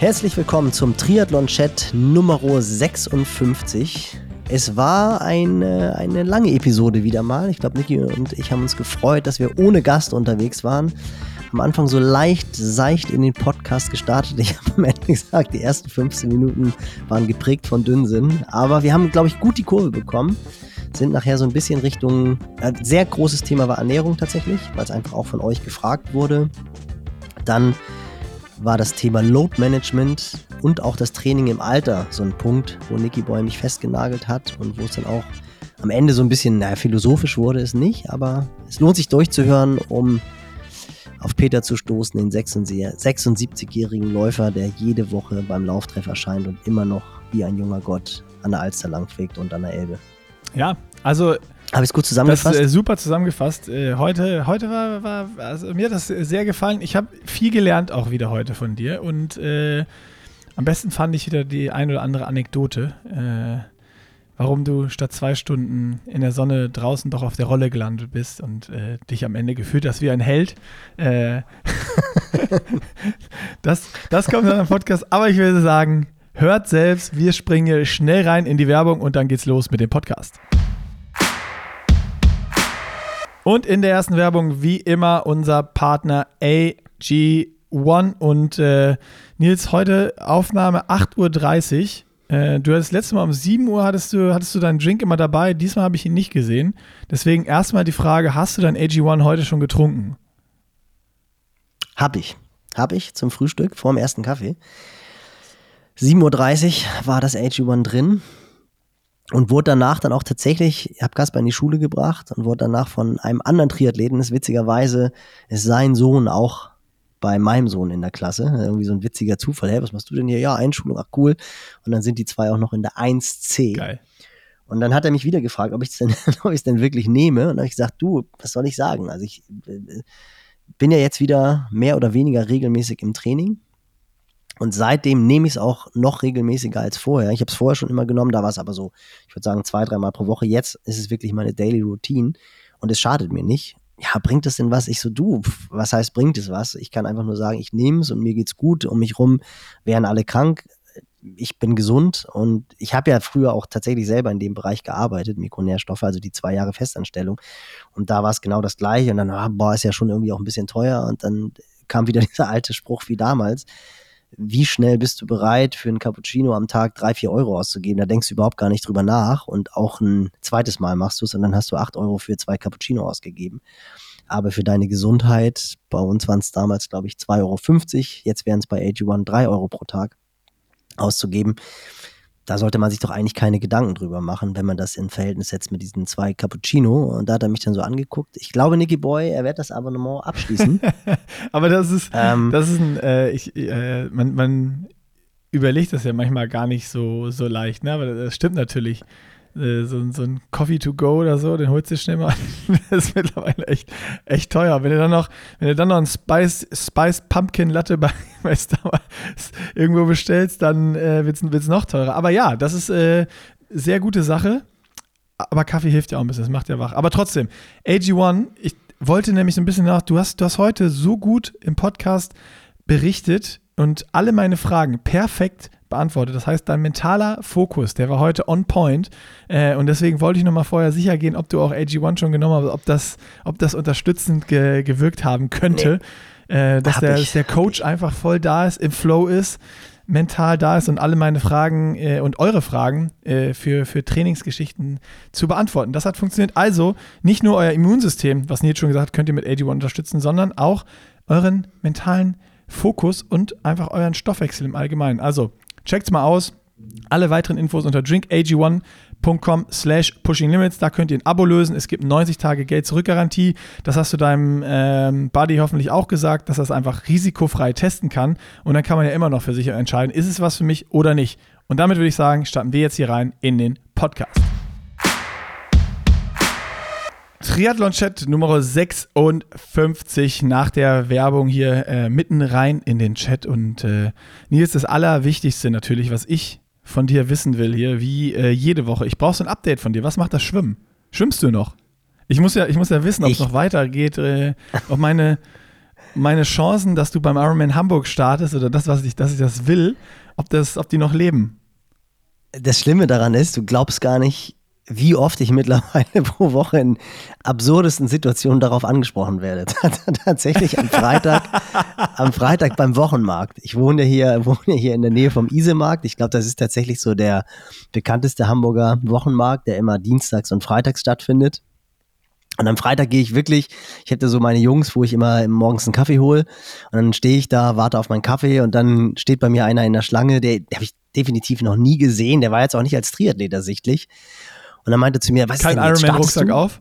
Herzlich willkommen zum Triathlon-Chat Nummer 56. Es war eine, eine lange Episode wieder mal. Ich glaube, Niki und ich haben uns gefreut, dass wir ohne Gast unterwegs waren. Am Anfang so leicht, seicht in den Podcast gestartet. Ich habe am Ende gesagt, die ersten 15 Minuten waren geprägt von Dünnsinn. Aber wir haben, glaube ich, gut die Kurve bekommen. Sind nachher so ein bisschen Richtung, äh, sehr großes Thema war Ernährung tatsächlich, weil es einfach auch von euch gefragt wurde. Dann war das Thema Load Management und auch das Training im Alter so ein Punkt, wo Nicky Boy mich festgenagelt hat und wo es dann auch am Ende so ein bisschen, naja, philosophisch wurde es nicht, aber es lohnt sich durchzuhören, um auf Peter zu stoßen, den 76-jährigen Läufer, der jede Woche beim Lauftreff erscheint und immer noch wie ein junger Gott an der Alster langfegt und an der Elbe. Ja, also habe ich es gut zusammengefasst? Das, äh, super zusammengefasst. Äh, heute heute war, war, also mir hat das sehr gefallen. Ich habe viel gelernt auch wieder heute von dir und äh, am besten fand ich wieder die ein oder andere Anekdote, äh, warum du statt zwei Stunden in der Sonne draußen doch auf der Rolle gelandet bist und äh, dich am Ende gefühlt hast wie ein Held. Äh, das, das kommt dann im Podcast, aber ich würde sagen, hört selbst, wir springen schnell rein in die Werbung und dann geht's los mit dem Podcast. Und in der ersten Werbung, wie immer, unser Partner AG1. Und äh, Nils, heute Aufnahme 8.30 Uhr. Äh, du hattest letztes Mal um 7 Uhr hattest du, hattest du deinen Drink immer dabei. Diesmal habe ich ihn nicht gesehen. Deswegen erstmal die Frage: Hast du dein AG1 heute schon getrunken? Hab ich. Hab ich zum Frühstück vor dem ersten Kaffee. 7.30 Uhr war das AG1 drin und wurde danach dann auch tatsächlich, ich habe Kasper in die Schule gebracht und wurde danach von einem anderen Triathleten, das witzigerweise ist sein Sohn auch bei meinem Sohn in der Klasse. Irgendwie so ein witziger Zufall. Hey, was machst du denn hier? Ja, Einschulung, ach cool. Und dann sind die zwei auch noch in der 1C. Geil. Und dann hat er mich wieder gefragt, ob ich es denn, denn wirklich nehme. Und dann habe ich gesagt, du, was soll ich sagen? Also ich äh, bin ja jetzt wieder mehr oder weniger regelmäßig im Training und seitdem nehme ich es auch noch regelmäßiger als vorher. Ich habe es vorher schon immer genommen, da war es aber so, ich würde sagen, zwei, dreimal pro Woche. Jetzt ist es wirklich meine Daily Routine und es schadet mir nicht. Ja, bringt es denn was? Ich so, du, was heißt, bringt es was? Ich kann einfach nur sagen, ich nehme es und mir geht's gut. Um mich rum wären alle krank. Ich bin gesund und ich habe ja früher auch tatsächlich selber in dem Bereich gearbeitet, Mikronährstoffe, also die zwei Jahre Festanstellung. Und da war es genau das Gleiche. Und dann, ah, boah, ist ja schon irgendwie auch ein bisschen teuer. Und dann kam wieder dieser alte Spruch wie damals wie schnell bist du bereit, für einen Cappuccino am Tag drei, vier Euro auszugeben? Da denkst du überhaupt gar nicht drüber nach und auch ein zweites Mal machst du es und dann hast du acht Euro für zwei Cappuccino ausgegeben. Aber für deine Gesundheit, bei uns waren es damals, glaube ich, 2,50 Euro, jetzt wären es bei AG1 drei Euro pro Tag auszugeben da sollte man sich doch eigentlich keine Gedanken drüber machen, wenn man das in Verhältnis setzt mit diesen zwei Cappuccino. Und da hat er mich dann so angeguckt. Ich glaube, Nicky Boy, er wird das Abonnement abschließen. Aber das ist, ähm, das ist ein, äh, ich, äh, man, man überlegt das ja manchmal gar nicht so, so leicht, ne? Aber das stimmt natürlich. Äh, so, so ein Coffee to go oder so, den holst du schnell mal. das ist mittlerweile echt, echt teuer. Wenn du dann noch, wenn du dann noch ein Spice, Spice Pumpkin Latte bei, bei Starbucks irgendwo bestellst, dann äh, wird es noch teurer. Aber ja, das ist äh, sehr gute Sache. Aber Kaffee hilft ja auch ein bisschen, das macht ja wach. Aber trotzdem, AG1, ich wollte nämlich so ein bisschen nach, du hast, du hast heute so gut im Podcast berichtet und alle meine Fragen perfekt beantwortet. Das heißt, dein mentaler Fokus, der war heute on point. Äh, und deswegen wollte ich nochmal vorher sicher gehen, ob du auch AG1 schon genommen hast, ob das, ob das unterstützend ge gewirkt haben könnte. Nee. Äh, dass, der, dass der Coach einfach voll da ist, im Flow ist, mental da ist und alle meine Fragen äh, und eure Fragen äh, für, für Trainingsgeschichten zu beantworten. Das hat funktioniert. Also nicht nur euer Immunsystem, was Nils schon gesagt hat, könnt ihr mit AG1 unterstützen, sondern auch euren mentalen Fokus und einfach euren Stoffwechsel im Allgemeinen. Also Checkt's mal aus. Alle weiteren Infos unter drinkag1.com slash pushinglimits. Da könnt ihr ein Abo lösen. Es gibt 90 Tage Geld-Zurück-Garantie. Das hast du deinem ähm, Buddy hoffentlich auch gesagt, dass er es einfach risikofrei testen kann. Und dann kann man ja immer noch für sich entscheiden, ist es was für mich oder nicht. Und damit würde ich sagen, starten wir jetzt hier rein in den Podcast. Triathlon-Chat Nummer 56 nach der Werbung hier äh, mitten rein in den Chat. Und äh, Nils, das Allerwichtigste natürlich, was ich von dir wissen will hier, wie äh, jede Woche. Ich brauche so ein Update von dir. Was macht das Schwimmen? Schwimmst du noch? Ich muss ja, ich muss ja wissen, ob es noch weitergeht, äh, ob meine meine Chancen, dass du beim Ironman Hamburg startest oder das, was ich, dass ich das will, ob, das, ob die noch leben. Das Schlimme daran ist, du glaubst gar nicht, wie oft ich mittlerweile pro Woche in absurdesten Situationen darauf angesprochen werde. Tatsächlich am Freitag, am Freitag beim Wochenmarkt. Ich wohne hier, wohne hier in der Nähe vom Isemarkt. Ich glaube, das ist tatsächlich so der bekannteste Hamburger Wochenmarkt, der immer dienstags und freitags stattfindet. Und am Freitag gehe ich wirklich, ich hätte so meine Jungs, wo ich immer morgens einen Kaffee hole. Und dann stehe ich da, warte auf meinen Kaffee und dann steht bei mir einer in der Schlange, der, der habe ich definitiv noch nie gesehen. Der war jetzt auch nicht als Triathlet ersichtlich. Und dann meinte zu mir, was Kein ist denn Ironman-Rucksack auf?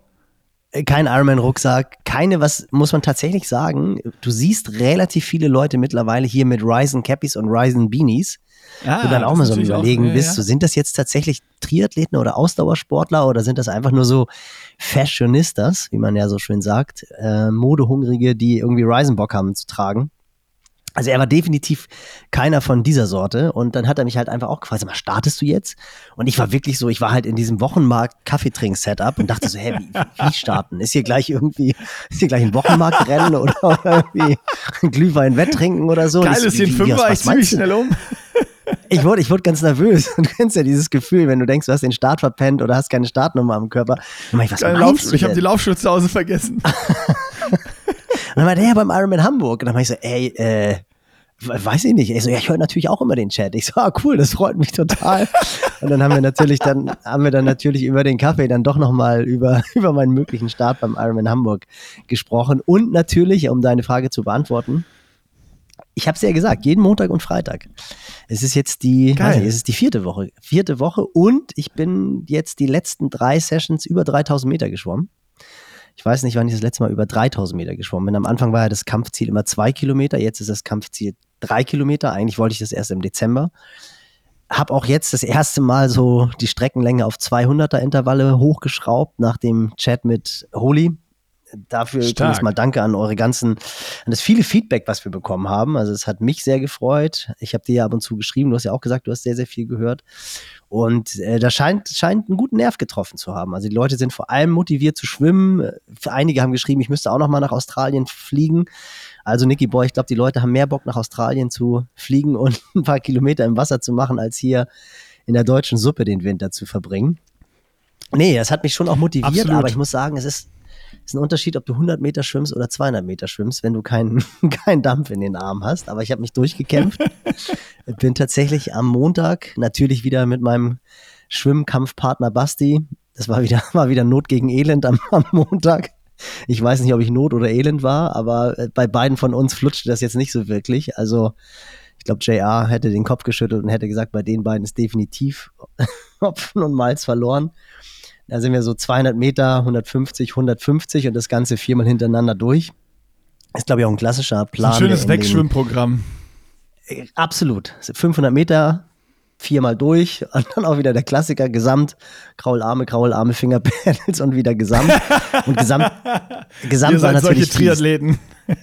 Äh, kein Ironman-Rucksack, keine, was muss man tatsächlich sagen, du siehst relativ viele Leute mittlerweile hier mit Ryzen Cappies und Ryzen Beanies. Ah, du dann auch mal so überlegen auch, bist, ja. so, sind das jetzt tatsächlich Triathleten oder Ausdauersportler oder sind das einfach nur so Fashionistas, wie man ja so schön sagt, äh, Modehungrige, die irgendwie Ryzen Bock haben zu tragen? Also er war definitiv keiner von dieser Sorte und dann hat er mich halt einfach auch gefragt, sag mal, startest du jetzt? Und ich war wirklich so, ich war halt in diesem Wochenmarkt Kaffeetrink-Setup und dachte so, hä, wie, wie starten? Ist hier gleich irgendwie, ist hier gleich ein Wochenmarktrennen oder, oder irgendwie ein Glühwein-Wetttrinken oder so? Geil, ist hier ein Fünfer, ich zieh mich schnell um. Ich wurde, ich wurde ganz nervös. Du kennst ja dieses Gefühl, wenn du denkst, du hast den Start verpennt oder hast keine Startnummer am Körper. Dann ich, was Lauf, ich habe die Laufschuhe zu Hause vergessen. Dann meinte er ja beim Ironman Hamburg. Und dann meinte ich so, ey, äh, weiß ich nicht. Ich so, ja, ich höre natürlich auch immer den Chat. Ich so, ah, cool, das freut mich total. und dann haben wir natürlich dann, haben wir dann natürlich über den Kaffee dann doch nochmal über, über meinen möglichen Start beim Ironman Hamburg gesprochen. Und natürlich, um deine Frage zu beantworten, ich habe es ja gesagt, jeden Montag und Freitag. Es ist jetzt die, Geil. Nicht, es ist die vierte Woche, vierte Woche und ich bin jetzt die letzten drei Sessions über 3000 Meter geschwommen. Ich weiß nicht, wann ich das letzte Mal über 3000 Meter geschwommen bin. Am Anfang war ja das Kampfziel immer zwei Kilometer, jetzt ist das Kampfziel drei Kilometer. Eigentlich wollte ich das erst im Dezember. Hab auch jetzt das erste Mal so die Streckenlänge auf 200er Intervalle hochgeschraubt nach dem Chat mit Holy. Dafür übrigens mal danke an eure ganzen, an das viele Feedback, was wir bekommen haben. Also es hat mich sehr gefreut. Ich habe dir ja ab und zu geschrieben, du hast ja auch gesagt, du hast sehr, sehr viel gehört. Und äh, da scheint, scheint einen guten Nerv getroffen zu haben. Also die Leute sind vor allem motiviert zu schwimmen. Einige haben geschrieben, ich müsste auch noch mal nach Australien fliegen. Also Nicky Boy, ich glaube, die Leute haben mehr Bock nach Australien zu fliegen und ein paar Kilometer im Wasser zu machen, als hier in der deutschen Suppe den Winter zu verbringen. Nee, das hat mich schon auch motiviert, Absolut. aber ich muss sagen, es ist, ist ein Unterschied, ob du 100 Meter schwimmst oder 200 Meter schwimmst, wenn du keinen keinen Dampf in den Armen hast. Aber ich habe mich durchgekämpft. Bin tatsächlich am Montag natürlich wieder mit meinem Schwimmkampfpartner Basti. Das war wieder, war wieder Not gegen Elend am, am Montag. Ich weiß nicht, ob ich Not oder Elend war, aber äh, bei beiden von uns flutschte das jetzt nicht so wirklich. Also ich glaube, JR hätte den Kopf geschüttelt und hätte gesagt, bei den beiden ist definitiv Hopfen und Malz verloren. Da sind wir so 200 Meter, 150, 150 und das Ganze viermal hintereinander durch. Ist, glaube ich, auch ein klassischer Plan. Ein schönes Wegschwimmprogramm. Äh, absolut. 500 Meter, viermal durch und dann auch wieder der Klassiker, Gesamt, Kraularme, Kraularme, Fingerpedals und wieder Gesamt. Und Gesamt, Gesamt Ihr war natürlich solche Triathleten.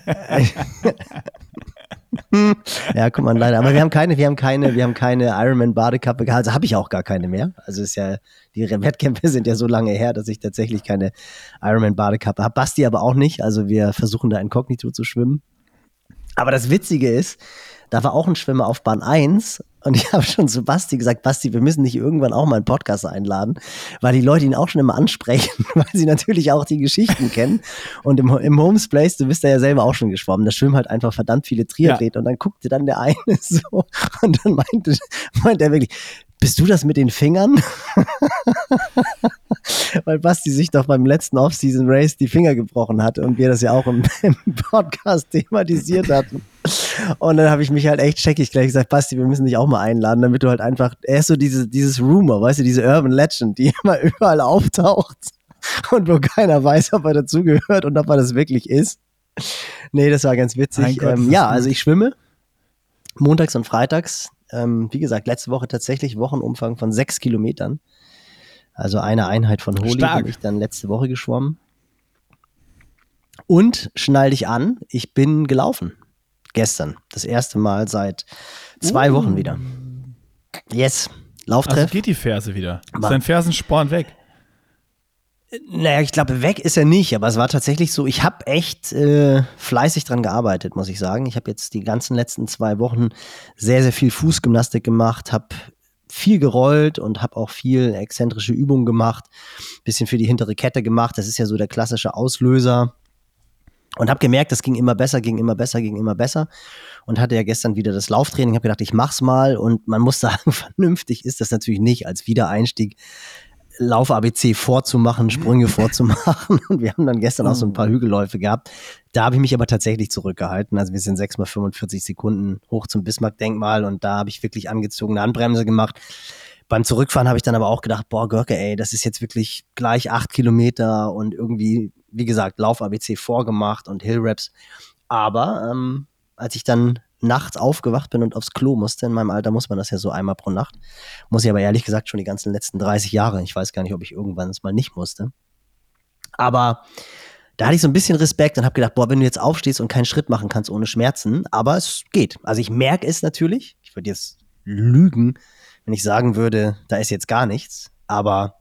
ja, guck mal, leider. Aber wir haben keine, wir haben keine, wir haben keine Ironman Badekappe gehabt. Also habe ich auch gar keine mehr. Also ist ja, die Wettkämpfe sind ja so lange her, dass ich tatsächlich keine Ironman Badekappe habe. Basti aber auch nicht. Also wir versuchen da inkognito zu schwimmen. Aber das Witzige ist, da war auch ein Schwimmer auf Bahn 1 und ich habe schon zu Basti gesagt, Basti, wir müssen dich irgendwann auch mal einen Podcast einladen, weil die Leute ihn auch schon immer ansprechen, weil sie natürlich auch die Geschichten kennen. Und im, im Homes Place, du bist da ja selber auch schon geschwommen, da schwimmen halt einfach verdammt viele Triathleten. Ja. Und dann guckte dann der eine so und dann meinte, meinte er wirklich, bist du das mit den Fingern? Weil Basti sich doch beim letzten Off-Season Race die Finger gebrochen hatte und wir das ja auch im, im Podcast thematisiert hatten. Und dann habe ich mich halt echt checkig gleich gesagt, Basti, wir müssen dich auch mal einladen, damit du halt einfach, er ist so diese, dieses Rumor, weißt du, diese Urban Legend, die immer überall auftaucht und wo keiner weiß, ob er dazugehört und ob er das wirklich ist. Nee, das war ganz witzig. Gott, ähm, ja, also ich schwimme montags und freitags ähm, wie gesagt, letzte Woche tatsächlich Wochenumfang von sechs Kilometern. Also eine Einheit von Stark. bin ich dann letzte Woche geschwommen. Und schnall dich an, ich bin gelaufen. Gestern. Das erste Mal seit zwei uh. Wochen wieder. Yes. Lauftreff. Also geht die Ferse wieder. Ist dein Fersensporn weg? Naja, ich glaube, weg ist er nicht, aber es war tatsächlich so, ich habe echt äh, fleißig dran gearbeitet, muss ich sagen. Ich habe jetzt die ganzen letzten zwei Wochen sehr, sehr viel Fußgymnastik gemacht, habe viel gerollt und habe auch viel exzentrische Übungen gemacht, bisschen für die hintere Kette gemacht. Das ist ja so der klassische Auslöser. Und habe gemerkt, das ging immer besser, ging immer besser, ging immer besser. Und hatte ja gestern wieder das Lauftraining. Habe gedacht, ich mach's mal. Und man muss sagen, vernünftig ist das natürlich nicht als Wiedereinstieg Lauf-ABC vorzumachen, Sprünge vorzumachen. Und wir haben dann gestern auch so ein paar oh. Hügelläufe gehabt. Da habe ich mich aber tatsächlich zurückgehalten. Also wir sind sechs mal 45 Sekunden hoch zum Bismarck-Denkmal und da habe ich wirklich angezogene Handbremse gemacht. Beim Zurückfahren habe ich dann aber auch gedacht, boah, Görke, ey, das ist jetzt wirklich gleich acht Kilometer und irgendwie, wie gesagt, Lauf-ABC vorgemacht und Hill-Raps. Aber ähm, als ich dann nachts aufgewacht bin und aufs Klo musste. In meinem Alter muss man das ja so einmal pro Nacht. Muss ich aber ehrlich gesagt schon die ganzen letzten 30 Jahre. Ich weiß gar nicht, ob ich irgendwann es mal nicht musste. Aber da hatte ich so ein bisschen Respekt und habe gedacht, boah, wenn du jetzt aufstehst und keinen Schritt machen kannst ohne Schmerzen, aber es geht. Also ich merke es natürlich. Ich würde jetzt lügen, wenn ich sagen würde, da ist jetzt gar nichts. Aber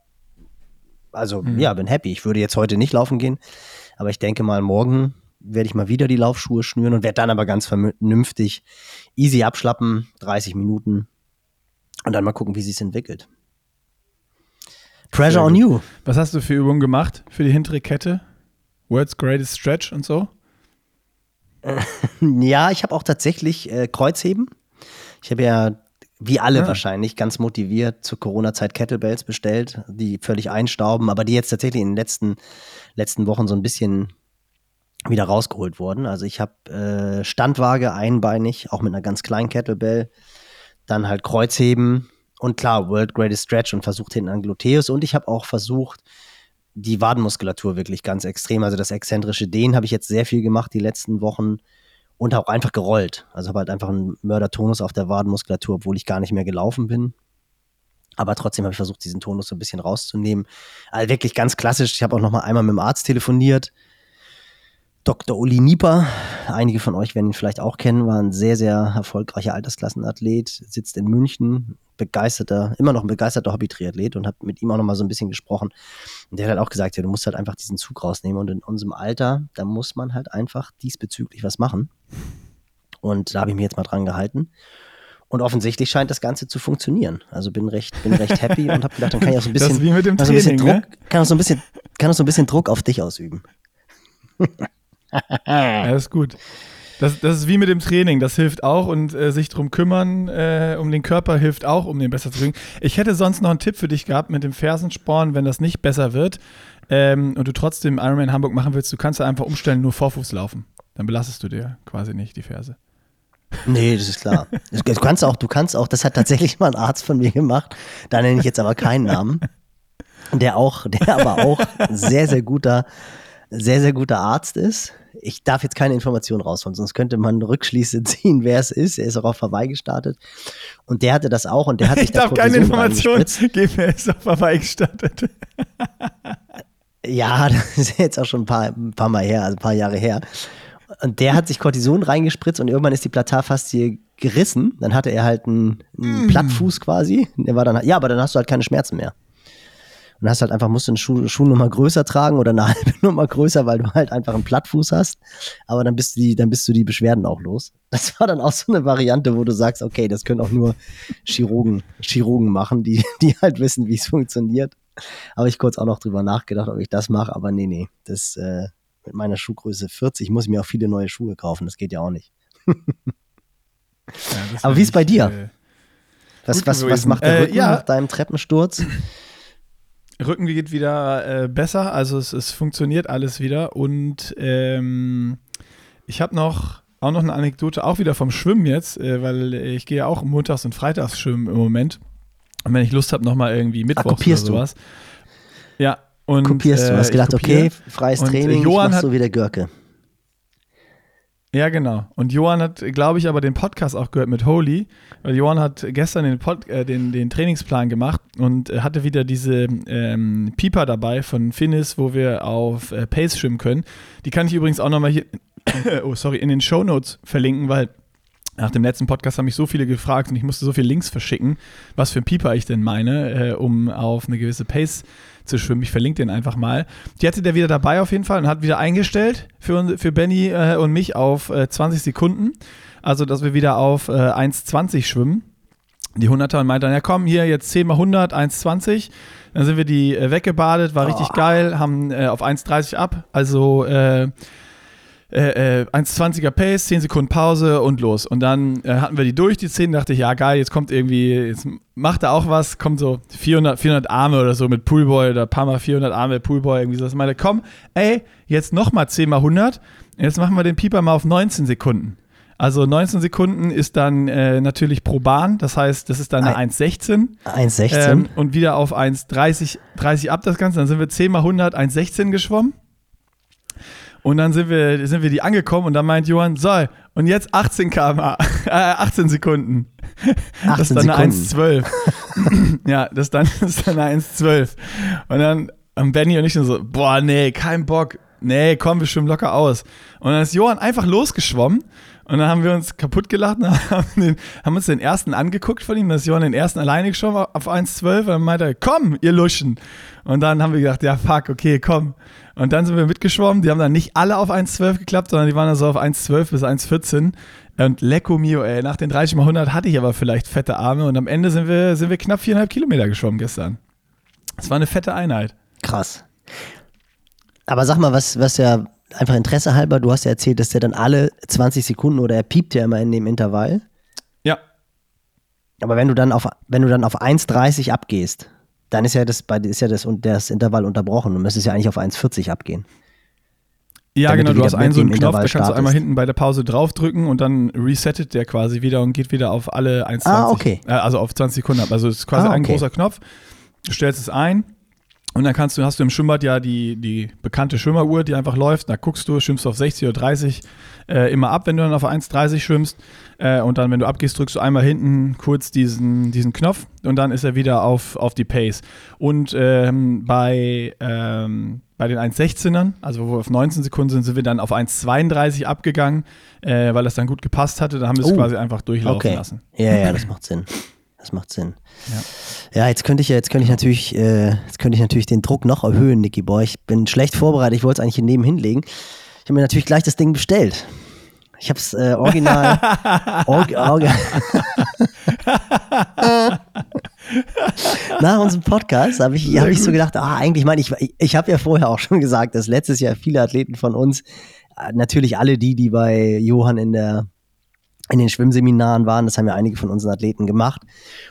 also mhm. ja, bin happy. Ich würde jetzt heute nicht laufen gehen, aber ich denke mal morgen werde ich mal wieder die Laufschuhe schnüren und werde dann aber ganz vernünftig easy abschlappen, 30 Minuten und dann mal gucken, wie sich entwickelt. Pressure on you. Was hast du für Übungen gemacht für die hintere Kette? World's Greatest Stretch und so? ja, ich habe auch tatsächlich äh, Kreuzheben. Ich habe ja, wie alle ah. wahrscheinlich, ganz motiviert zur Corona-Zeit Kettlebells bestellt, die völlig einstauben, aber die jetzt tatsächlich in den letzten, letzten Wochen so ein bisschen wieder rausgeholt worden. Also ich habe äh, Standwaage einbeinig, auch mit einer ganz kleinen Kettlebell, dann halt Kreuzheben und klar, World Greatest Stretch und versucht hinten an Gluteus und ich habe auch versucht, die Wadenmuskulatur wirklich ganz extrem, also das exzentrische Dehnen habe ich jetzt sehr viel gemacht die letzten Wochen und auch einfach gerollt. Also habe halt einfach einen Mördertonus auf der Wadenmuskulatur, obwohl ich gar nicht mehr gelaufen bin. Aber trotzdem habe ich versucht, diesen Tonus so ein bisschen rauszunehmen. Also wirklich ganz klassisch. Ich habe auch noch mal einmal mit dem Arzt telefoniert Dr. Uli Nieper, einige von euch werden ihn vielleicht auch kennen, war ein sehr, sehr erfolgreicher Altersklassenathlet, sitzt in München, begeisterter, immer noch ein begeisterter Hobby-Triathlet und habe mit ihm auch noch mal so ein bisschen gesprochen. Und der hat halt auch gesagt, ja, du musst halt einfach diesen Zug rausnehmen und in unserem Alter, da muss man halt einfach diesbezüglich was machen. Und da habe ich mich jetzt mal dran gehalten. Und offensichtlich scheint das Ganze zu funktionieren. Also bin recht, bin recht happy und habe gedacht, dann kann ich auch so ein bisschen, das wie mit dem Training, so Druck, ne? kann auch so ein bisschen, kann auch so ein bisschen Druck auf dich ausüben. ja, das ist gut. Das, das ist wie mit dem Training, das hilft auch und äh, sich drum kümmern, äh, um den Körper hilft auch, um den besser zu kriegen. Ich hätte sonst noch einen Tipp für dich gehabt mit dem Fersensporn, wenn das nicht besser wird ähm, und du trotzdem Ironman Hamburg machen willst, du kannst da einfach umstellen, nur Vorfuß laufen. Dann belastest du dir quasi nicht die Ferse. Nee, das ist klar. Du kannst auch, du kannst auch, das hat tatsächlich mal ein Arzt von mir gemacht, da nenne ich jetzt aber keinen Namen, der auch, der aber auch sehr, sehr guter sehr, sehr guter Arzt ist. Ich darf jetzt keine Informationen rausholen, sonst könnte man Rückschlüsse ziehen, wer es ist. Er ist auch auf Hawaii gestartet. Und der hatte das auch und der hat sich Ich darf keine Informationen geben, wer ist auf Hawaii gestartet. ja, das ist jetzt auch schon ein paar, ein paar Mal her, also ein paar Jahre her. Und der hat sich Cortison reingespritzt und irgendwann ist die Platarfaszie gerissen. Dann hatte er halt einen, einen mm. Plattfuß quasi. Der war dann, ja, aber dann hast du halt keine Schmerzen mehr. Und hast halt einfach, musst du eine Schuh, Schuhnummer größer tragen oder eine halbe Nummer größer, weil du halt einfach einen Plattfuß hast. Aber dann bist du die, dann bist du die Beschwerden auch los. Das war dann auch so eine Variante, wo du sagst, okay, das können auch nur Chirurgen, Chirurgen machen, die, die halt wissen, wie es funktioniert. Habe ich kurz auch noch drüber nachgedacht, ob ich das mache, aber nee, nee. Das, äh, mit meiner Schuhgröße 40 muss ich mir auch viele neue Schuhe kaufen. Das geht ja auch nicht. ja, aber wie ist bei dir? Äh, was, was, was macht der äh, Rücken ja. nach deinem Treppensturz? Rücken geht wieder äh, besser, also es, es, funktioniert alles wieder. Und ähm, ich habe noch auch noch eine Anekdote, auch wieder vom Schwimmen jetzt, äh, weil ich gehe ja auch montags und freitags schwimmen im Moment. Und wenn ich Lust habe, nochmal irgendwie Mittwochs Ach, oder sowas. Du? Ja. Und, kopierst du? Hast äh, gedacht, okay, freies und, äh, Training, Johann ich mach so wie der Görke. Ja, genau. Und Johann hat, glaube ich, aber den Podcast auch gehört mit Holy, weil Johann hat gestern den, Pod, äh, den, den Trainingsplan gemacht und äh, hatte wieder diese ähm, Pieper dabei von Finis, wo wir auf äh, Pace schwimmen können. Die kann ich übrigens auch nochmal hier, oh sorry, in den Show Notes verlinken, weil Nach dem letzten Podcast haben mich so viele gefragt und ich musste so viele Links verschicken, was für ein Pieper ich denn meine, äh, um auf eine gewisse Pace zu schwimmen. Ich verlinke den einfach mal. Die hatte der wieder dabei auf jeden Fall und hat wieder eingestellt für, für Benny äh, und mich auf äh, 20 Sekunden. Also, dass wir wieder auf äh, 1,20 schwimmen. Die 100er und meinte dann, ja komm, hier jetzt 10 mal 100, 1,20. Dann sind wir die äh, weggebadet, war oh. richtig geil, haben äh, auf 1,30 ab. Also, äh, äh, äh, 1,20er Pace, 10 Sekunden Pause und los. Und dann äh, hatten wir die durch, die 10, dachte ich, ja geil, jetzt kommt irgendwie, jetzt macht er auch was, kommt so 400, 400 Arme oder so mit Poolboy oder paar mal 400 Arme Poolboy, irgendwie so. Ich meinte, komm, ey, jetzt nochmal 10 mal 100, jetzt machen wir den Pieper mal auf 19 Sekunden. Also 19 Sekunden ist dann äh, natürlich pro Bahn, das heißt, das ist dann eine 1,16. 1,16. Ähm, und wieder auf 1,30 30 ab das Ganze. Dann sind wir 10 mal 100, 1,16 geschwommen. Und dann sind wir, sind wir die angekommen und dann meint Johann, so, und jetzt 18 km, äh, 18 Sekunden. 18 das ist dann eine 1,12. ja, das, dann, das ist dann eine 1,12. Und dann haben Benny und ich so, boah, nee, kein Bock. Nee, komm, wir schwimmen locker aus. Und dann ist Johann einfach losgeschwommen und dann haben wir uns kaputt gelacht und haben, den, haben uns den ersten angeguckt von ihm. Das ist Johann den ersten alleine geschwommen auf 1,12 und dann meinte er, komm, ihr Luschen. Und dann haben wir gedacht, ja, fuck, okay, komm. Und dann sind wir mitgeschwommen. Die haben dann nicht alle auf 1,12 geklappt, sondern die waren dann so auf 1,12 bis 1,14. Und lecco mio, ey, nach den 30 mal 100 hatte ich aber vielleicht fette Arme und am Ende sind wir, sind wir knapp viereinhalb Kilometer geschwommen gestern. Das war eine fette Einheit. Krass. Aber sag mal, was, was ja einfach Interesse halber, du hast ja erzählt, dass der dann alle 20 Sekunden oder er piept ja immer in dem Intervall. Ja. Aber wenn du dann auf, wenn du dann auf 1,30 abgehst, dann ist ja das, ist ja das, das Intervall unterbrochen und müsstest ja eigentlich auf 1,40 abgehen. Ja, genau, du hast einen so einen Knopf, da kannst du einmal hinten bei der Pause draufdrücken und dann resettet der quasi wieder und geht wieder auf alle 1,20. Ah, okay. Äh, also auf 20 Sekunden ab. Also es ist quasi ah, okay. ein großer Knopf. Du stellst es ein und dann kannst du, hast du im Schwimmbad ja die, die bekannte Schwimmeruhr, die einfach läuft. Da guckst du, schwimmst auf 60 oder 30 äh, immer ab, wenn du dann auf 1,30 schwimmst. Äh, und dann, wenn du abgehst, drückst du einmal hinten kurz diesen, diesen Knopf und dann ist er wieder auf, auf die Pace. Und ähm, bei, ähm, bei den 1,16ern, also wo wir auf 19 Sekunden sind, sind wir dann auf 1,32 abgegangen, äh, weil das dann gut gepasst hatte. Da haben wir es oh. quasi einfach durchlaufen okay. lassen. Ja, ja, das macht Sinn. Das macht Sinn. Ja, ja jetzt könnte ich jetzt könnte ich natürlich, äh, jetzt könnte ich natürlich den Druck noch erhöhen, Nicky Boy. Ich bin schlecht vorbereitet, ich wollte es eigentlich hier nebenhin legen. Ich habe mir natürlich gleich das Ding bestellt. Ich habe es äh, original. org, org Nach unserem Podcast habe ich, hab ich so gedacht, ah, eigentlich meine ich, ich habe ja vorher auch schon gesagt, dass letztes Jahr viele Athleten von uns, äh, natürlich alle die, die bei Johann in der in den Schwimmseminaren waren, das haben ja einige von unseren Athleten gemacht.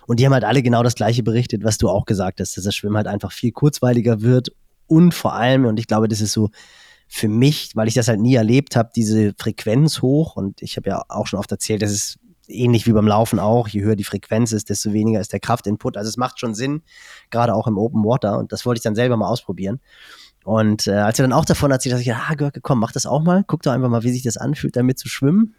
Und die haben halt alle genau das gleiche berichtet, was du auch gesagt hast, dass das Schwimmen halt einfach viel kurzweiliger wird und vor allem, und ich glaube, das ist so für mich, weil ich das halt nie erlebt habe, diese Frequenz hoch. Und ich habe ja auch schon oft erzählt, das ist ähnlich wie beim Laufen auch. Je höher die Frequenz ist, desto weniger ist der Kraftinput. Also es macht schon Sinn, gerade auch im Open Water. Und das wollte ich dann selber mal ausprobieren. Und äh, als er dann auch davon erzählt, dass ich, ah, Görke, komm, mach das auch mal. Guck doch einfach mal, wie sich das anfühlt, damit zu schwimmen.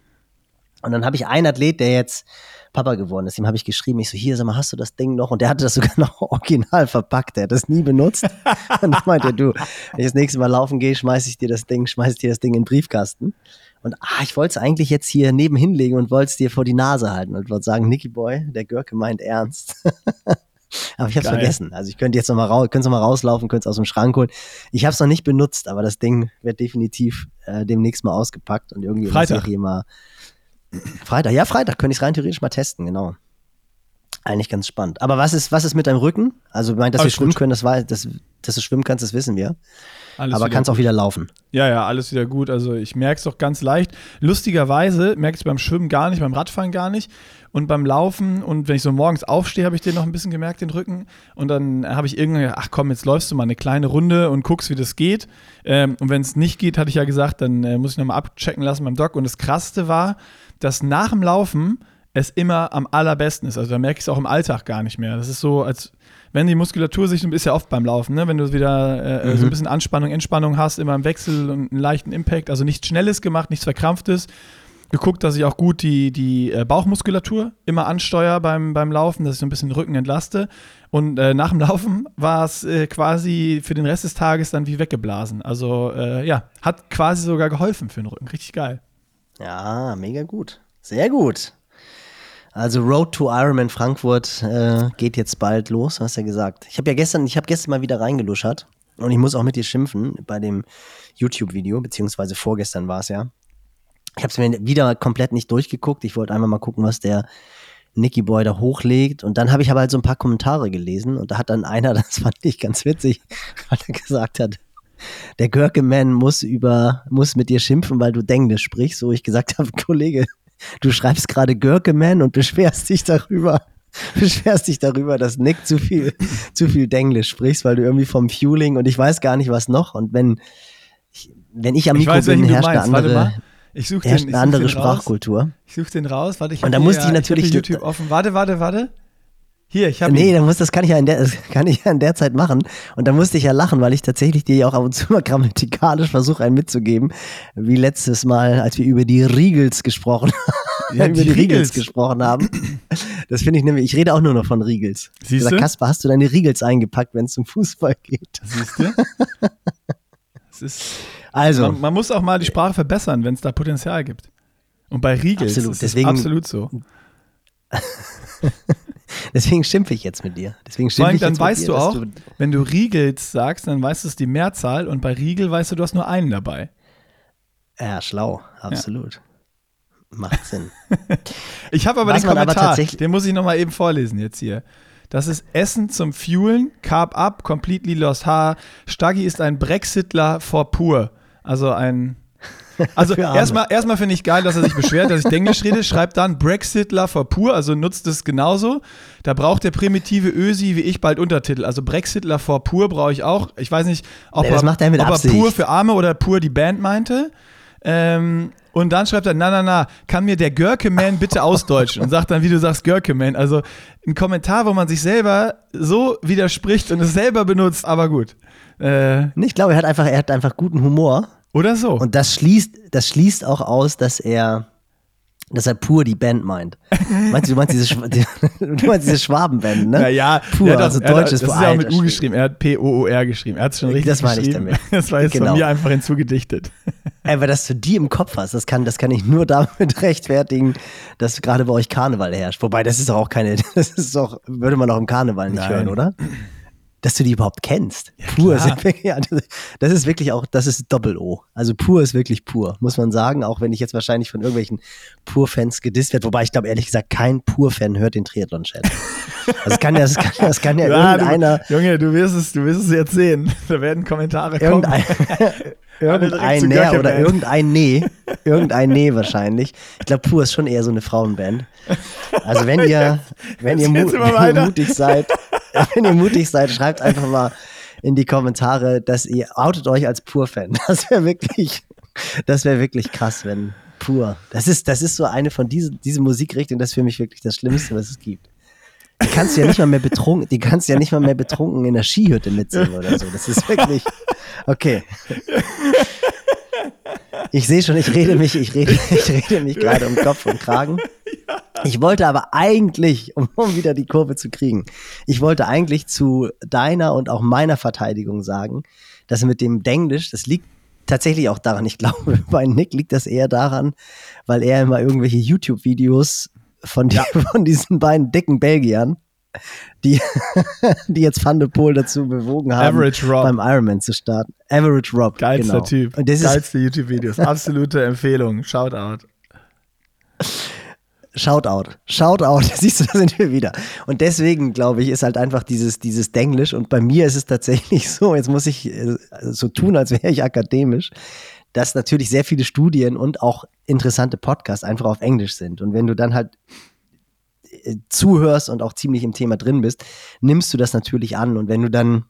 Und dann habe ich einen Athlet, der jetzt Papa geworden ist. Dem habe ich geschrieben, ich so, hier, sag mal, hast du das Ding noch? Und der hatte das sogar noch original verpackt. Der hat das nie benutzt. und ich meinte, du, wenn ich das nächste Mal laufen gehe, schmeiße ich dir das Ding, schmeiße ich dir das Ding in den Briefkasten. Und ah, ich wollte es eigentlich jetzt hier nebenhin legen und wollte es dir vor die Nase halten und wollte sagen, Nicky Boy, der Görke meint ernst. aber ich habe es vergessen. Also ich könnte jetzt noch mal raus, könnte noch mal rauslaufen, könnte es aus dem Schrank holen. Ich habe es noch nicht benutzt, aber das Ding wird definitiv äh, demnächst mal ausgepackt und irgendwie Freitag. hier mal Freitag, ja, Freitag könnte ich es rein theoretisch mal testen, genau. Eigentlich ganz spannend. Aber was ist, was ist mit deinem Rücken? Also, ich meine, dass alles wir schwimmen gut. können, das war, dass, dass du schwimmen kannst, das wissen wir. Alles aber kannst auch wieder laufen. Ja, ja, alles wieder gut. Also ich merke es doch ganz leicht. Lustigerweise merke ich es beim Schwimmen gar nicht, beim Radfahren gar nicht. Und beim Laufen und wenn ich so morgens aufstehe, habe ich den noch ein bisschen gemerkt, den Rücken. Und dann habe ich irgendwann gedacht, ach komm, jetzt läufst du mal eine kleine Runde und guckst, wie das geht. Ähm, und wenn es nicht geht, hatte ich ja gesagt, dann äh, muss ich nochmal abchecken lassen beim Doc. Und das Krasseste war, dass nach dem Laufen es immer am allerbesten ist. Also da merke ich es auch im Alltag gar nicht mehr. Das ist so, als wenn die Muskulatur sich, ist ja oft beim Laufen, ne? wenn du wieder äh, mhm. so ein bisschen Anspannung, Entspannung hast, immer im Wechsel und einen leichten Impact, also nichts Schnelles gemacht, nichts Verkrampftes. Geguckt, dass ich auch gut die, die äh, Bauchmuskulatur immer ansteuere beim, beim Laufen, dass ich so ein bisschen den Rücken entlaste. Und äh, nach dem Laufen war es äh, quasi für den Rest des Tages dann wie weggeblasen. Also äh, ja, hat quasi sogar geholfen für den Rücken. Richtig geil. Ja, mega gut. Sehr gut. Also Road to Ironman Frankfurt äh, geht jetzt bald los, hast du ja gesagt. Ich habe ja gestern, ich habe gestern mal wieder reingeluschert und ich muss auch mit dir schimpfen bei dem YouTube-Video, beziehungsweise vorgestern war es ja. Ich habe es mir wieder komplett nicht durchgeguckt. Ich wollte einmal mal gucken, was der Nicky Boy da hochlegt. Und dann habe ich aber halt so ein paar Kommentare gelesen und da hat dann einer, das fand ich ganz witzig, weil er gesagt hat, der Görkeman muss über, muss mit dir schimpfen, weil du Denglisch sprichst. So ich gesagt habe, Kollege, du schreibst gerade Görkeman und beschwerst dich darüber, beschwerst dich darüber, dass Nick zu viel, zu viel Denglisch sprichst, weil du irgendwie vom Fueling und ich weiß gar nicht was noch. Und wenn, wenn ich am Mikro ich weiß, bin, herrscht eine andere, ich suche den, eine andere Sprachkultur. Raus. Ich suche den raus. Warte, ich Und da musste ich natürlich YouTube offen. Warte, warte, warte. Hier, ich habe Nee, dann muss, das kann ich ja in der, kann ich ja in der Zeit machen. Und da musste ich ja lachen, weil ich tatsächlich dir ja auch ab und zu mal grammatikalisch versuche, einen mitzugeben. Wie letztes Mal, als wir über die Riegels gesprochen haben. Ja, über die, Riegels gesprochen haben. Das finde ich nämlich, ich rede auch nur noch von Riegels. Siehst du? Kasper, hast du deine Riegels eingepackt, wenn es zum Fußball geht? Siehst du? es ist also. Man, man, muss auch mal die Sprache verbessern, wenn es da Potenzial gibt. Und bei Riegels absolut, ist deswegen, absolut so. Deswegen schimpfe ich jetzt mit dir. Deswegen schimpfe ich dann jetzt weißt dir, du auch, du wenn du Riegels sagst, dann weißt du es die Mehrzahl und bei Riegel weißt du, du hast nur einen dabei. Ja, schlau, absolut. Ja. Macht Sinn. ich habe aber Was den Kommentar, aber den muss ich nochmal eben vorlesen jetzt hier. Das ist Essen zum Fuelen, Carb Up, Completely Lost Haar. Staggy ist ein Brexitler for pur. Also ein. Also erstmal erstmal finde ich geil, dass er sich beschwert, dass ich Englisch rede. Schreibt dann Brexitler for pur, also nutzt es genauso. Da braucht der primitive Ösi wie ich bald Untertitel. Also Brexitler for pur brauche ich auch. Ich weiß nicht, ob, nee, er, ob er pur für Arme oder pur die Band meinte. Ähm, und dann schreibt er, na, na, na, kann mir der Görke-Man bitte ausdeutschen? Und sagt dann, wie du sagst, Görke-Man. Also ein Kommentar, wo man sich selber so widerspricht und es selber benutzt, aber gut. Äh, ich glaube, er hat einfach, er hat einfach guten Humor. Oder so. Und das schließt, das schließt auch aus, dass er, dass er pur die Band meint. Meinst du, du meinst diese, du meinst diese Schwabenband, ne? Ja, pur, hat, also deutsches Das ist ja auch mit U geschrieben. Er hat P-O-O-R geschrieben. Er hat es schon richtig Das meine ich damit. Das war jetzt genau. von mir einfach hinzugedichtet. Aber dass du die im Kopf hast, das kann, das kann ich nur damit rechtfertigen, dass gerade bei euch Karneval herrscht. Wobei, das ist doch auch keine, das ist doch, würde man auch im Karneval nicht Nein. hören, oder? Dass du die überhaupt kennst. Ja, pur sind wirklich, ja, das ist wirklich auch, das ist Doppel-O. Also pur ist wirklich pur, muss man sagen, auch wenn ich jetzt wahrscheinlich von irgendwelchen Pur-Fans gedisst werde, wobei ich glaube ehrlich gesagt, kein Pur-Fan hört den Triathlon-Chat. Das kann ja, das kann, das kann ja, ja irgendeiner. Du, Junge, du wirst es, du wirst es jetzt sehen. Da werden Kommentare irgendein, kommen. irgendein Nee oder irgendein Nee. Irgendein Nee wahrscheinlich. Ich glaube, Pur ist schon eher so eine Frauenband. Also wenn ihr, wenn ihr, mu wenn ihr mutig seid, wenn ihr mutig seid, schreibt einfach mal in die Kommentare, dass ihr outet euch als Pur-Fan. Das wäre wirklich, das wäre wirklich krass, wenn Pur. Das ist, das ist so eine von diesen, diese Musikrichtung, das ist für mich wirklich das Schlimmste, was es gibt. Die kannst du ja nicht mal mehr betrunken, die kannst du ja nicht mal mehr betrunken in der Skihütte mitsingen oder so. Das ist wirklich, okay. Ich sehe schon, ich rede mich, ich rede, ich rede mich gerade um Kopf und Kragen. Ich wollte aber eigentlich, um, um wieder die Kurve zu kriegen, ich wollte eigentlich zu deiner und auch meiner Verteidigung sagen, dass mit dem Denglisch, das liegt tatsächlich auch daran, ich glaube, bei Nick liegt das eher daran, weil er immer irgendwelche YouTube-Videos von, die, ja. von diesen beiden dicken Belgiern, die, die jetzt Van de Poel dazu bewogen haben, beim Ironman zu starten. Average Rob. Geilster genau. Typ. Und das Geilste YouTube-Videos. Absolute Empfehlung. Shoutout. Shoutout. Shoutout. Siehst du, da sind wir wieder. Und deswegen, glaube ich, ist halt einfach dieses, dieses Denglisch. Und bei mir ist es tatsächlich so, jetzt muss ich äh, so tun, als wäre ich akademisch, dass natürlich sehr viele Studien und auch interessante Podcasts einfach auf Englisch sind. Und wenn du dann halt äh, zuhörst und auch ziemlich im Thema drin bist, nimmst du das natürlich an. Und wenn du dann,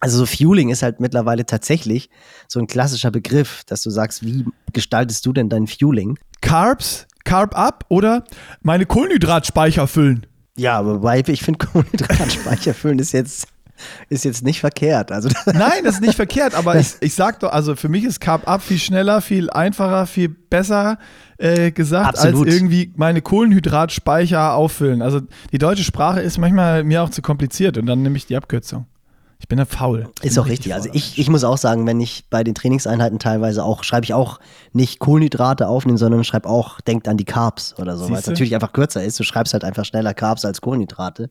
also so Fueling ist halt mittlerweile tatsächlich so ein klassischer Begriff, dass du sagst, wie gestaltest du denn dein Fueling? Carbs, Carb up oder meine Kohlenhydratspeicher füllen. Ja, aber ich finde Kohlenhydratspeicher füllen ist jetzt ist jetzt nicht verkehrt. Also Nein, das ist nicht verkehrt, aber ich, ich sag doch, also für mich ist Carb Up viel schneller, viel einfacher, viel besser äh, gesagt, Absolut. als irgendwie meine Kohlenhydratspeicher auffüllen. Also die deutsche Sprache ist manchmal mir auch zu kompliziert und dann nehme ich die Abkürzung. Ich bin da faul. Ist auch richtig. Also ich, ich muss auch sagen, wenn ich bei den Trainingseinheiten teilweise auch, schreibe ich auch nicht Kohlenhydrate aufnehmen, sondern schreibe auch, denkt an die Carbs oder so, weil es natürlich einfach kürzer ist. Du schreibst halt einfach schneller Carbs als Kohlenhydrate.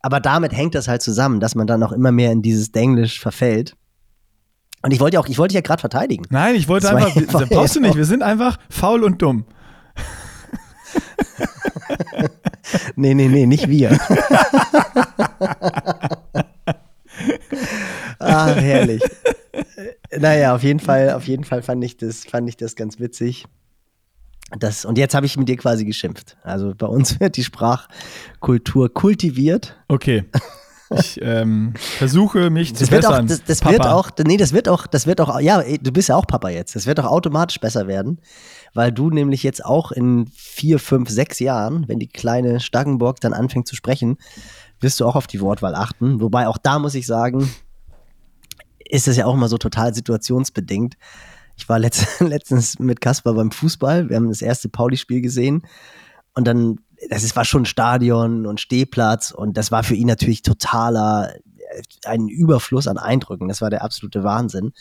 Aber damit hängt das halt zusammen, dass man dann auch immer mehr in dieses Denglisch verfällt. Und ich wollte ja auch, ich wollte ja gerade verteidigen. Nein, ich wollte einfach, einfach brauchst du nicht, wir sind einfach faul und dumm. nee, nee, nee, nicht wir. ah, herrlich. Naja, auf jeden Fall, auf jeden Fall fand ich das, fand ich das ganz witzig. Das, und jetzt habe ich mit dir quasi geschimpft. Also bei uns wird die Sprachkultur kultiviert. Okay. Ich ähm, versuche mich das zu wird bessern. Auch, das, das wird auch, nee, das wird auch, das wird auch, ja, du bist ja auch Papa jetzt. Das wird auch automatisch besser werden, weil du nämlich jetzt auch in vier, fünf, sechs Jahren, wenn die kleine Staggenburg dann anfängt zu sprechen, wirst du auch auf die Wortwahl achten. Wobei auch da muss ich sagen, ist es ja auch immer so total situationsbedingt. Ich war letzt, letztens mit Kaspar beim Fußball. Wir haben das erste Pauli-Spiel gesehen. Und dann, das ist, war schon Stadion und Stehplatz. Und das war für ihn natürlich totaler, äh, ein Überfluss an Eindrücken. Das war der absolute Wahnsinn.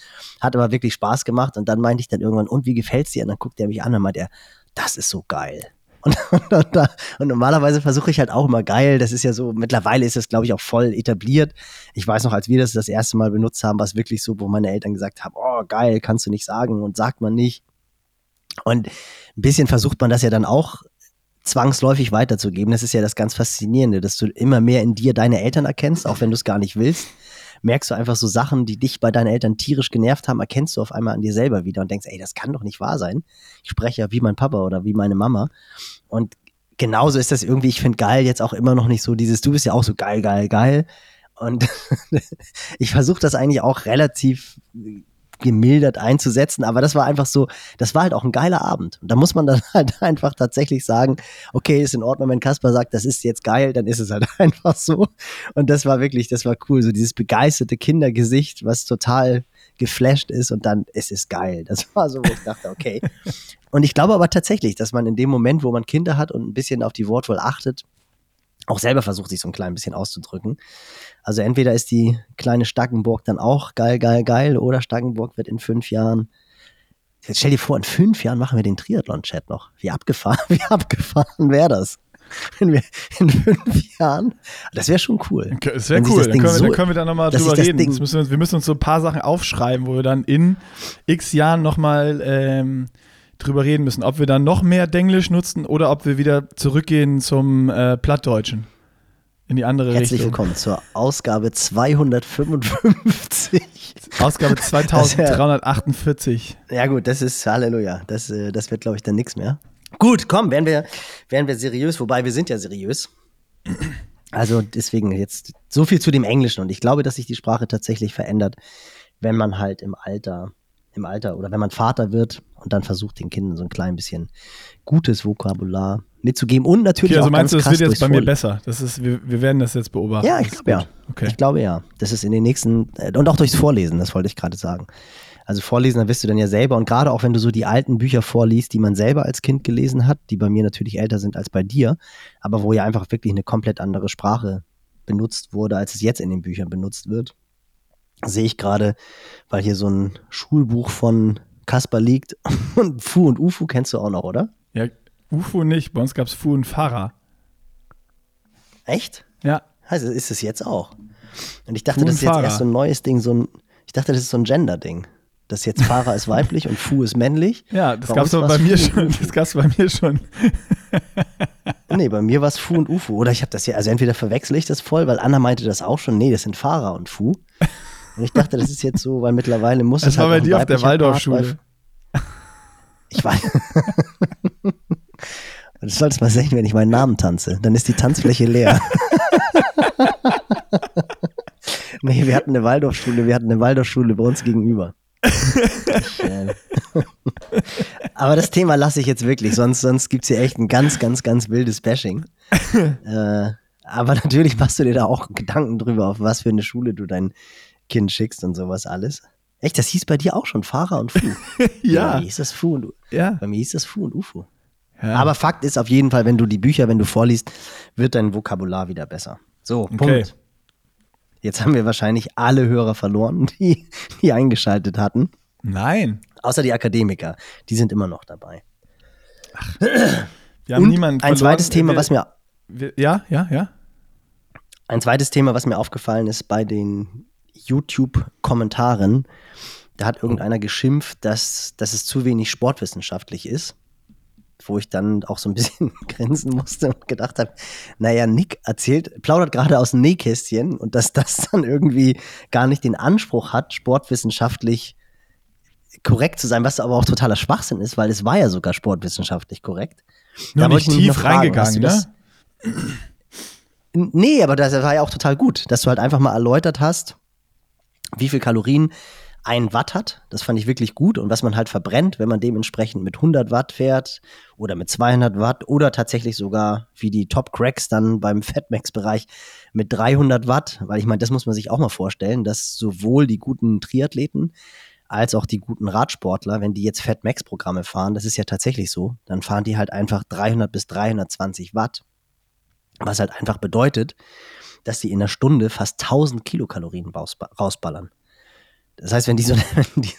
Hat aber wirklich Spaß gemacht. Und dann meinte ich dann irgendwann, und wie gefällt's dir? Und dann guckt er mich an und meint er, das ist so geil. Und, und, und normalerweise versuche ich halt auch immer geil. Das ist ja so, mittlerweile ist das, glaube ich, auch voll etabliert. Ich weiß noch, als wir das das erste Mal benutzt haben, war es wirklich so, wo meine Eltern gesagt haben, oh geil, kannst du nicht sagen und sagt man nicht. Und ein bisschen versucht man das ja dann auch zwangsläufig weiterzugeben. Das ist ja das ganz Faszinierende, dass du immer mehr in dir deine Eltern erkennst, auch wenn du es gar nicht willst merkst du einfach so Sachen, die dich bei deinen Eltern tierisch genervt haben, erkennst du auf einmal an dir selber wieder und denkst, ey, das kann doch nicht wahr sein. Ich spreche ja wie mein Papa oder wie meine Mama. Und genauso ist das irgendwie, ich finde geil jetzt auch immer noch nicht so dieses, du bist ja auch so geil, geil, geil. Und ich versuche das eigentlich auch relativ gemildert einzusetzen. Aber das war einfach so, das war halt auch ein geiler Abend. Und da muss man dann halt einfach tatsächlich sagen, okay, ist in Ordnung, wenn Kasper sagt, das ist jetzt geil, dann ist es halt einfach so. Und das war wirklich, das war cool. So dieses begeisterte Kindergesicht, was total geflasht ist und dann ist es geil. Das war so, wo ich dachte, okay. Und ich glaube aber tatsächlich, dass man in dem Moment, wo man Kinder hat und ein bisschen auf die Wortwahl achtet, auch selber versucht, sich so ein klein bisschen auszudrücken. Also entweder ist die kleine Staggenburg dann auch geil, geil, geil, oder Staggenburg wird in fünf Jahren. Jetzt stell dir vor, in fünf Jahren machen wir den Triathlon-Chat noch. Wie abgefahren, wie abgefahren wäre das? Wenn wir in fünf Jahren, das wäre schon cool. Das wäre cool, dann können, wir, dann können, wir, da nochmal drüber reden. Müssen wir, wir, müssen uns so ein paar Sachen aufschreiben, wo wir dann in x Jahren nochmal ähm, drüber reden müssen, ob wir dann noch mehr Denglisch nutzen oder ob wir wieder zurückgehen zum äh, Plattdeutschen. In die andere Herzlich Richtung. willkommen zur Ausgabe 255. Ausgabe 2348. Ja, gut, das ist Halleluja. Das, äh, das wird, glaube ich, dann nichts mehr. Gut, komm, werden wir, werden wir seriös, wobei wir sind ja seriös. Also deswegen jetzt so viel zu dem Englischen und ich glaube, dass sich die Sprache tatsächlich verändert, wenn man halt im Alter im Alter oder wenn man Vater wird und dann versucht, den Kindern so ein klein bisschen gutes Vokabular mitzugeben und natürlich okay, also auch meinst ganz du, das wird jetzt bei mir besser? Das ist, wir, wir werden das jetzt beobachten. Ja, ich glaube ja. Okay. Ich glaube ja. Das ist in den nächsten äh, und auch durchs Vorlesen, das wollte ich gerade sagen. Also vorlesen, da wirst du dann ja selber und gerade auch wenn du so die alten Bücher vorliest, die man selber als Kind gelesen hat, die bei mir natürlich älter sind als bei dir, aber wo ja einfach wirklich eine komplett andere Sprache benutzt wurde, als es jetzt in den Büchern benutzt wird sehe ich gerade, weil hier so ein Schulbuch von Kasper liegt. Und Fu und Ufu kennst du auch noch, oder? Ja, Ufu nicht. Bei uns gab es Fu und Fahrer. Echt? Ja. Also ist es jetzt auch. Und ich dachte, Fu das ist jetzt erst so ein neues Ding, so ein, ich dachte, das ist so ein Gender-Ding. Dass jetzt Fahrer ist weiblich und Fu ist männlich. Ja, das gab es aber bei mir schon. Das gab es bei mir schon. nee, bei mir war es Fu und Ufu. Oder ich habe das ja, also entweder verwechsel ich das voll, weil Anna meinte das auch schon. Nee, das sind Fahrer und Fu. Und ich dachte, das ist jetzt so, weil mittlerweile muss das es. Das war halt bei dir auf der Waldorfschule. Ich weiß. Du solltest mal sehen, wenn ich meinen Namen tanze. Dann ist die Tanzfläche leer. nee, wir hatten eine Waldorfschule, wir hatten eine Waldorfschule bei uns gegenüber. Aber das Thema lasse ich jetzt wirklich, sonst, sonst gibt es hier echt ein ganz, ganz, ganz wildes Bashing. äh, aber natürlich machst du dir da auch Gedanken drüber, auf was für eine Schule du dein Kind schickst und sowas alles. Echt, das hieß bei dir auch schon Fahrer und Fu. ja. Bei mir hieß das Fu und ja. Bei mir hieß das Fu und Ufo. Ja. Aber Fakt ist auf jeden Fall, wenn du die Bücher, wenn du vorliest, wird dein Vokabular wieder besser. So, okay. Punkt. Jetzt haben wir wahrscheinlich alle Hörer verloren, die, die eingeschaltet hatten. Nein. Außer die Akademiker. Die sind immer noch dabei. Ach, wir haben Und niemanden ein zweites Thema, wir, was mir. Wir, ja, ja, ja. Ein zweites Thema, was mir aufgefallen ist bei den YouTube-Kommentaren. Da hat irgendeiner geschimpft, dass, dass es zu wenig sportwissenschaftlich ist wo ich dann auch so ein bisschen grinsen musste und gedacht habe, naja, Nick erzählt, plaudert gerade aus dem Nähkästchen und dass das dann irgendwie gar nicht den Anspruch hat, sportwissenschaftlich korrekt zu sein, was aber auch totaler Schwachsinn ist, weil es war ja sogar sportwissenschaftlich korrekt. Nur da nicht tief fragen, reingegangen, ne? Nee, aber das war ja auch total gut, dass du halt einfach mal erläutert hast, wie viel Kalorien ein Watt hat. Das fand ich wirklich gut. Und was man halt verbrennt, wenn man dementsprechend mit 100 Watt fährt oder mit 200 Watt oder tatsächlich sogar wie die Top Cracks dann beim Fatmax-Bereich mit 300 Watt. Weil ich meine, das muss man sich auch mal vorstellen, dass sowohl die guten Triathleten als auch die guten Radsportler, wenn die jetzt Fatmax-Programme fahren, das ist ja tatsächlich so, dann fahren die halt einfach 300 bis 320 Watt. Was halt einfach bedeutet, dass sie in einer Stunde fast 1000 Kilokalorien rausballern. Das heißt, wenn die, so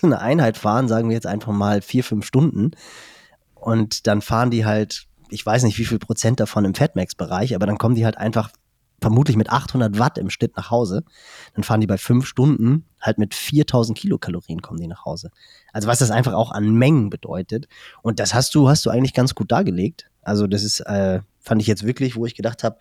eine, Einheit fahren, sagen wir jetzt einfach mal vier, fünf Stunden, und dann fahren die halt, ich weiß nicht, wie viel Prozent davon im Fatmax-Bereich, aber dann kommen die halt einfach vermutlich mit 800 Watt im Schnitt nach Hause. Dann fahren die bei fünf Stunden halt mit 4000 Kilokalorien kommen die nach Hause. Also was das einfach auch an Mengen bedeutet. Und das hast du, hast du eigentlich ganz gut dargelegt. Also das ist, äh, fand ich jetzt wirklich, wo ich gedacht habe,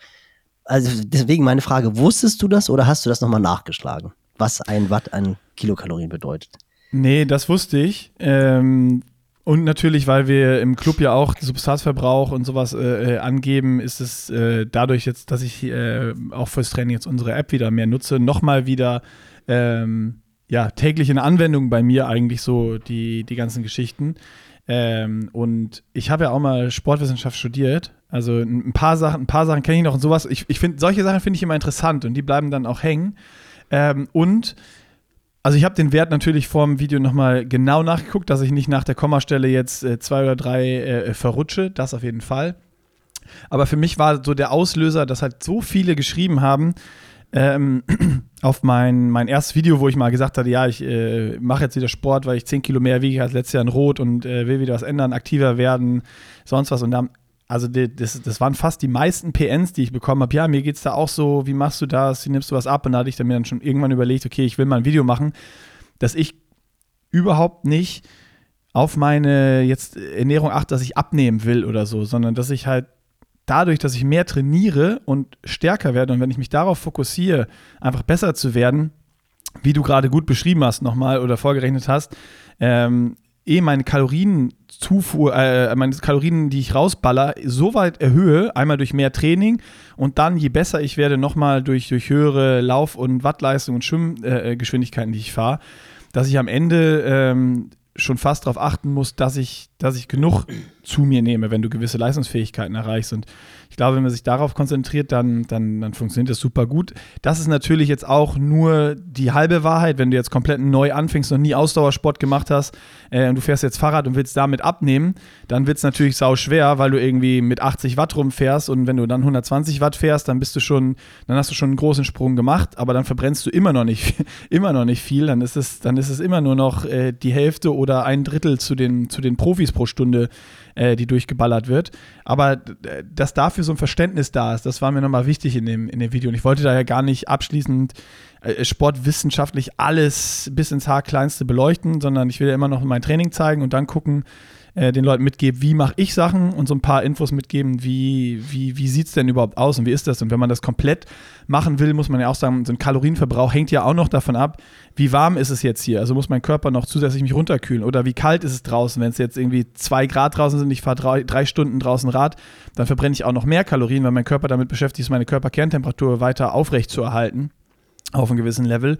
also deswegen meine Frage, wusstest du das oder hast du das nochmal nachgeschlagen? Was ein Watt an Kilokalorien bedeutet. Nee, das wusste ich. Ähm, und natürlich, weil wir im Club ja auch Substanzverbrauch und sowas äh, äh, angeben, ist es äh, dadurch jetzt, dass ich äh, auch fürs Training jetzt unsere App wieder mehr nutze, nochmal wieder ähm, ja, täglich in Anwendung bei mir eigentlich so die, die ganzen Geschichten. Ähm, und ich habe ja auch mal Sportwissenschaft studiert. Also ein paar Sachen, ein paar Sachen kenne ich noch und sowas. Ich, ich finde, solche Sachen finde ich immer interessant und die bleiben dann auch hängen. Ähm, und also ich habe den Wert natürlich vor dem Video nochmal genau nachgeguckt, dass ich nicht nach der Kommastelle jetzt äh, zwei oder drei äh, verrutsche. Das auf jeden Fall. Aber für mich war so der Auslöser, dass halt so viele geschrieben haben, ähm, auf mein, mein erstes Video, wo ich mal gesagt hatte, ja, ich äh, mache jetzt wieder Sport, weil ich 10 Kilo mehr wiege als letztes Jahr in Rot und äh, will wieder was ändern, aktiver werden, sonst was. Und da also das, das waren fast die meisten PNs, die ich bekommen habe. Ja, mir geht es da auch so, wie machst du das, wie nimmst du was ab? Und da hatte ich dann mir dann schon irgendwann überlegt, okay, ich will mal ein Video machen, dass ich überhaupt nicht auf meine jetzt Ernährung achte, dass ich abnehmen will oder so, sondern dass ich halt dadurch, dass ich mehr trainiere und stärker werde und wenn ich mich darauf fokussiere, einfach besser zu werden, wie du gerade gut beschrieben hast nochmal oder vorgerechnet hast, ähm, eh meine Kalorienzufuhr, äh, meine Kalorien, die ich rausballer, so weit erhöhe, einmal durch mehr Training und dann, je besser ich werde, nochmal durch, durch höhere Lauf- und Wattleistung und Schwimmgeschwindigkeiten, äh, die ich fahre, dass ich am Ende ähm, schon fast darauf achten muss, dass ich, dass ich genug zu mir nehme, wenn du gewisse Leistungsfähigkeiten erreichst. Und ich glaube, wenn man sich darauf konzentriert, dann, dann, dann funktioniert das super gut. Das ist natürlich jetzt auch nur die halbe Wahrheit, wenn du jetzt komplett neu anfängst, noch nie Ausdauersport gemacht hast äh, und du fährst jetzt Fahrrad und willst damit abnehmen, dann wird es natürlich sau schwer, weil du irgendwie mit 80 Watt rumfährst und wenn du dann 120 Watt fährst, dann bist du schon, dann hast du schon einen großen Sprung gemacht, aber dann verbrennst du immer noch nicht, immer noch nicht viel. Dann ist es, dann ist es immer nur noch äh, die Hälfte oder ein Drittel zu den, zu den Profis pro Stunde, äh, die durchgeballert wird. Aber dass dafür so ein Verständnis da ist, das war mir nochmal wichtig in dem, in dem Video. Und ich wollte daher gar nicht abschließend äh, sportwissenschaftlich alles bis ins Haarkleinste beleuchten, sondern ich will ja immer noch mein Training zeigen und dann gucken, äh, den Leuten mitgebe, wie mache ich Sachen und so ein paar Infos mitgeben, wie, wie, wie sieht es denn überhaupt aus und wie ist das? Und wenn man das komplett machen will, muss man ja auch sagen, so ein Kalorienverbrauch hängt ja auch noch davon ab, wie warm ist es jetzt hier? Also muss mein Körper noch zusätzlich mich runterkühlen oder wie kalt ist es draußen? Wenn es jetzt irgendwie zwei Grad draußen sind, ich fahre drei, drei Stunden draußen Rad, dann verbrenne ich auch noch mehr Kalorien, weil mein Körper damit beschäftigt ist, meine Körperkerntemperatur weiter aufrecht zu erhalten auf einem gewissen Level.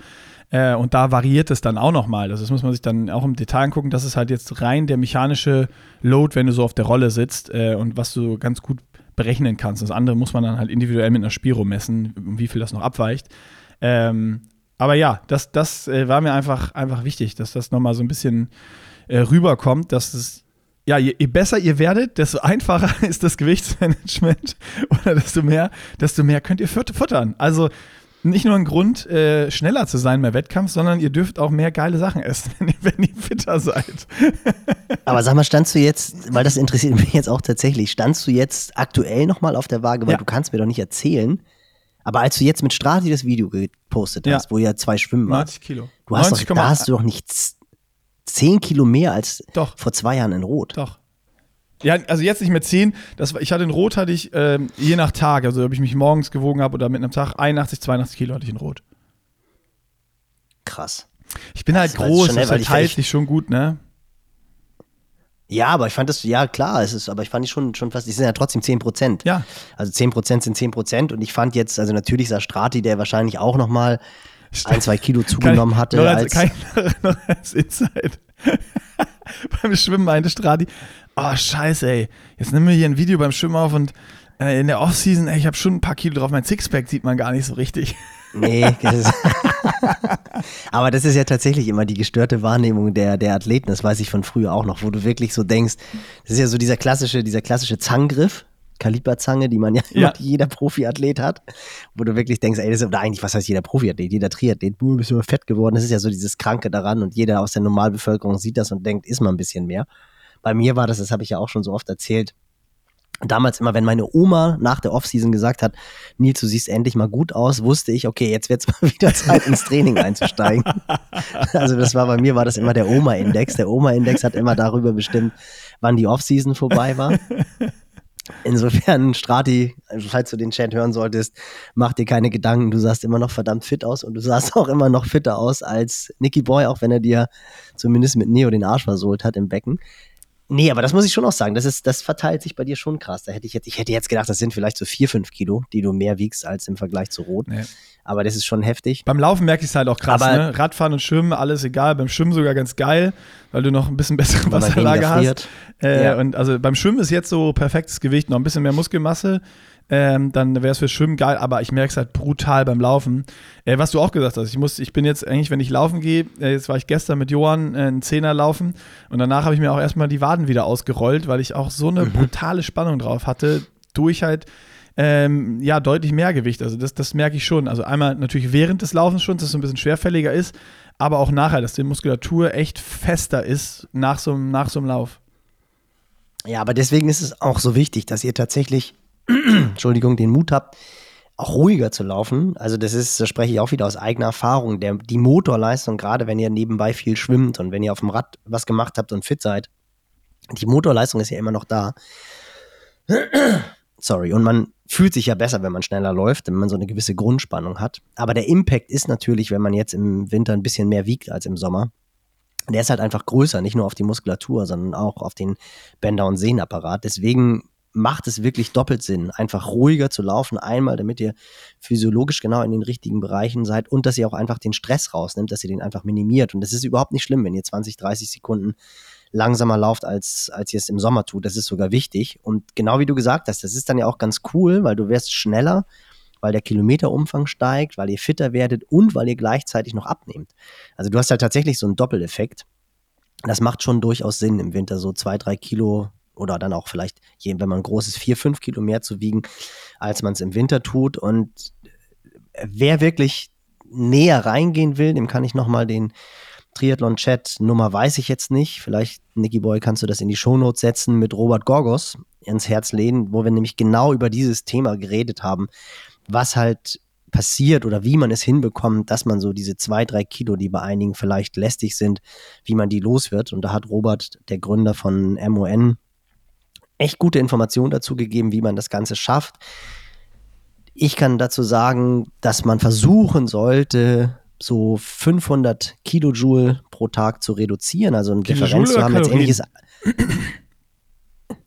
Äh, und da variiert es dann auch nochmal. Also das muss man sich dann auch im Detail angucken. Das ist halt jetzt rein der mechanische Load, wenn du so auf der Rolle sitzt äh, und was du ganz gut berechnen kannst. Das andere muss man dann halt individuell mit einer Spiro messen, wie viel das noch abweicht. Ähm, aber ja, das, das äh, war mir einfach, einfach wichtig, dass das nochmal so ein bisschen äh, rüberkommt, dass es ja, je, je, besser ihr werdet, desto einfacher ist das Gewichtsmanagement oder desto mehr, desto mehr könnt ihr futtern. Also nicht nur ein Grund, äh, schneller zu sein beim Wettkampf, sondern ihr dürft auch mehr geile Sachen essen, wenn ihr, wenn ihr fitter seid. Aber sag mal, standst du jetzt, weil das interessiert mich jetzt auch tatsächlich, standst du jetzt aktuell nochmal auf der Waage, weil ja. du kannst mir doch nicht erzählen, aber als du jetzt mit Strati das Video gepostet hast, ja. wo ja zwei schwimmen waren, 90 Kilo. Du hast 90, doch, da hast du doch nicht 10 Kilo mehr als doch. vor zwei Jahren in Rot. Doch. Ja, also jetzt nicht mehr 10. Das, ich hatte in Rot, hatte ich ähm, je nach Tag, also ob ich mich morgens gewogen habe oder mit einem Tag, 81, 82 Kilo hatte ich in Rot. Krass. Ich bin halt das groß, das verteilt sich schon gut, ne? Ja, aber ich fand das, ja klar, es ist, aber ich fand die schon, schon fast, die sind ja trotzdem 10 Prozent. Ja. Also 10 Prozent sind 10 Prozent und ich fand jetzt, also natürlich sah Strati, der wahrscheinlich auch nochmal ein, zwei Kilo zugenommen hatte. Noch als, als, kein, noch als Insight. beim Schwimmen meinte Strati, oh scheiße ey, jetzt nehmen wir hier ein Video beim Schwimmen auf und äh, in der Offseason, ey, ich habe schon ein paar Kilo drauf, mein Sixpack sieht man gar nicht so richtig. Nee, das aber das ist ja tatsächlich immer die gestörte Wahrnehmung der, der Athleten, das weiß ich von früher auch noch, wo du wirklich so denkst, das ist ja so dieser klassische, dieser klassische Zanggriff, Kaliberzange, die man ja, ja. jeder Profiathlet hat, wo du wirklich denkst, ey, das ist oder eigentlich, was heißt jeder Profiathlet, jeder Triathlet, du bist immer fett geworden, das ist ja so dieses Kranke daran und jeder aus der Normalbevölkerung sieht das und denkt, ist man ein bisschen mehr. Bei mir war das, das habe ich ja auch schon so oft erzählt, damals immer, wenn meine Oma nach der Offseason gesagt hat, Nils, du siehst endlich mal gut aus, wusste ich, okay, jetzt wird es mal wieder Zeit, ins Training einzusteigen. also das war bei mir, war das immer der Oma-Index. Der Oma-Index hat immer darüber bestimmt, wann die Offseason vorbei war. Insofern, Strati, falls du den Chat hören solltest, mach dir keine Gedanken. Du sahst immer noch verdammt fit aus und du sahst auch immer noch fitter aus als Nicky Boy, auch wenn er dir zumindest mit Neo den Arsch versohlt hat im Becken. Nee, aber das muss ich schon auch sagen. Das ist, das verteilt sich bei dir schon krass. Da hätte ich jetzt, ich hätte jetzt gedacht, das sind vielleicht so vier, fünf Kilo, die du mehr wiegst als im Vergleich zu Rot. Nee. Aber das ist schon heftig. Beim Laufen merke ich es halt auch krass. Aber ne? Radfahren und Schwimmen, alles egal. Beim Schwimmen sogar ganz geil, weil du noch ein bisschen bessere Wasserlage hast. Äh, ja. Und also beim Schwimmen ist jetzt so perfektes Gewicht, noch ein bisschen mehr Muskelmasse ähm, dann wäre es für Schwimmen geil, aber ich merke es halt brutal beim Laufen. Äh, was du auch gesagt hast, ich muss, ich bin jetzt eigentlich, wenn ich laufen gehe, äh, jetzt war ich gestern mit Johann äh, einen Zehner laufen und danach habe ich mir auch erstmal die Waden wieder ausgerollt, weil ich auch so eine mhm. brutale Spannung drauf hatte, durch halt ähm, ja, deutlich mehr Gewicht. Also das, das merke ich schon. Also einmal natürlich während des Laufens schon, dass es ein bisschen schwerfälliger ist, aber auch nachher, dass die Muskulatur echt fester ist nach so, nach so einem Lauf. Ja, aber deswegen ist es auch so wichtig, dass ihr tatsächlich Entschuldigung, den Mut habt, auch ruhiger zu laufen. Also das ist, da spreche ich auch wieder aus eigener Erfahrung, der, die Motorleistung, gerade wenn ihr nebenbei viel schwimmt und wenn ihr auf dem Rad was gemacht habt und fit seid, die Motorleistung ist ja immer noch da. Sorry, und man fühlt sich ja besser, wenn man schneller läuft, wenn man so eine gewisse Grundspannung hat. Aber der Impact ist natürlich, wenn man jetzt im Winter ein bisschen mehr wiegt als im Sommer, der ist halt einfach größer, nicht nur auf die Muskulatur, sondern auch auf den Bänder- und Sehnapparat. Deswegen macht es wirklich doppelt Sinn, einfach ruhiger zu laufen, einmal, damit ihr physiologisch genau in den richtigen Bereichen seid und dass ihr auch einfach den Stress rausnimmt, dass ihr den einfach minimiert. Und das ist überhaupt nicht schlimm, wenn ihr 20, 30 Sekunden langsamer lauft, als, als ihr es im Sommer tut. Das ist sogar wichtig. Und genau wie du gesagt hast, das ist dann ja auch ganz cool, weil du wirst schneller, weil der Kilometerumfang steigt, weil ihr fitter werdet und weil ihr gleichzeitig noch abnehmt. Also du hast halt tatsächlich so einen Doppeleffekt. Das macht schon durchaus Sinn im Winter, so zwei, drei Kilo oder dann auch vielleicht, wenn man groß ist, vier, fünf Kilo mehr zu wiegen, als man es im Winter tut. Und wer wirklich näher reingehen will, dem kann ich nochmal den Triathlon-Chat Nummer weiß ich jetzt nicht. Vielleicht, Nicky Boy, kannst du das in die Shownotes setzen mit Robert Gorgos ins Herz lehnen, wo wir nämlich genau über dieses Thema geredet haben, was halt passiert oder wie man es hinbekommt, dass man so diese zwei, drei Kilo, die bei einigen vielleicht lästig sind, wie man die los wird. Und da hat Robert, der Gründer von MON, echt gute Informationen dazu gegeben, wie man das Ganze schafft. Ich kann dazu sagen, dass man versuchen sollte, so 500 Kilojoule pro Tag zu reduzieren, also eine Kilojoule Differenz zu haben. Letztendlich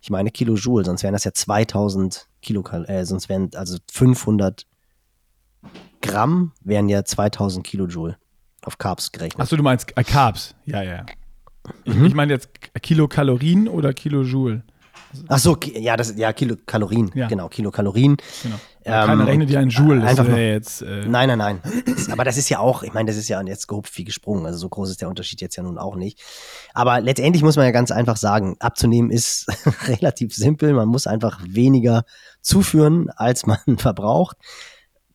ich meine Kilojoule, sonst wären das ja 2000 Kilokal, äh, sonst wären also 500 Gramm wären ja 2000 Kilojoule auf Carbs gerechnet. Achso, du meinst äh, Carbs, ja, ja. Ich, mhm. ich meine jetzt Kilokalorien oder Kilojoule? Ach so, ja, das ja Kilokalorien, ja. genau, Kilokalorien. Genau. Ähm, Keiner rechnet ja einen Joule. Einfach nur, jetzt, äh nein, nein, nein. Aber das ist ja auch, ich meine, das ist ja jetzt gehupft wie gesprungen. Also so groß ist der Unterschied jetzt ja nun auch nicht. Aber letztendlich muss man ja ganz einfach sagen, abzunehmen ist relativ simpel. Man muss einfach weniger zuführen, als man verbraucht.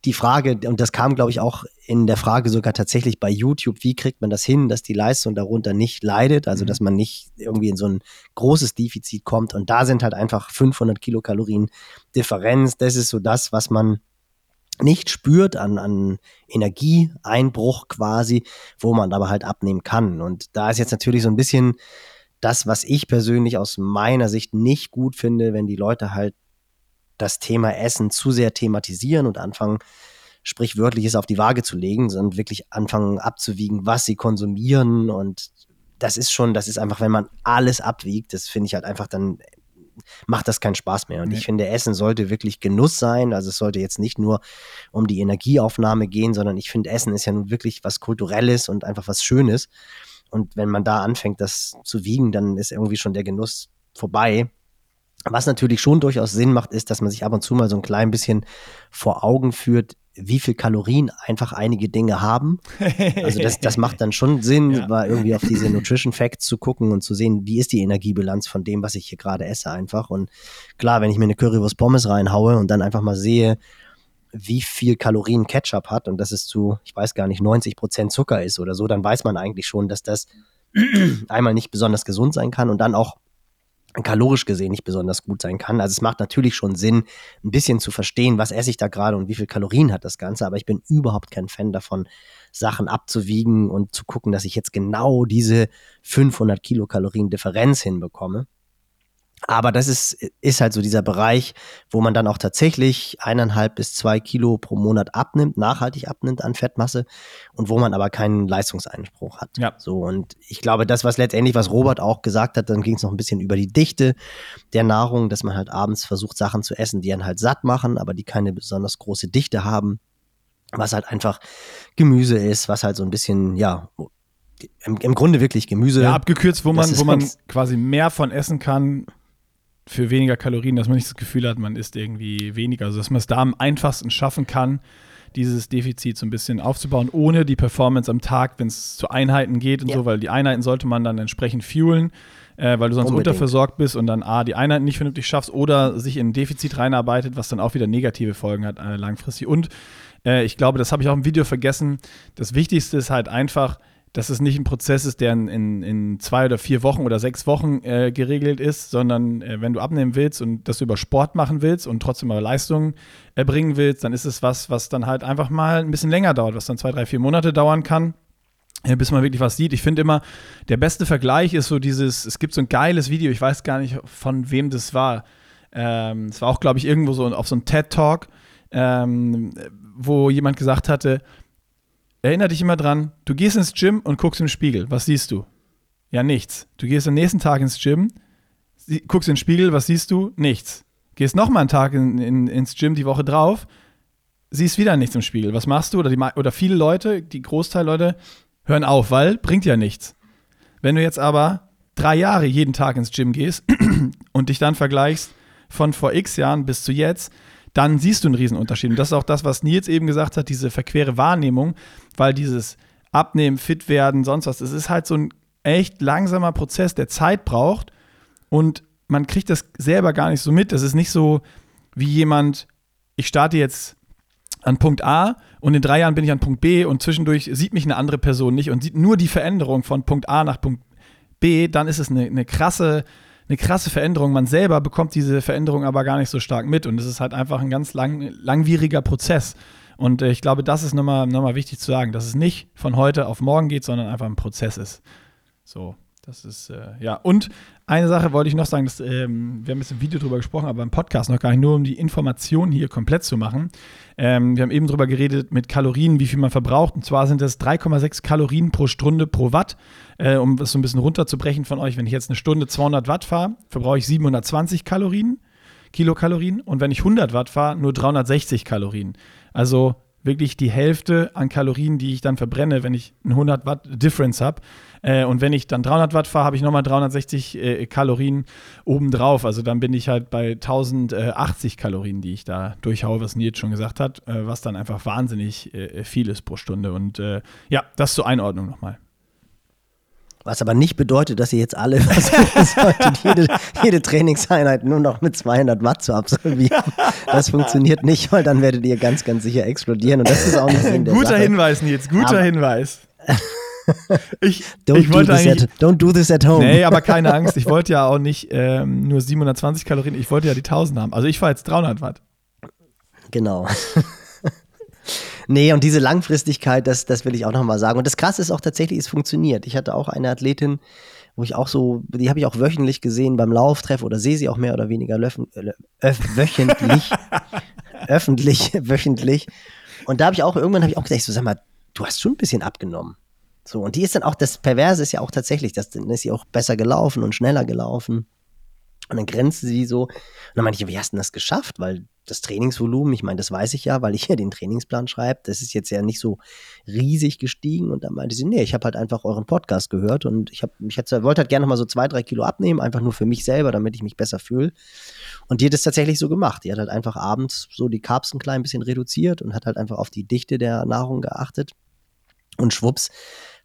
Die Frage, und das kam, glaube ich, auch in der Frage sogar tatsächlich bei YouTube, wie kriegt man das hin, dass die Leistung darunter nicht leidet, also mhm. dass man nicht irgendwie in so ein großes Defizit kommt. Und da sind halt einfach 500 Kilokalorien Differenz. Das ist so das, was man nicht spürt an, an Energieeinbruch quasi, wo man aber halt abnehmen kann. Und da ist jetzt natürlich so ein bisschen das, was ich persönlich aus meiner Sicht nicht gut finde, wenn die Leute halt das Thema Essen zu sehr thematisieren und anfangen, sprichwörtliches auf die Waage zu legen, sondern wirklich anfangen abzuwiegen, was sie konsumieren. Und das ist schon, das ist einfach, wenn man alles abwiegt, das finde ich halt einfach dann macht das keinen Spaß mehr. Und nee. ich finde, Essen sollte wirklich Genuss sein. Also es sollte jetzt nicht nur um die Energieaufnahme gehen, sondern ich finde, Essen ist ja nun wirklich was Kulturelles und einfach was Schönes. Und wenn man da anfängt, das zu wiegen, dann ist irgendwie schon der Genuss vorbei. Was natürlich schon durchaus Sinn macht, ist, dass man sich ab und zu mal so ein klein bisschen vor Augen führt, wie viel Kalorien einfach einige Dinge haben. Also das, das macht dann schon Sinn, ja. mal irgendwie auf diese Nutrition Facts zu gucken und zu sehen, wie ist die Energiebilanz von dem, was ich hier gerade esse einfach. Und klar, wenn ich mir eine Currywurst Pommes reinhaue und dann einfach mal sehe, wie viel Kalorien Ketchup hat und dass es zu, ich weiß gar nicht, 90 Prozent Zucker ist oder so, dann weiß man eigentlich schon, dass das einmal nicht besonders gesund sein kann und dann auch kalorisch gesehen nicht besonders gut sein kann. Also es macht natürlich schon Sinn, ein bisschen zu verstehen, was esse ich da gerade und wie viel Kalorien hat das Ganze. Aber ich bin überhaupt kein Fan davon, Sachen abzuwiegen und zu gucken, dass ich jetzt genau diese 500 Kilokalorien Differenz hinbekomme. Aber das ist, ist halt so dieser Bereich, wo man dann auch tatsächlich eineinhalb bis zwei Kilo pro Monat abnimmt, nachhaltig abnimmt an Fettmasse und wo man aber keinen Leistungseinspruch hat. Ja. So, und ich glaube, das, was letztendlich, was Robert auch gesagt hat, dann ging es noch ein bisschen über die Dichte der Nahrung, dass man halt abends versucht, Sachen zu essen, die einen halt satt machen, aber die keine besonders große Dichte haben. Was halt einfach Gemüse ist, was halt so ein bisschen, ja, im, im Grunde wirklich Gemüse. Ja, abgekürzt, wo man, wo man quasi mehr von essen kann, für weniger Kalorien, dass man nicht das Gefühl hat, man isst irgendwie weniger. Also dass man es da am einfachsten schaffen kann, dieses Defizit so ein bisschen aufzubauen, ohne die Performance am Tag, wenn es zu Einheiten geht und ja. so, weil die Einheiten sollte man dann entsprechend fuelen, äh, weil du sonst Unbedingt. unterversorgt bist und dann A, die Einheiten nicht vernünftig schaffst oder sich in ein Defizit reinarbeitet, was dann auch wieder negative Folgen hat äh, langfristig. Und äh, ich glaube, das habe ich auch im Video vergessen. Das Wichtigste ist halt einfach, dass es nicht ein Prozess ist, der in, in zwei oder vier Wochen oder sechs Wochen äh, geregelt ist, sondern äh, wenn du abnehmen willst und das über Sport machen willst und trotzdem aber Leistung erbringen willst, dann ist es was, was dann halt einfach mal ein bisschen länger dauert, was dann zwei, drei, vier Monate dauern kann. Äh, bis man wirklich was sieht. Ich finde immer, der beste Vergleich ist so dieses, es gibt so ein geiles Video, ich weiß gar nicht, von wem das war. Ähm, es war auch, glaube ich, irgendwo so auf so einem TED-Talk, ähm, wo jemand gesagt hatte, Erinner dich immer dran, du gehst ins Gym und guckst im Spiegel. Was siehst du? Ja, nichts. Du gehst am nächsten Tag ins Gym, guckst in den Spiegel, was siehst du? Nichts. Gehst nochmal einen Tag in, in, ins Gym die Woche drauf, siehst wieder nichts im Spiegel. Was machst du? Oder, die, oder viele Leute, die Großteil Leute, hören auf, weil bringt ja nichts. Wenn du jetzt aber drei Jahre jeden Tag ins Gym gehst und dich dann vergleichst von vor x Jahren bis zu jetzt, dann siehst du einen Riesenunterschied. Und das ist auch das, was Nils eben gesagt hat, diese verquere Wahrnehmung, weil dieses Abnehmen, fit werden, sonst was, es ist halt so ein echt langsamer Prozess, der Zeit braucht und man kriegt das selber gar nicht so mit. Das ist nicht so wie jemand, ich starte jetzt an Punkt A und in drei Jahren bin ich an Punkt B und zwischendurch sieht mich eine andere Person nicht und sieht nur die Veränderung von Punkt A nach Punkt B, dann ist es eine, eine krasse eine krasse Veränderung. Man selber bekommt diese Veränderung aber gar nicht so stark mit und es ist halt einfach ein ganz lang, langwieriger Prozess. Und äh, ich glaube, das ist nochmal noch mal wichtig zu sagen, dass es nicht von heute auf morgen geht, sondern einfach ein Prozess ist. So. Das ist, äh, ja. Und eine Sache wollte ich noch sagen, dass, ähm, wir haben jetzt im Video drüber gesprochen, aber im Podcast noch gar nicht, nur um die Informationen hier komplett zu machen. Ähm, wir haben eben drüber geredet mit Kalorien, wie viel man verbraucht. Und zwar sind das 3,6 Kalorien pro Stunde pro Watt. Äh, um das so ein bisschen runterzubrechen von euch, wenn ich jetzt eine Stunde 200 Watt fahre, verbrauche ich 720 Kalorien, Kilokalorien. Und wenn ich 100 Watt fahre, nur 360 Kalorien. Also wirklich die Hälfte an Kalorien, die ich dann verbrenne, wenn ich einen 100 Watt Difference habe. Äh, und wenn ich dann 300 Watt fahre, habe ich nochmal 360 äh, Kalorien obendrauf. Also dann bin ich halt bei 1080 Kalorien, die ich da durchhaue, was Nils schon gesagt hat, äh, was dann einfach wahnsinnig äh, viel ist pro Stunde. Und äh, ja, das zur Einordnung nochmal. Was aber nicht bedeutet, dass ihr jetzt alle versuchen solltet, jede, jede Trainingseinheit nur noch mit 200 Watt zu absolvieren. Das funktioniert nicht, weil dann werdet ihr ganz, ganz sicher explodieren. Und das ist auch nicht Sinn der Guter Sache. Hinweis, Nils, guter aber, Hinweis. Ich, don't, ich wollte do at, don't do this at home. Nee, aber keine Angst. Ich wollte ja auch nicht ähm, nur 720 Kalorien, ich wollte ja die 1000 haben. Also ich fahre jetzt 300 Watt. Genau. Nee, und diese Langfristigkeit, das, das will ich auch nochmal sagen. Und das Krasse ist auch tatsächlich, es funktioniert. Ich hatte auch eine Athletin, wo ich auch so, die habe ich auch wöchentlich gesehen beim Lauftreff oder sehe sie auch mehr oder weniger löffen, äh, wöchentlich. öffentlich, wöchentlich. Und da habe ich auch, irgendwann habe ich auch gesagt, so, sag mal, du hast schon ein bisschen abgenommen. So, und die ist dann auch, das Perverse ist ja auch tatsächlich, das, dann ist sie auch besser gelaufen und schneller gelaufen. Und dann grenzte sie so. Und dann meinte ich, wie hast du das geschafft? Weil das Trainingsvolumen, ich meine, das weiß ich ja, weil ich ja den Trainingsplan schreibe, das ist jetzt ja nicht so riesig gestiegen. Und dann meinte sie, nee, ich habe halt einfach euren Podcast gehört und ich, hab, ich hätte, wollte halt gerne mal so zwei, drei Kilo abnehmen, einfach nur für mich selber, damit ich mich besser fühle. Und die hat es tatsächlich so gemacht. Die hat halt einfach abends so die Carbs ein klein bisschen reduziert und hat halt einfach auf die Dichte der Nahrung geachtet. Und schwupps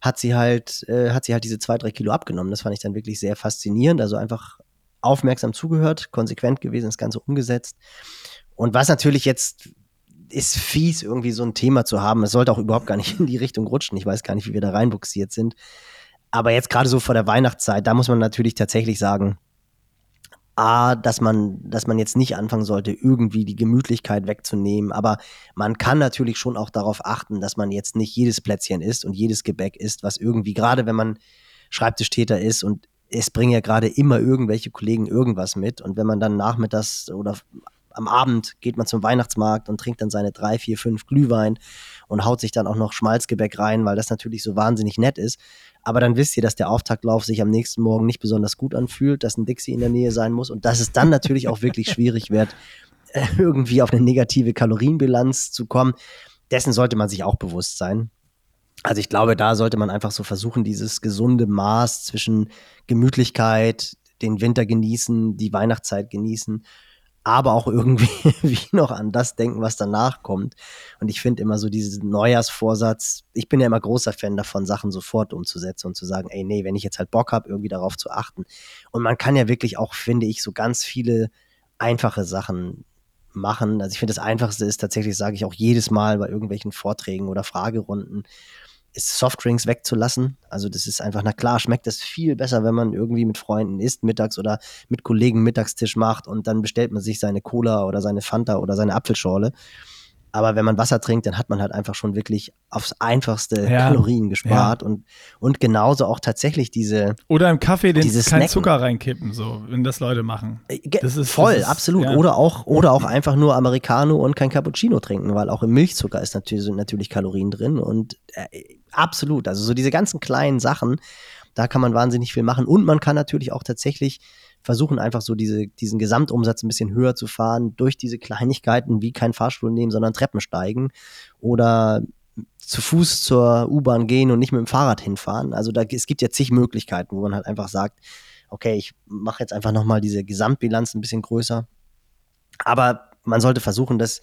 hat sie halt, äh, hat sie halt diese zwei, drei Kilo abgenommen. Das fand ich dann wirklich sehr faszinierend. Also einfach aufmerksam zugehört, konsequent gewesen, das Ganze umgesetzt. Und was natürlich jetzt ist fies, irgendwie so ein Thema zu haben. Es sollte auch überhaupt gar nicht in die Richtung rutschen. Ich weiß gar nicht, wie wir da reinbuxiert sind. Aber jetzt gerade so vor der Weihnachtszeit, da muss man natürlich tatsächlich sagen, A, dass man, dass man jetzt nicht anfangen sollte, irgendwie die Gemütlichkeit wegzunehmen. Aber man kann natürlich schon auch darauf achten, dass man jetzt nicht jedes Plätzchen isst und jedes Gebäck isst, was irgendwie, gerade wenn man Schreibtischtäter ist und es bringen ja gerade immer irgendwelche Kollegen irgendwas mit. Und wenn man dann nachmittags oder am Abend geht man zum Weihnachtsmarkt und trinkt dann seine drei, vier, fünf Glühwein und haut sich dann auch noch Schmalzgebäck rein, weil das natürlich so wahnsinnig nett ist. Aber dann wisst ihr, dass der Auftaktlauf sich am nächsten Morgen nicht besonders gut anfühlt, dass ein Dixie in der Nähe sein muss und dass es dann natürlich auch wirklich schwierig wird, äh, irgendwie auf eine negative Kalorienbilanz zu kommen. Dessen sollte man sich auch bewusst sein. Also ich glaube, da sollte man einfach so versuchen, dieses gesunde Maß zwischen Gemütlichkeit, den Winter genießen, die Weihnachtszeit genießen, aber auch irgendwie wie noch an das denken, was danach kommt. Und ich finde immer so diesen Neujahrsvorsatz, ich bin ja immer großer Fan davon, Sachen sofort umzusetzen und zu sagen, ey, nee, wenn ich jetzt halt Bock habe, irgendwie darauf zu achten. Und man kann ja wirklich auch, finde ich, so ganz viele einfache Sachen machen. Also ich finde, das Einfachste ist tatsächlich, sage ich auch jedes Mal bei irgendwelchen Vorträgen oder Fragerunden, ist Softdrinks wegzulassen. Also das ist einfach, na klar, schmeckt das viel besser, wenn man irgendwie mit Freunden isst, mittags oder mit Kollegen Mittagstisch macht und dann bestellt man sich seine Cola oder seine Fanta oder seine Apfelschorle. Aber wenn man Wasser trinkt, dann hat man halt einfach schon wirklich aufs einfachste ja. Kalorien gespart ja. und, und genauso auch tatsächlich diese. Oder im Kaffee den kein Snacken. Zucker reinkippen, so, wenn das Leute machen. Äh, das ist, Voll, das ist, absolut. Ja. Oder auch, oder auch einfach nur Americano und kein Cappuccino trinken, weil auch im Milchzucker ist natürlich, sind natürlich Kalorien drin und äh, absolut. Also so diese ganzen kleinen Sachen, da kann man wahnsinnig viel machen und man kann natürlich auch tatsächlich versuchen einfach so diese, diesen Gesamtumsatz ein bisschen höher zu fahren durch diese Kleinigkeiten wie kein Fahrstuhl nehmen, sondern Treppen steigen oder zu Fuß zur U-Bahn gehen und nicht mit dem Fahrrad hinfahren. Also da, es gibt ja zig Möglichkeiten, wo man halt einfach sagt, okay, ich mache jetzt einfach nochmal diese Gesamtbilanz ein bisschen größer. Aber man sollte versuchen, das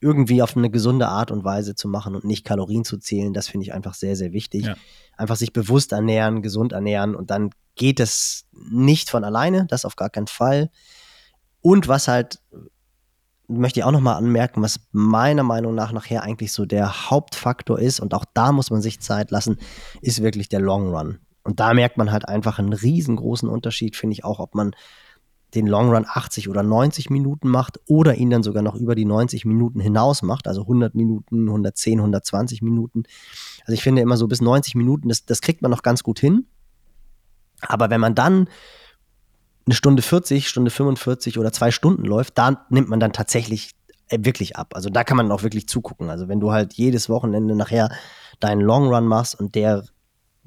irgendwie auf eine gesunde Art und Weise zu machen und nicht Kalorien zu zählen. Das finde ich einfach sehr, sehr wichtig. Ja. Einfach sich bewusst ernähren, gesund ernähren und dann geht es nicht von alleine, das auf gar keinen Fall. Und was halt, möchte ich auch nochmal anmerken, was meiner Meinung nach nachher eigentlich so der Hauptfaktor ist, und auch da muss man sich Zeit lassen, ist wirklich der Long Run. Und da merkt man halt einfach einen riesengroßen Unterschied, finde ich auch, ob man den Long Run 80 oder 90 Minuten macht oder ihn dann sogar noch über die 90 Minuten hinaus macht, also 100 Minuten, 110, 120 Minuten. Also ich finde immer so bis 90 Minuten, das, das kriegt man noch ganz gut hin. Aber wenn man dann eine Stunde 40, Stunde 45 oder zwei Stunden läuft, da nimmt man dann tatsächlich äh, wirklich ab. Also da kann man auch wirklich zugucken. Also wenn du halt jedes Wochenende nachher deinen Long Run machst und der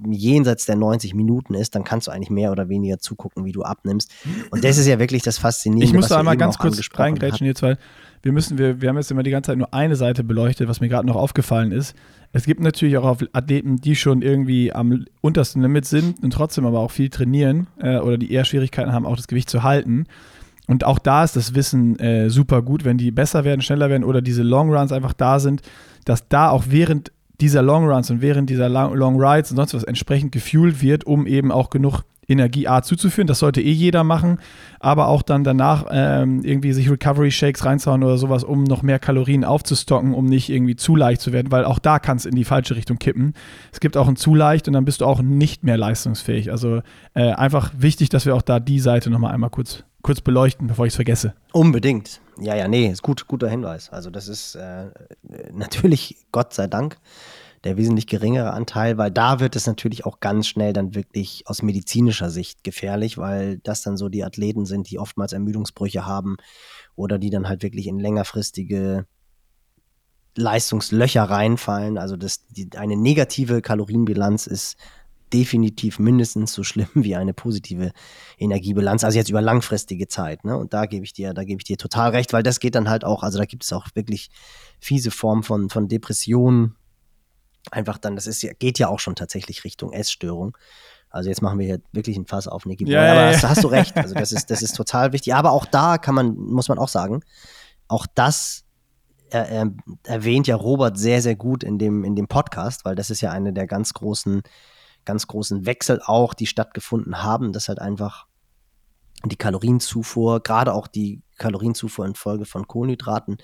jenseits der 90 Minuten ist, dann kannst du eigentlich mehr oder weniger zugucken, wie du abnimmst. Und das ist ja wirklich das Faszinierende. Ich muss da einmal ganz kurz reingrätschen jetzt, weil wir müssen, wir, wir haben jetzt immer die ganze Zeit nur eine Seite beleuchtet, was mir gerade noch aufgefallen ist. Es gibt natürlich auch Athleten, die schon irgendwie am untersten Limit sind und trotzdem aber auch viel trainieren äh, oder die eher Schwierigkeiten haben, auch das Gewicht zu halten. Und auch da ist das Wissen äh, super gut, wenn die besser werden, schneller werden oder diese Long Runs einfach da sind, dass da auch während dieser Long Runs und während dieser Long Rides und sonst was entsprechend gefuelt wird, um eben auch genug Energie A zuzuführen. Das sollte eh jeder machen, aber auch dann danach ähm, irgendwie sich Recovery Shakes reinzauen oder sowas, um noch mehr Kalorien aufzustocken, um nicht irgendwie zu leicht zu werden, weil auch da kann es in die falsche Richtung kippen. Es gibt auch ein zu leicht und dann bist du auch nicht mehr leistungsfähig. Also äh, einfach wichtig, dass wir auch da die Seite nochmal einmal kurz, kurz beleuchten, bevor ich es vergesse. Unbedingt. Ja, ja, nee, ist gut, guter Hinweis. Also das ist äh, natürlich, Gott sei Dank, der wesentlich geringere Anteil, weil da wird es natürlich auch ganz schnell dann wirklich aus medizinischer Sicht gefährlich, weil das dann so die Athleten sind, die oftmals Ermüdungsbrüche haben oder die dann halt wirklich in längerfristige Leistungslöcher reinfallen. Also das, die, eine negative Kalorienbilanz ist definitiv mindestens so schlimm wie eine positive Energiebilanz, also jetzt über langfristige Zeit. Ne? Und da gebe ich dir, da gebe ich dir total recht, weil das geht dann halt auch, also da gibt es auch wirklich fiese Formen von, von Depressionen, einfach dann, das ist, geht ja auch schon tatsächlich Richtung Essstörung. Also jetzt machen wir hier wirklich ein Fass auf Nicky ja, aber ja, hast, hast, du recht. Also das ist, das ist total wichtig. Aber auch da kann man, muss man auch sagen, auch das er, er, erwähnt ja Robert sehr, sehr gut in dem, in dem Podcast, weil das ist ja eine der ganz großen, ganz großen Wechsel auch, die stattgefunden haben, dass halt einfach die Kalorienzufuhr, gerade auch die Kalorienzufuhr in Folge von Kohlenhydraten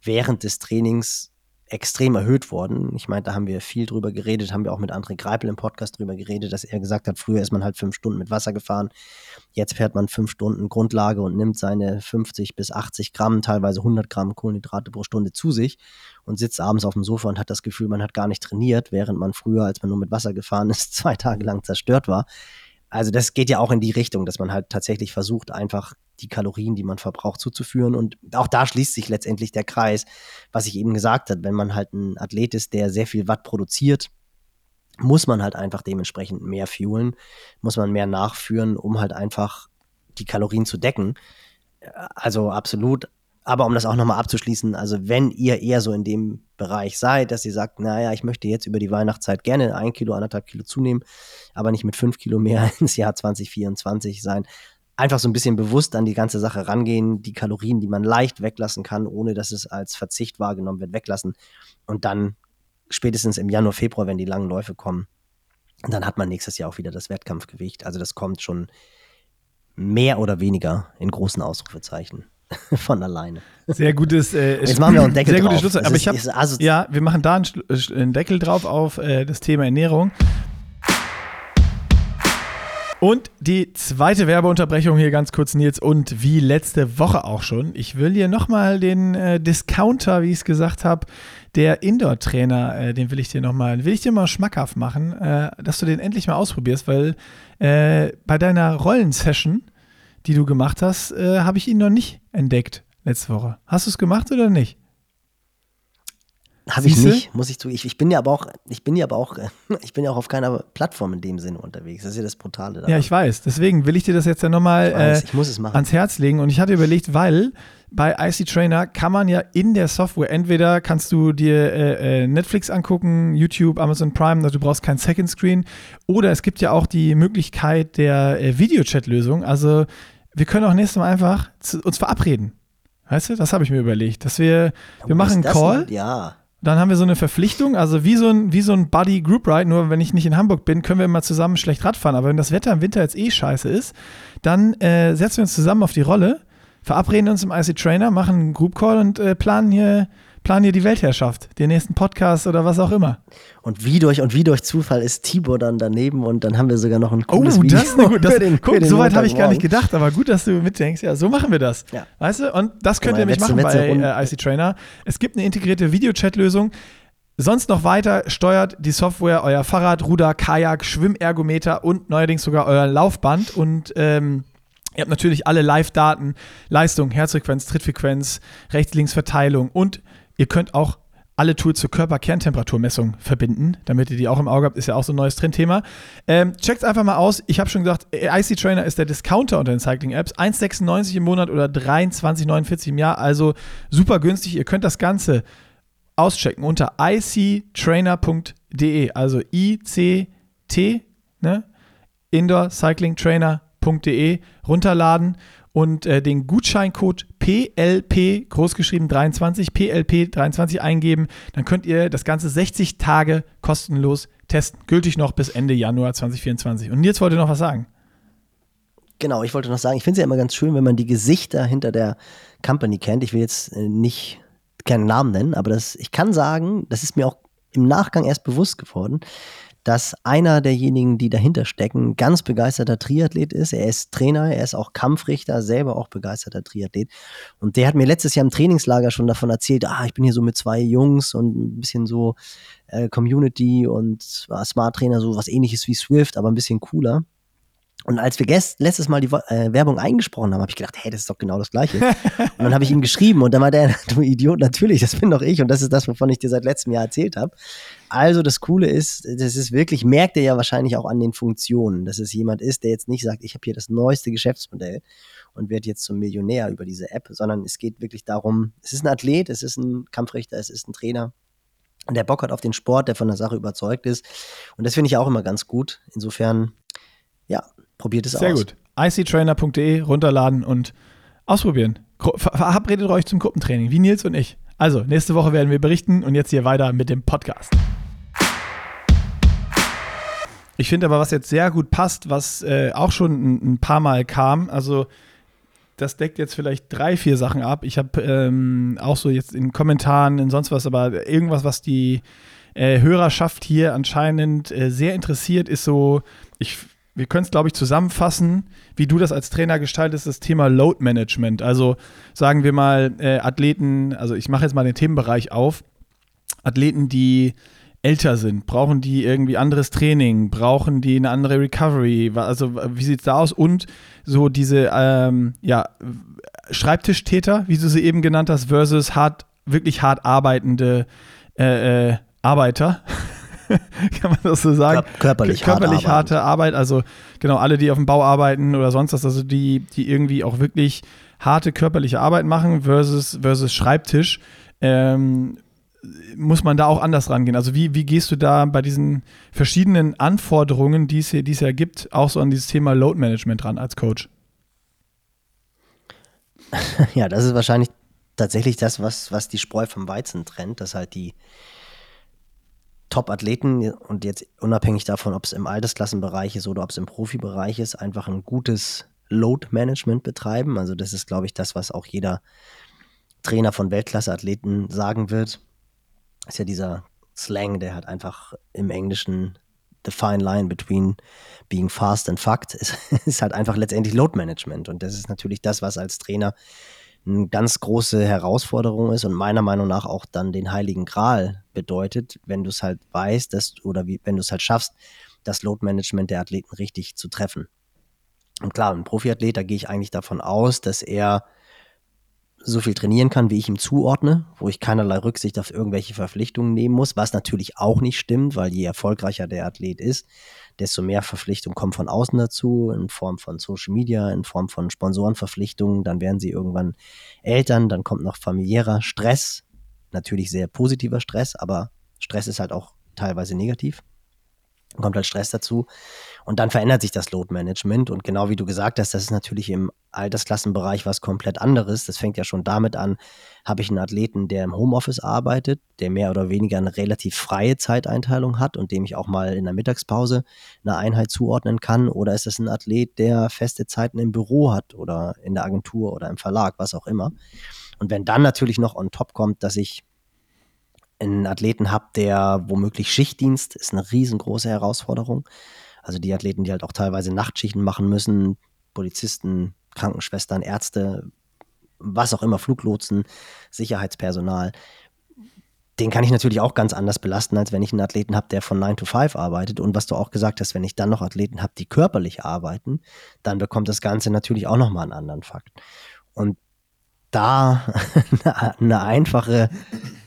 während des Trainings extrem erhöht worden. Ich meine, da haben wir viel drüber geredet, haben wir auch mit André Greipel im Podcast drüber geredet, dass er gesagt hat, früher ist man halt fünf Stunden mit Wasser gefahren, jetzt fährt man fünf Stunden Grundlage und nimmt seine 50 bis 80 Gramm, teilweise 100 Gramm Kohlenhydrate pro Stunde zu sich und sitzt abends auf dem Sofa und hat das Gefühl, man hat gar nicht trainiert, während man früher, als man nur mit Wasser gefahren ist, zwei Tage lang zerstört war. Also das geht ja auch in die Richtung, dass man halt tatsächlich versucht, einfach die Kalorien, die man verbraucht, zuzuführen. Und auch da schließt sich letztendlich der Kreis, was ich eben gesagt habe. Wenn man halt ein Athlet ist, der sehr viel Watt produziert, muss man halt einfach dementsprechend mehr fuelen, muss man mehr nachführen, um halt einfach die Kalorien zu decken. Also absolut aber um das auch nochmal abzuschließen, also wenn ihr eher so in dem Bereich seid, dass ihr sagt, naja, ich möchte jetzt über die Weihnachtszeit gerne ein Kilo, anderthalb Kilo zunehmen, aber nicht mit fünf Kilo mehr ins Jahr 2024 sein, einfach so ein bisschen bewusst an die ganze Sache rangehen, die Kalorien, die man leicht weglassen kann, ohne dass es als Verzicht wahrgenommen wird, weglassen und dann spätestens im Januar, Februar, wenn die langen Läufe kommen, dann hat man nächstes Jahr auch wieder das Wettkampfgewicht. Also das kommt schon mehr oder weniger in großen Ausrufezeichen. von alleine. Sehr gutes. Äh, Jetzt machen wir auch einen Deckel sehr drauf. Schluss. Aber ich habe ja, wir machen da einen, einen, Deckel drauf auf äh, das Thema Ernährung. Und die zweite Werbeunterbrechung hier ganz kurz, Nils, und wie letzte Woche auch schon. Ich will hier nochmal den äh, Discounter, wie ich es gesagt habe, der Indoor-Trainer, äh, den will ich dir nochmal, will ich dir mal schmackhaft machen, äh, dass du den endlich mal ausprobierst, weil äh, bei deiner Rollensession die du gemacht hast, äh, habe ich ihn noch nicht entdeckt letzte Woche. Hast du es gemacht oder nicht? Habe ich nicht, muss ich zu. Ich, ich bin ja aber auch, ich bin ja aber auch, ich bin ja auch auf keiner Plattform in dem Sinne unterwegs. Das ist ja das Brutale daran. Ja, ich weiß. Deswegen will ich dir das jetzt ja nochmal äh, ans Herz legen. Und ich hatte überlegt, weil bei IC Trainer kann man ja in der Software entweder kannst du dir äh, äh, Netflix angucken, YouTube, Amazon Prime, also du brauchst kein Second Screen. Oder es gibt ja auch die Möglichkeit der äh, Videochat-Lösung. Also wir können auch nächstes Mal einfach zu, uns verabreden. Weißt du, das habe ich mir überlegt, dass wir, wir machen einen Call. Ja. Dann haben wir so eine Verpflichtung, also wie so ein, wie so ein Buddy Group Ride, nur wenn ich nicht in Hamburg bin, können wir immer zusammen schlecht Radfahren. Aber wenn das Wetter im Winter jetzt eh scheiße ist, dann äh, setzen wir uns zusammen auf die Rolle, verabreden uns im IC Trainer, machen einen Group Call und äh, planen hier plan dir die Weltherrschaft, den nächsten Podcast oder was auch immer. Und wie durch und wie durch Zufall ist Tibor dann daneben und dann haben wir sogar noch ein cooles oh, Video. Das ist eine gut, das, den, guck, so weit habe ich gar nicht gedacht, aber gut, dass du mitdenkst. Ja, so machen wir das. Ja. Weißt du? Und das könnt ihr nämlich machen bei äh, IC Trainer. Es gibt eine integrierte Videochat-Lösung. Sonst noch weiter steuert die Software euer Fahrrad, Ruder, Kajak, Schwimmergometer und neuerdings sogar euer Laufband und ähm, Ihr habt natürlich alle Live-Daten, Leistung, Herzfrequenz, Trittfrequenz, Rechts-Links-Verteilung und Ihr könnt auch alle Tools zur Körperkerntemperaturmessung verbinden, damit ihr die auch im Auge habt, ist ja auch so ein neues Trendthema. Ähm, Checkt einfach mal aus. Ich habe schon gesagt, IC Trainer ist der Discounter unter den Cycling-Apps. 1,96 im Monat oder 23,49 im Jahr, also super günstig. Ihr könnt das Ganze auschecken unter ictrainer.de, also ICT, ne? Indoor Cycling Trainer.de runterladen und äh, den Gutscheincode PLP, großgeschrieben 23, PLP 23 eingeben. Dann könnt ihr das Ganze 60 Tage kostenlos testen. Gültig noch bis Ende Januar 2024. Und jetzt wollte noch was sagen. Genau, ich wollte noch sagen, ich finde es ja immer ganz schön, wenn man die Gesichter hinter der Company kennt. Ich will jetzt äh, nicht keinen Namen nennen, aber das, ich kann sagen, das ist mir auch im Nachgang erst bewusst geworden, dass einer derjenigen, die dahinter stecken, ganz begeisterter Triathlet ist. Er ist Trainer, er ist auch Kampfrichter, selber auch begeisterter Triathlet. Und der hat mir letztes Jahr im Trainingslager schon davon erzählt, ah, ich bin hier so mit zwei Jungs und ein bisschen so äh, Community und äh, Smart Trainer, so was ähnliches wie Swift, aber ein bisschen cooler. Und als wir gest, letztes Mal die äh, Werbung eingesprochen haben, habe ich gedacht, hey, das ist doch genau das Gleiche. und dann habe ich ihm geschrieben und dann war der, du Idiot, natürlich, das bin doch ich und das ist das, wovon ich dir seit letztem Jahr erzählt habe. Also das Coole ist, das ist wirklich, merkt er ja wahrscheinlich auch an den Funktionen, dass es jemand ist, der jetzt nicht sagt, ich habe hier das neueste Geschäftsmodell und werde jetzt zum Millionär über diese App, sondern es geht wirklich darum, es ist ein Athlet, es ist ein Kampfrichter, es ist ein Trainer, der Bock hat auf den Sport, der von der Sache überzeugt ist. Und das finde ich auch immer ganz gut. Insofern, ja, Probiert es Sehr aus. Sehr gut. ictrainer.de runterladen und ausprobieren. Verabredet euch zum Gruppentraining, wie Nils und ich. Also, nächste Woche werden wir berichten und jetzt hier weiter mit dem Podcast. Ich finde aber, was jetzt sehr gut passt, was äh, auch schon ein, ein, paar Mal kam, also das deckt jetzt vielleicht drei, vier Sachen ab. Ich habe ähm, auch so jetzt in Kommentaren, in sonst was, aber irgendwas, was die äh, Hörerschaft hier anscheinend äh, sehr interessiert, ist so, ich wir können es, glaube ich, zusammenfassen, wie du das als Trainer gestaltest, das Thema Load Management. Also sagen wir mal äh, Athleten, also ich mache jetzt mal den Themenbereich auf, Athleten, die älter sind, brauchen die irgendwie anderes Training, brauchen die eine andere Recovery, also wie sieht es da aus? Und so diese ähm, ja, Schreibtischtäter, wie du sie eben genannt hast, versus hart, wirklich hart arbeitende äh, äh, Arbeiter. kann man das so sagen? Körperlich, körperlich harte, harte Arbeit. Also genau, alle, die auf dem Bau arbeiten oder sonst was, also die, die irgendwie auch wirklich harte körperliche Arbeit machen versus, versus Schreibtisch. Ähm, muss man da auch anders rangehen? Also wie, wie gehst du da bei diesen verschiedenen Anforderungen, die es hier, die es ja gibt, auch so an dieses Thema Load Management ran als Coach? Ja, das ist wahrscheinlich tatsächlich das, was, was die Spreu vom Weizen trennt, dass halt die, Top-Athleten und jetzt unabhängig davon, ob es im Altersklassenbereich ist oder ob es im Profibereich ist, einfach ein gutes Load-Management betreiben. Also das ist, glaube ich, das, was auch jeder Trainer von Weltklasse-Athleten sagen wird. Ist ja dieser Slang, der hat einfach im Englischen the fine line between being fast and fucked ist, ist halt einfach letztendlich Load Management. Und das ist natürlich das, was als Trainer eine ganz große Herausforderung ist und meiner Meinung nach auch dann den Heiligen Gral bedeutet, wenn du es halt weißt, dass, oder wie, wenn du es halt schaffst, das Load-Management der Athleten richtig zu treffen. Und klar, ein Profiathlet, da gehe ich eigentlich davon aus, dass er so viel trainieren kann, wie ich ihm zuordne, wo ich keinerlei Rücksicht auf irgendwelche Verpflichtungen nehmen muss, was natürlich auch nicht stimmt, weil je erfolgreicher der Athlet ist, desto mehr Verpflichtungen kommen von außen dazu, in Form von Social Media, in Form von Sponsorenverpflichtungen, dann werden sie irgendwann Eltern, dann kommt noch familiärer Stress, natürlich sehr positiver Stress, aber Stress ist halt auch teilweise negativ kommt halt Stress dazu. Und dann verändert sich das Load Management. Und genau wie du gesagt hast, das ist natürlich im Altersklassenbereich was komplett anderes. Das fängt ja schon damit an, habe ich einen Athleten, der im Homeoffice arbeitet, der mehr oder weniger eine relativ freie Zeiteinteilung hat und dem ich auch mal in der Mittagspause eine Einheit zuordnen kann. Oder ist es ein Athlet, der feste Zeiten im Büro hat oder in der Agentur oder im Verlag, was auch immer. Und wenn dann natürlich noch on top kommt, dass ich einen Athleten habe, der womöglich Schichtdienst ist eine riesengroße Herausforderung. Also die Athleten, die halt auch teilweise Nachtschichten machen müssen, Polizisten, Krankenschwestern, Ärzte, was auch immer, Fluglotsen, Sicherheitspersonal. Den kann ich natürlich auch ganz anders belasten, als wenn ich einen Athleten habe, der von 9 to 5 arbeitet. Und was du auch gesagt hast, wenn ich dann noch Athleten habe, die körperlich arbeiten, dann bekommt das Ganze natürlich auch nochmal einen anderen Fakt. Und da eine einfache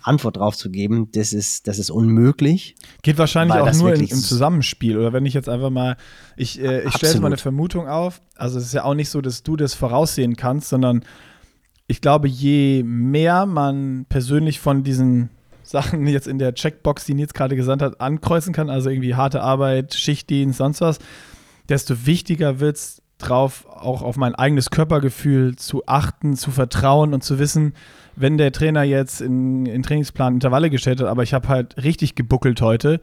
Antwort drauf zu geben, das ist, das ist unmöglich. Geht wahrscheinlich auch nur in, im Zusammenspiel. Oder wenn ich jetzt einfach mal, ich, äh, ich stelle jetzt mal eine Vermutung auf. Also es ist ja auch nicht so, dass du das voraussehen kannst, sondern ich glaube, je mehr man persönlich von diesen Sachen jetzt in der Checkbox, die Nils gerade gesandt hat, ankreuzen kann, also irgendwie harte Arbeit, Schichtdienst, sonst was, desto wichtiger wird es drauf, auch auf mein eigenes Körpergefühl zu achten, zu vertrauen und zu wissen, wenn der Trainer jetzt in, in Trainingsplan Intervalle gestellt hat, aber ich habe halt richtig gebuckelt heute,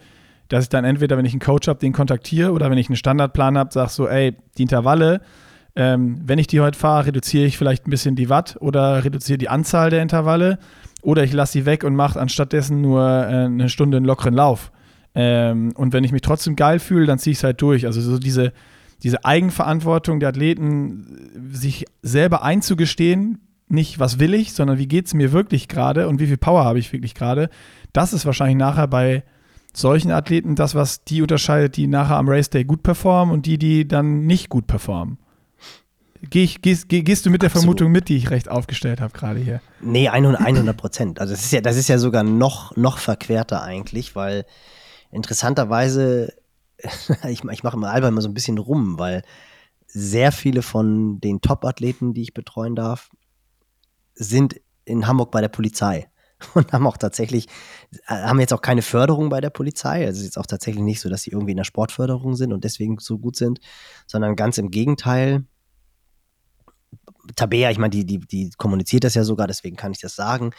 dass ich dann entweder, wenn ich einen Coach habe, den kontaktiere oder wenn ich einen Standardplan habe, sage so, ey, die Intervalle, ähm, wenn ich die heute fahre, reduziere ich vielleicht ein bisschen die Watt oder reduziere die Anzahl der Intervalle oder ich lasse sie weg und mache anstattdessen nur äh, eine Stunde einen lockeren Lauf. Ähm, und wenn ich mich trotzdem geil fühle, dann ziehe ich es halt durch. Also so diese, diese Eigenverantwortung der Athleten, sich selber einzugestehen, nicht was will ich, sondern wie geht es mir wirklich gerade und wie viel Power habe ich wirklich gerade, das ist wahrscheinlich nachher bei solchen Athleten das, was die unterscheidet, die nachher am Race Day gut performen und die, die dann nicht gut performen. Geh ich, gehst, gehst, du mit der Absolut. Vermutung mit, die ich recht aufgestellt habe gerade hier? Nee, 100 Prozent. Also das ist, ja, das ist ja sogar noch, noch verquerter eigentlich, weil interessanterweise, ich, ich mache im immer so ein bisschen rum, weil sehr viele von den Top-Athleten, die ich betreuen darf, sind in Hamburg bei der Polizei und haben auch tatsächlich, äh, haben jetzt auch keine Förderung bei der Polizei. Also es ist jetzt auch tatsächlich nicht so, dass sie irgendwie in der Sportförderung sind und deswegen so gut sind, sondern ganz im Gegenteil. Tabea, ich meine, die, die, die kommuniziert das ja sogar, deswegen kann ich das sagen.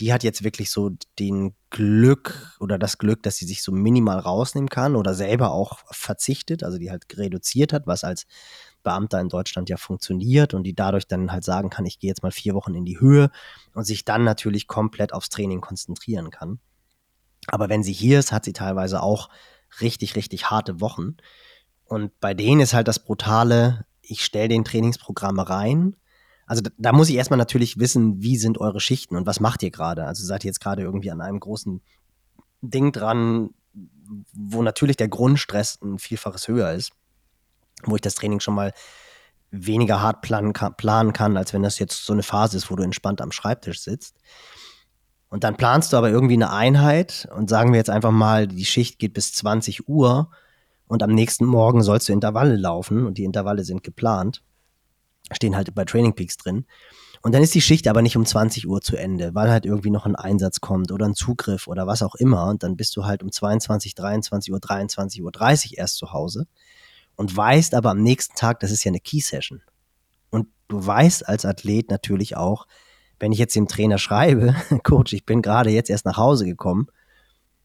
Die hat jetzt wirklich so den Glück oder das Glück, dass sie sich so minimal rausnehmen kann oder selber auch verzichtet, also die halt reduziert hat, was als Beamter in Deutschland ja funktioniert und die dadurch dann halt sagen kann, ich gehe jetzt mal vier Wochen in die Höhe und sich dann natürlich komplett aufs Training konzentrieren kann. Aber wenn sie hier ist, hat sie teilweise auch richtig, richtig harte Wochen. Und bei denen ist halt das Brutale, ich stelle den Trainingsprogramme rein also da, da muss ich erstmal natürlich wissen, wie sind eure Schichten und was macht ihr gerade? Also seid ihr jetzt gerade irgendwie an einem großen Ding dran, wo natürlich der Grundstress ein Vielfaches höher ist, wo ich das Training schon mal weniger hart planen kann, planen kann, als wenn das jetzt so eine Phase ist, wo du entspannt am Schreibtisch sitzt. Und dann planst du aber irgendwie eine Einheit und sagen wir jetzt einfach mal, die Schicht geht bis 20 Uhr und am nächsten Morgen sollst du Intervalle laufen und die Intervalle sind geplant stehen halt bei Training Peaks drin. Und dann ist die Schicht aber nicht um 20 Uhr zu Ende, weil halt irgendwie noch ein Einsatz kommt oder ein Zugriff oder was auch immer. Und dann bist du halt um 22, 23 Uhr, 23 Uhr 30 erst zu Hause und weißt aber am nächsten Tag, das ist ja eine Key Session. Und du weißt als Athlet natürlich auch, wenn ich jetzt dem Trainer schreibe, Coach, ich bin gerade jetzt erst nach Hause gekommen,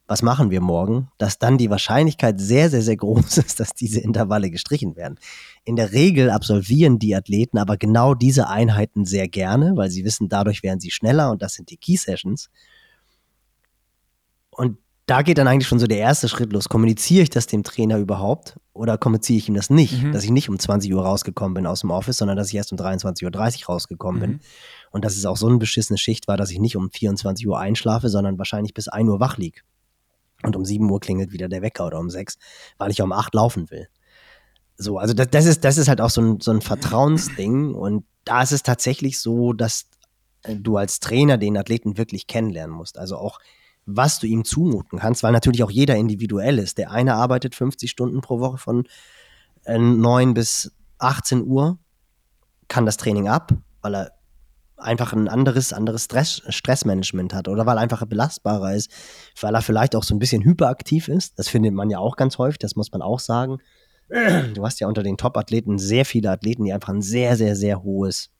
was machen wir morgen, dass dann die Wahrscheinlichkeit sehr, sehr, sehr groß ist, dass diese Intervalle gestrichen werden. In der Regel absolvieren die Athleten aber genau diese Einheiten sehr gerne, weil sie wissen, dadurch werden sie schneller und das sind die Key Sessions. Und da geht dann eigentlich schon so der erste Schritt los. Kommuniziere ich das dem Trainer überhaupt oder kommuniziere ich ihm das nicht? Mhm. Dass ich nicht um 20 Uhr rausgekommen bin aus dem Office, sondern dass ich erst um 23.30 Uhr rausgekommen mhm. bin. Und dass es auch so eine beschissene Schicht war, dass ich nicht um 24 Uhr einschlafe, sondern wahrscheinlich bis 1 Uhr wach lieg. Und um 7 Uhr klingelt wieder der Wecker oder um 6, weil ich um 8 laufen will. So, also das, das, ist, das ist halt auch so ein, so ein Vertrauensding. Und da ist es tatsächlich so, dass äh, du als Trainer den Athleten wirklich kennenlernen musst. Also auch, was du ihm zumuten kannst, weil natürlich auch jeder individuell ist. Der eine arbeitet 50 Stunden pro Woche von 9 äh, bis 18 Uhr, kann das Training ab, weil er einfach ein anderes, anderes Stress, Stressmanagement hat oder weil er einfach belastbarer ist, weil er vielleicht auch so ein bisschen hyperaktiv ist. Das findet man ja auch ganz häufig, das muss man auch sagen. Du hast ja unter den Top-Athleten sehr viele Athleten, die einfach ein sehr, sehr, sehr hohes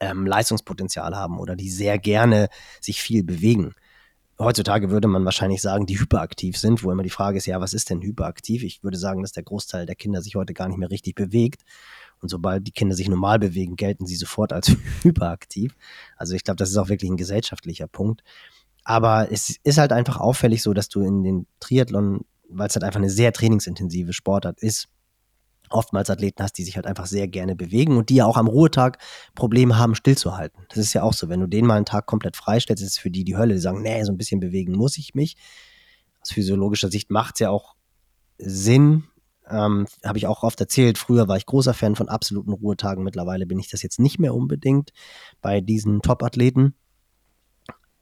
ähm, Leistungspotenzial haben oder die sehr gerne sich viel bewegen. Heutzutage würde man wahrscheinlich sagen, die hyperaktiv sind, wo immer die Frage ist, ja, was ist denn hyperaktiv? Ich würde sagen, dass der Großteil der Kinder sich heute gar nicht mehr richtig bewegt. Und sobald die Kinder sich normal bewegen, gelten sie sofort als hyperaktiv. Also ich glaube, das ist auch wirklich ein gesellschaftlicher Punkt. Aber es ist halt einfach auffällig so, dass du in den Triathlon, weil es halt einfach eine sehr trainingsintensive Sportart ist, oftmals Athleten hast, die sich halt einfach sehr gerne bewegen und die ja auch am Ruhetag Probleme haben, stillzuhalten. Das ist ja auch so, wenn du den mal einen Tag komplett freistellst, ist es für die die Hölle. Die sagen, nee, so ein bisschen bewegen muss ich mich. Aus physiologischer Sicht macht es ja auch Sinn, ähm, Habe ich auch oft erzählt. Früher war ich großer Fan von absoluten Ruhetagen. Mittlerweile bin ich das jetzt nicht mehr unbedingt bei diesen Top-Athleten.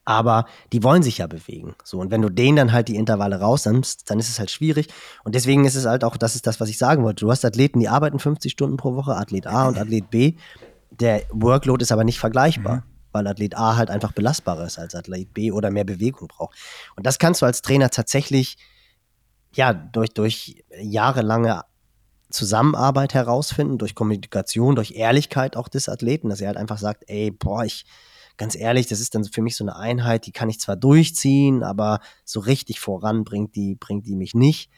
Aber die wollen sich ja bewegen. So, und wenn du denen dann halt die Intervalle rausnimmst, dann ist es halt schwierig. Und deswegen ist es halt auch, das ist das, was ich sagen wollte. Du hast Athleten, die arbeiten 50 Stunden pro Woche, Athlet A und Athlet B. Der Workload ist aber nicht vergleichbar. Mhm weil Athlet A halt einfach belastbarer ist als Athlet B oder mehr Bewegung braucht. Und das kannst du als Trainer tatsächlich ja, durch, durch jahrelange Zusammenarbeit herausfinden, durch Kommunikation, durch Ehrlichkeit auch des Athleten, dass er halt einfach sagt, ey, boah, ich, ganz ehrlich, das ist dann für mich so eine Einheit, die kann ich zwar durchziehen, aber so richtig voran bringt die, bringt die mich nicht.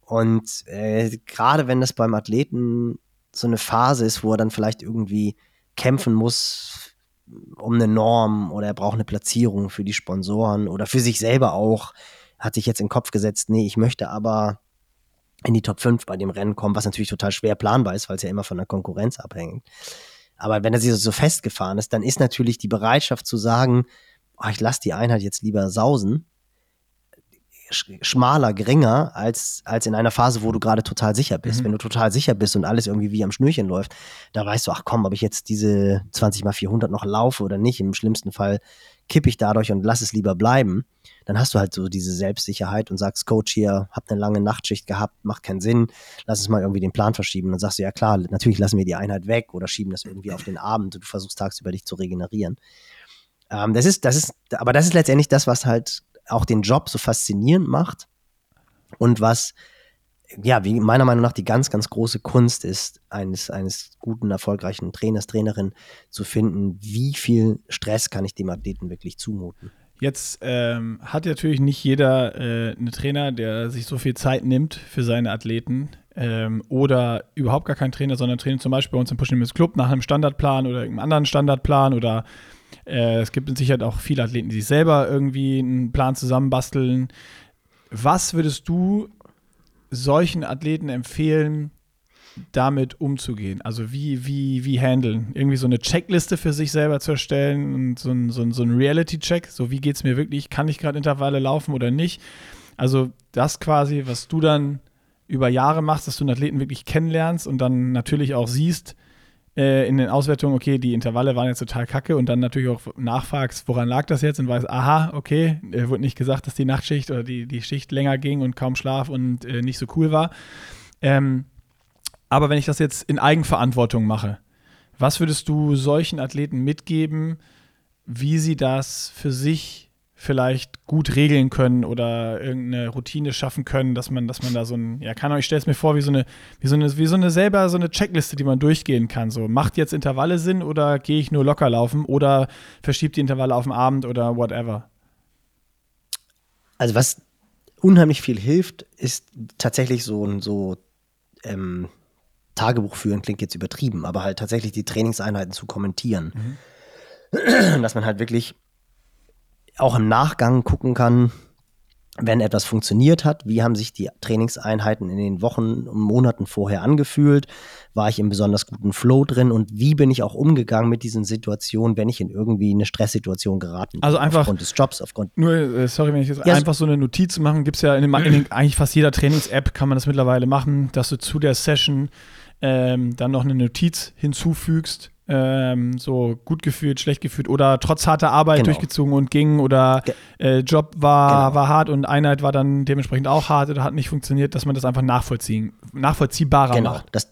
Und äh, gerade wenn das beim Athleten so eine Phase ist, wo er dann vielleicht irgendwie kämpfen muss um eine Norm oder er braucht eine Platzierung für die Sponsoren oder für sich selber auch, hat sich jetzt in den Kopf gesetzt, nee, ich möchte aber in die Top 5 bei dem Rennen kommen, was natürlich total schwer planbar ist, weil es ja immer von der Konkurrenz abhängt. Aber wenn er sich so festgefahren ist, dann ist natürlich die Bereitschaft zu sagen, oh, ich lasse die Einheit jetzt lieber sausen, schmaler, geringer als, als in einer Phase, wo du gerade total sicher bist. Mhm. Wenn du total sicher bist und alles irgendwie wie am Schnürchen läuft, da weißt du, ach komm, ob ich jetzt diese 20 mal 400 noch laufe oder nicht. Im schlimmsten Fall kippe ich dadurch und lass es lieber bleiben. Dann hast du halt so diese Selbstsicherheit und sagst, Coach hier, hab eine lange Nachtschicht gehabt, macht keinen Sinn, lass es mal irgendwie den Plan verschieben. Und dann sagst du, ja klar, natürlich lassen wir die Einheit weg oder schieben das irgendwie auf den Abend und du versuchst tagsüber dich zu regenerieren. Ähm, das ist, das ist, aber das ist letztendlich das, was halt auch den Job so faszinierend macht und was, ja, wie meiner Meinung nach die ganz, ganz große Kunst ist, eines, eines guten, erfolgreichen Trainers, Trainerin zu finden, wie viel Stress kann ich dem Athleten wirklich zumuten. Jetzt ähm, hat natürlich nicht jeder äh, einen Trainer, der sich so viel Zeit nimmt für seine Athleten ähm, oder überhaupt gar keinen Trainer, sondern Trainer zum Beispiel bei uns im Push Club nach einem Standardplan oder irgendeinem anderen Standardplan oder äh, es gibt mit Sicherheit auch viele Athleten, die sich selber irgendwie einen Plan zusammenbasteln. Was würdest du solchen Athleten empfehlen, damit umzugehen? Also wie, wie, wie handeln? Irgendwie so eine Checkliste für sich selber zu erstellen und so ein, so ein, so ein Reality-Check. So wie geht es mir wirklich? Kann ich gerade Intervalle laufen oder nicht? Also das quasi, was du dann über Jahre machst, dass du einen Athleten wirklich kennenlernst und dann natürlich auch siehst, äh, in den Auswertungen, okay, die Intervalle waren jetzt total kacke und dann natürlich auch nachfragst, woran lag das jetzt und weißt, aha, okay, äh, wurde nicht gesagt, dass die Nachtschicht oder die, die Schicht länger ging und kaum Schlaf und äh, nicht so cool war. Ähm, aber wenn ich das jetzt in Eigenverantwortung mache, was würdest du solchen Athleten mitgeben, wie sie das für sich vielleicht gut regeln können oder irgendeine Routine schaffen können, dass man, dass man da so ein, ja, kann ich stelle es mir vor, wie so eine, wie so eine, wie so eine selber so eine Checkliste, die man durchgehen kann. So, macht jetzt Intervalle Sinn oder gehe ich nur locker laufen oder verschiebt die Intervalle auf den Abend oder whatever? Also was unheimlich viel hilft, ist tatsächlich so ein so ähm, Tagebuch führen, klingt jetzt übertrieben, aber halt tatsächlich die Trainingseinheiten zu kommentieren. Mhm. Dass man halt wirklich auch im Nachgang gucken kann, wenn etwas funktioniert hat, wie haben sich die Trainingseinheiten in den Wochen und Monaten vorher angefühlt, war ich im besonders guten Flow drin und wie bin ich auch umgegangen mit diesen Situationen, wenn ich in irgendwie eine Stresssituation geraten bin. Also einfach aufgrund des Jobs, aufgrund. Nur, äh, sorry, wenn ich jetzt ja, einfach so eine Notiz machen, gibt es ja in, dem, in den, eigentlich fast jeder Trainings-App kann man das mittlerweile machen, dass du zu der Session ähm, dann noch eine Notiz hinzufügst ähm, so gut gefühlt, schlecht gefühlt oder trotz harter Arbeit genau. durchgezogen und ging oder äh, Job war, genau. war hart und Einheit war dann dementsprechend auch hart oder hat nicht funktioniert, dass man das einfach nachvollziehen, nachvollziehbarer genau. macht. Das,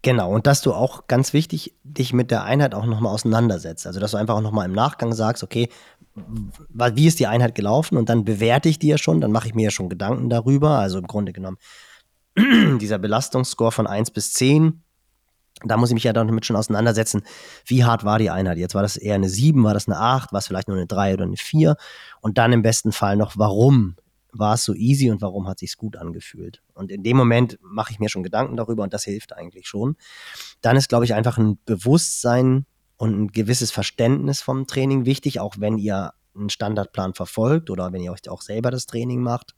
genau, und dass du auch ganz wichtig dich mit der Einheit auch nochmal auseinandersetzt. Also dass du einfach auch nochmal im Nachgang sagst, okay, wie ist die Einheit gelaufen und dann bewerte ich die ja schon, dann mache ich mir ja schon Gedanken darüber. Also im Grunde genommen dieser Belastungsscore von 1 bis 10 da muss ich mich ja damit schon auseinandersetzen, wie hart war die Einheit. Jetzt war das eher eine 7, war das eine 8, war es vielleicht nur eine 3 oder eine 4 und dann im besten Fall noch, warum war es so easy und warum hat sich gut angefühlt. Und in dem Moment mache ich mir schon Gedanken darüber und das hilft eigentlich schon. Dann ist, glaube ich, einfach ein Bewusstsein und ein gewisses Verständnis vom Training wichtig, auch wenn ihr einen Standardplan verfolgt oder wenn ihr euch auch selber das Training macht,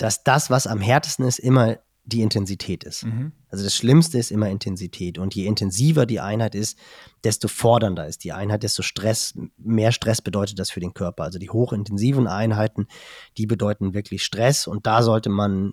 dass das, was am härtesten ist, immer die Intensität ist. Mhm. Also das Schlimmste ist immer Intensität. Und je intensiver die Einheit ist, desto fordernder ist die Einheit, desto Stress, mehr Stress bedeutet das für den Körper. Also die hochintensiven Einheiten, die bedeuten wirklich Stress. Und da sollte man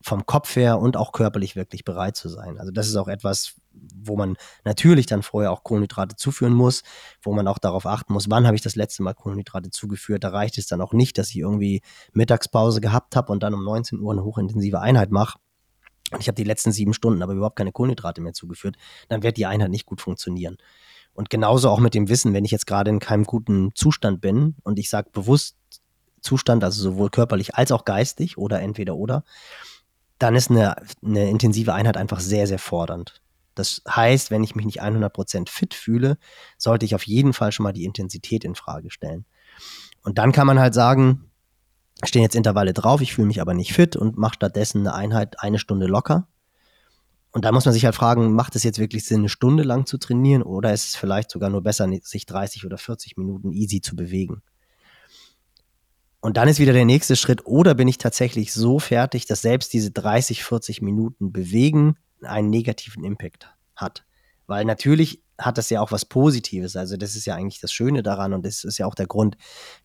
vom Kopf her und auch körperlich wirklich bereit zu sein. Also das ist auch etwas, wo man natürlich dann vorher auch Kohlenhydrate zuführen muss, wo man auch darauf achten muss, wann habe ich das letzte Mal Kohlenhydrate zugeführt. Da reicht es dann auch nicht, dass ich irgendwie Mittagspause gehabt habe und dann um 19 Uhr eine hochintensive Einheit mache und ich habe die letzten sieben Stunden aber überhaupt keine Kohlenhydrate mehr zugeführt, dann wird die Einheit nicht gut funktionieren. Und genauso auch mit dem Wissen, wenn ich jetzt gerade in keinem guten Zustand bin und ich sage bewusst Zustand, also sowohl körperlich als auch geistig oder entweder oder, dann ist eine, eine intensive Einheit einfach sehr, sehr fordernd. Das heißt, wenn ich mich nicht 100% fit fühle, sollte ich auf jeden Fall schon mal die Intensität in Frage stellen. Und dann kann man halt sagen, stehen jetzt Intervalle drauf, ich fühle mich aber nicht fit und mache stattdessen eine Einheit eine Stunde locker. Und da muss man sich halt fragen, macht es jetzt wirklich Sinn, eine Stunde lang zu trainieren oder ist es vielleicht sogar nur besser, sich 30 oder 40 Minuten easy zu bewegen? Und dann ist wieder der nächste Schritt, oder bin ich tatsächlich so fertig, dass selbst diese 30, 40 Minuten bewegen einen negativen Impact hat. Weil natürlich hat das ja auch was Positives. Also das ist ja eigentlich das Schöne daran und das ist ja auch der Grund,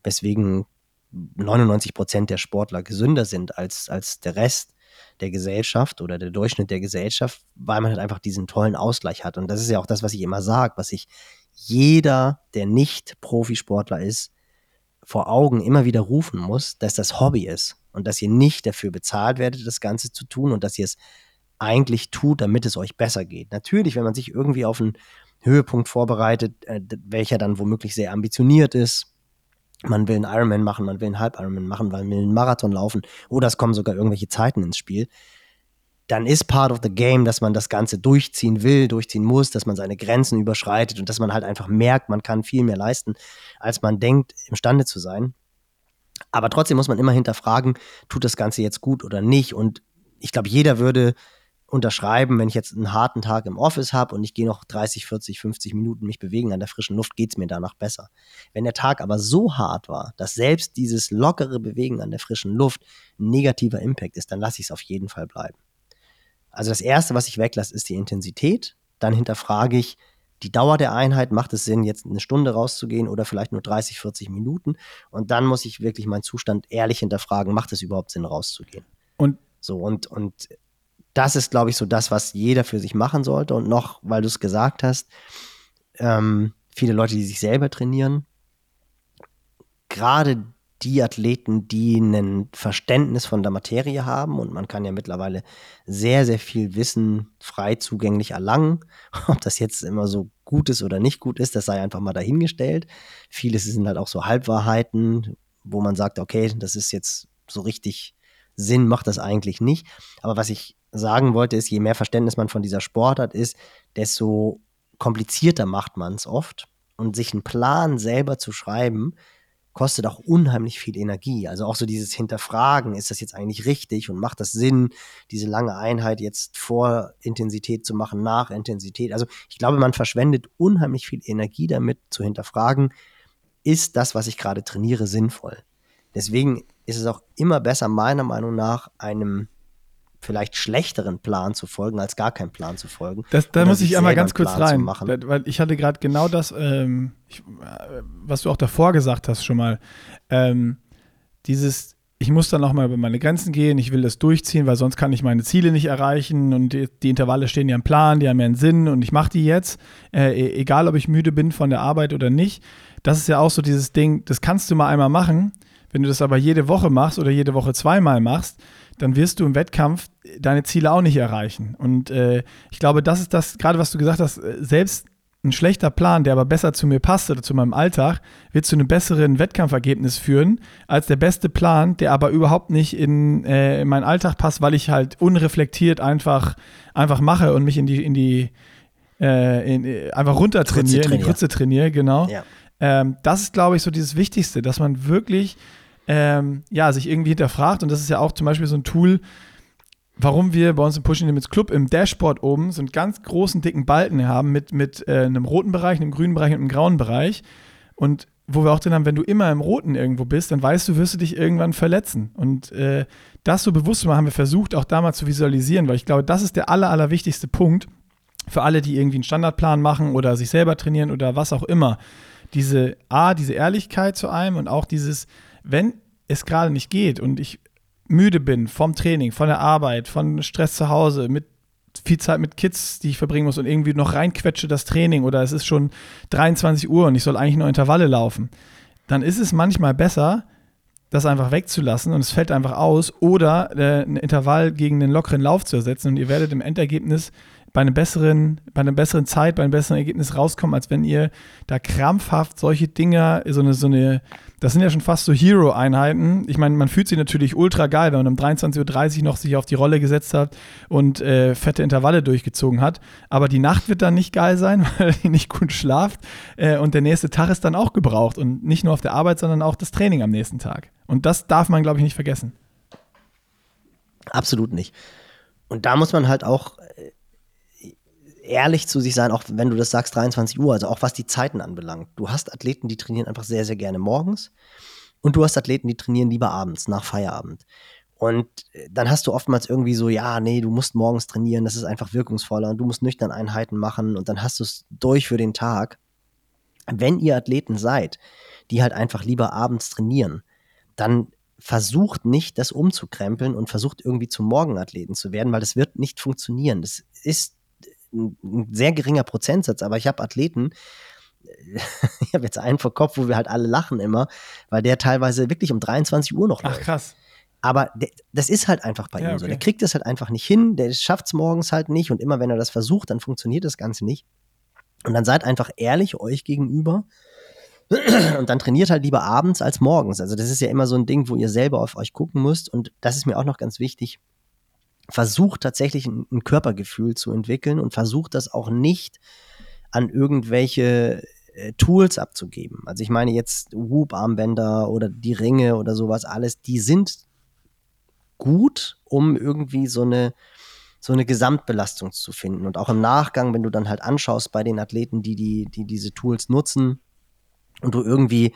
weswegen 99 Prozent der Sportler gesünder sind als, als der Rest der Gesellschaft oder der Durchschnitt der Gesellschaft, weil man halt einfach diesen tollen Ausgleich hat. Und das ist ja auch das, was ich immer sage, was sich jeder, der nicht Profisportler ist, vor Augen immer wieder rufen muss, dass das Hobby ist und dass ihr nicht dafür bezahlt werdet, das Ganze zu tun und dass ihr es eigentlich tut, damit es euch besser geht. Natürlich, wenn man sich irgendwie auf einen Höhepunkt vorbereitet, äh, welcher dann womöglich sehr ambitioniert ist, man will einen Ironman machen, man will einen Halb-Ironman machen, man will einen Marathon laufen oder es kommen sogar irgendwelche Zeiten ins Spiel, dann ist part of the game, dass man das Ganze durchziehen will, durchziehen muss, dass man seine Grenzen überschreitet und dass man halt einfach merkt, man kann viel mehr leisten, als man denkt, imstande zu sein. Aber trotzdem muss man immer hinterfragen, tut das Ganze jetzt gut oder nicht? Und ich glaube, jeder würde unterschreiben, wenn ich jetzt einen harten Tag im Office habe und ich gehe noch 30, 40, 50 Minuten mich bewegen an der frischen Luft, geht es mir danach besser. Wenn der Tag aber so hart war, dass selbst dieses lockere Bewegen an der frischen Luft ein negativer Impact ist, dann lasse ich es auf jeden Fall bleiben. Also das Erste, was ich weglasse, ist die Intensität. Dann hinterfrage ich die Dauer der Einheit. Macht es Sinn, jetzt eine Stunde rauszugehen oder vielleicht nur 30, 40 Minuten? Und dann muss ich wirklich meinen Zustand ehrlich hinterfragen, macht es überhaupt Sinn, rauszugehen? Und so, und, und das ist, glaube ich, so das, was jeder für sich machen sollte. Und noch, weil du es gesagt hast, ähm, viele Leute, die sich selber trainieren, gerade die Athleten, die ein Verständnis von der Materie haben und man kann ja mittlerweile sehr, sehr viel Wissen frei zugänglich erlangen. Ob das jetzt immer so gut ist oder nicht gut ist, das sei einfach mal dahingestellt. Vieles sind halt auch so Halbwahrheiten, wo man sagt, okay, das ist jetzt so richtig Sinn, macht das eigentlich nicht. Aber was ich sagen wollte, ist, je mehr Verständnis man von dieser Sportart ist, desto komplizierter macht man es oft. Und sich einen Plan selber zu schreiben, kostet auch unheimlich viel Energie. Also auch so dieses Hinterfragen, ist das jetzt eigentlich richtig und macht das Sinn, diese lange Einheit jetzt vor Intensität zu machen, nach Intensität. Also ich glaube, man verschwendet unheimlich viel Energie damit zu hinterfragen, ist das, was ich gerade trainiere, sinnvoll? Deswegen ist es auch immer besser, meiner Meinung nach, einem vielleicht schlechteren Plan zu folgen, als gar keinen Plan zu folgen. Das, da muss ich einmal ganz kurz rein, weil ich hatte gerade genau das, ähm, ich, äh, was du auch davor gesagt hast schon mal, ähm, dieses, ich muss dann auch mal über meine Grenzen gehen, ich will das durchziehen, weil sonst kann ich meine Ziele nicht erreichen und die, die Intervalle stehen ja im Plan, die haben ja einen Sinn und ich mache die jetzt, äh, e-, egal ob ich müde bin von der Arbeit oder nicht. Das ist ja auch so dieses Ding, das kannst du mal einmal machen, wenn du das aber jede Woche machst oder jede Woche zweimal machst, dann wirst du im Wettkampf deine Ziele auch nicht erreichen. Und äh, ich glaube, das ist das, gerade was du gesagt hast, äh, selbst ein schlechter Plan, der aber besser zu mir passt oder zu meinem Alltag, wird zu einem besseren Wettkampfergebnis führen, als der beste Plan, der aber überhaupt nicht in, äh, in meinen Alltag passt, weil ich halt unreflektiert einfach, einfach mache und mich in die, in die äh, in, äh, einfach runter trainiere, in die Krütze trainiere, genau. Ja. Ähm, das ist, glaube ich, so dieses Wichtigste, dass man wirklich ähm, ja, sich irgendwie hinterfragt. Und das ist ja auch zum Beispiel so ein Tool, warum wir bei uns im Pushing Limits Club im Dashboard oben so einen ganz großen, dicken Balken haben mit, mit äh, einem roten Bereich, einem grünen Bereich und einem grauen Bereich. Und wo wir auch drin haben, wenn du immer im Roten irgendwo bist, dann weißt du, wirst du dich irgendwann verletzen. Und äh, das so bewusst zu machen, haben wir versucht, auch da mal zu visualisieren, weil ich glaube, das ist der aller, aller wichtigste Punkt für alle, die irgendwie einen Standardplan machen oder sich selber trainieren oder was auch immer. Diese A, diese Ehrlichkeit zu einem und auch dieses, wenn es gerade nicht geht und ich müde bin vom Training, von der Arbeit, von Stress zu Hause, mit viel Zeit mit Kids, die ich verbringen muss und irgendwie noch reinquetsche das Training oder es ist schon 23 Uhr und ich soll eigentlich nur Intervalle laufen, dann ist es manchmal besser, das einfach wegzulassen und es fällt einfach aus oder äh, ein Intervall gegen einen lockeren Lauf zu ersetzen und ihr werdet im Endergebnis bei einem besseren, bei einer besseren Zeit, bei einem besseren Ergebnis rauskommen, als wenn ihr da krampfhaft solche Dinger, so eine, so eine, das sind ja schon fast so Hero-Einheiten. Ich meine, man fühlt sich natürlich ultra geil, wenn man um 23.30 Uhr noch sich auf die Rolle gesetzt hat und äh, fette Intervalle durchgezogen hat. Aber die Nacht wird dann nicht geil sein, weil ihr nicht gut schlaft. Äh, und der nächste Tag ist dann auch gebraucht. Und nicht nur auf der Arbeit, sondern auch das Training am nächsten Tag. Und das darf man, glaube ich, nicht vergessen. Absolut nicht. Und da muss man halt auch ehrlich zu sich sein, auch wenn du das sagst, 23 Uhr, also auch was die Zeiten anbelangt. Du hast Athleten, die trainieren einfach sehr, sehr gerne morgens und du hast Athleten, die trainieren lieber abends, nach Feierabend. Und äh, dann hast du oftmals irgendwie so, ja, nee, du musst morgens trainieren, das ist einfach wirkungsvoller und du musst nüchtern Einheiten machen und dann hast du es durch für den Tag. Wenn ihr Athleten seid, die halt einfach lieber abends trainieren, dann versucht nicht, das umzukrempeln und versucht irgendwie zum Morgenathleten zu werden, weil das wird nicht funktionieren. Das ist ein, sehr geringer Prozentsatz, aber ich habe Athleten, ich habe jetzt einen vor Kopf, wo wir halt alle lachen immer, weil der teilweise wirklich um 23 Uhr noch läuft. Ach krass. Aber der, das ist halt einfach bei ja, ihm so. Der kriegt das halt einfach nicht hin, der schafft es morgens halt nicht und immer wenn er das versucht, dann funktioniert das Ganze nicht. Und dann seid einfach ehrlich euch gegenüber und dann trainiert halt lieber abends als morgens. Also das ist ja immer so ein Ding, wo ihr selber auf euch gucken müsst. Und das ist mir auch noch ganz wichtig. Versucht tatsächlich ein, ein Körpergefühl zu entwickeln und versucht das auch nicht an irgendwelche äh, Tools abzugeben. Also ich meine jetzt Whoop-Armbänder oder die Ringe oder sowas alles, die sind gut, um irgendwie so eine so eine Gesamtbelastung zu finden. Und auch im Nachgang, wenn du dann halt anschaust bei den Athleten, die, die, die diese Tools nutzen, und du irgendwie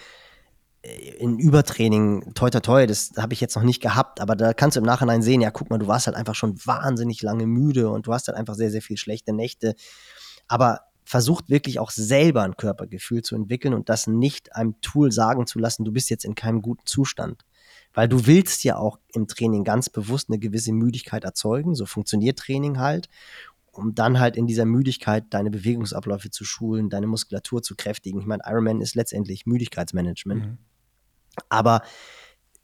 in Übertraining, toi toi toi, das habe ich jetzt noch nicht gehabt, aber da kannst du im Nachhinein sehen, ja, guck mal, du warst halt einfach schon wahnsinnig lange müde und du hast halt einfach sehr, sehr viel schlechte Nächte. Aber versucht wirklich auch selber ein Körpergefühl zu entwickeln und das nicht einem Tool sagen zu lassen, du bist jetzt in keinem guten Zustand. Weil du willst ja auch im Training ganz bewusst eine gewisse Müdigkeit erzeugen, so funktioniert Training halt um dann halt in dieser Müdigkeit deine Bewegungsabläufe zu schulen, deine Muskulatur zu kräftigen. Ich meine, Ironman ist letztendlich Müdigkeitsmanagement. Mhm. Aber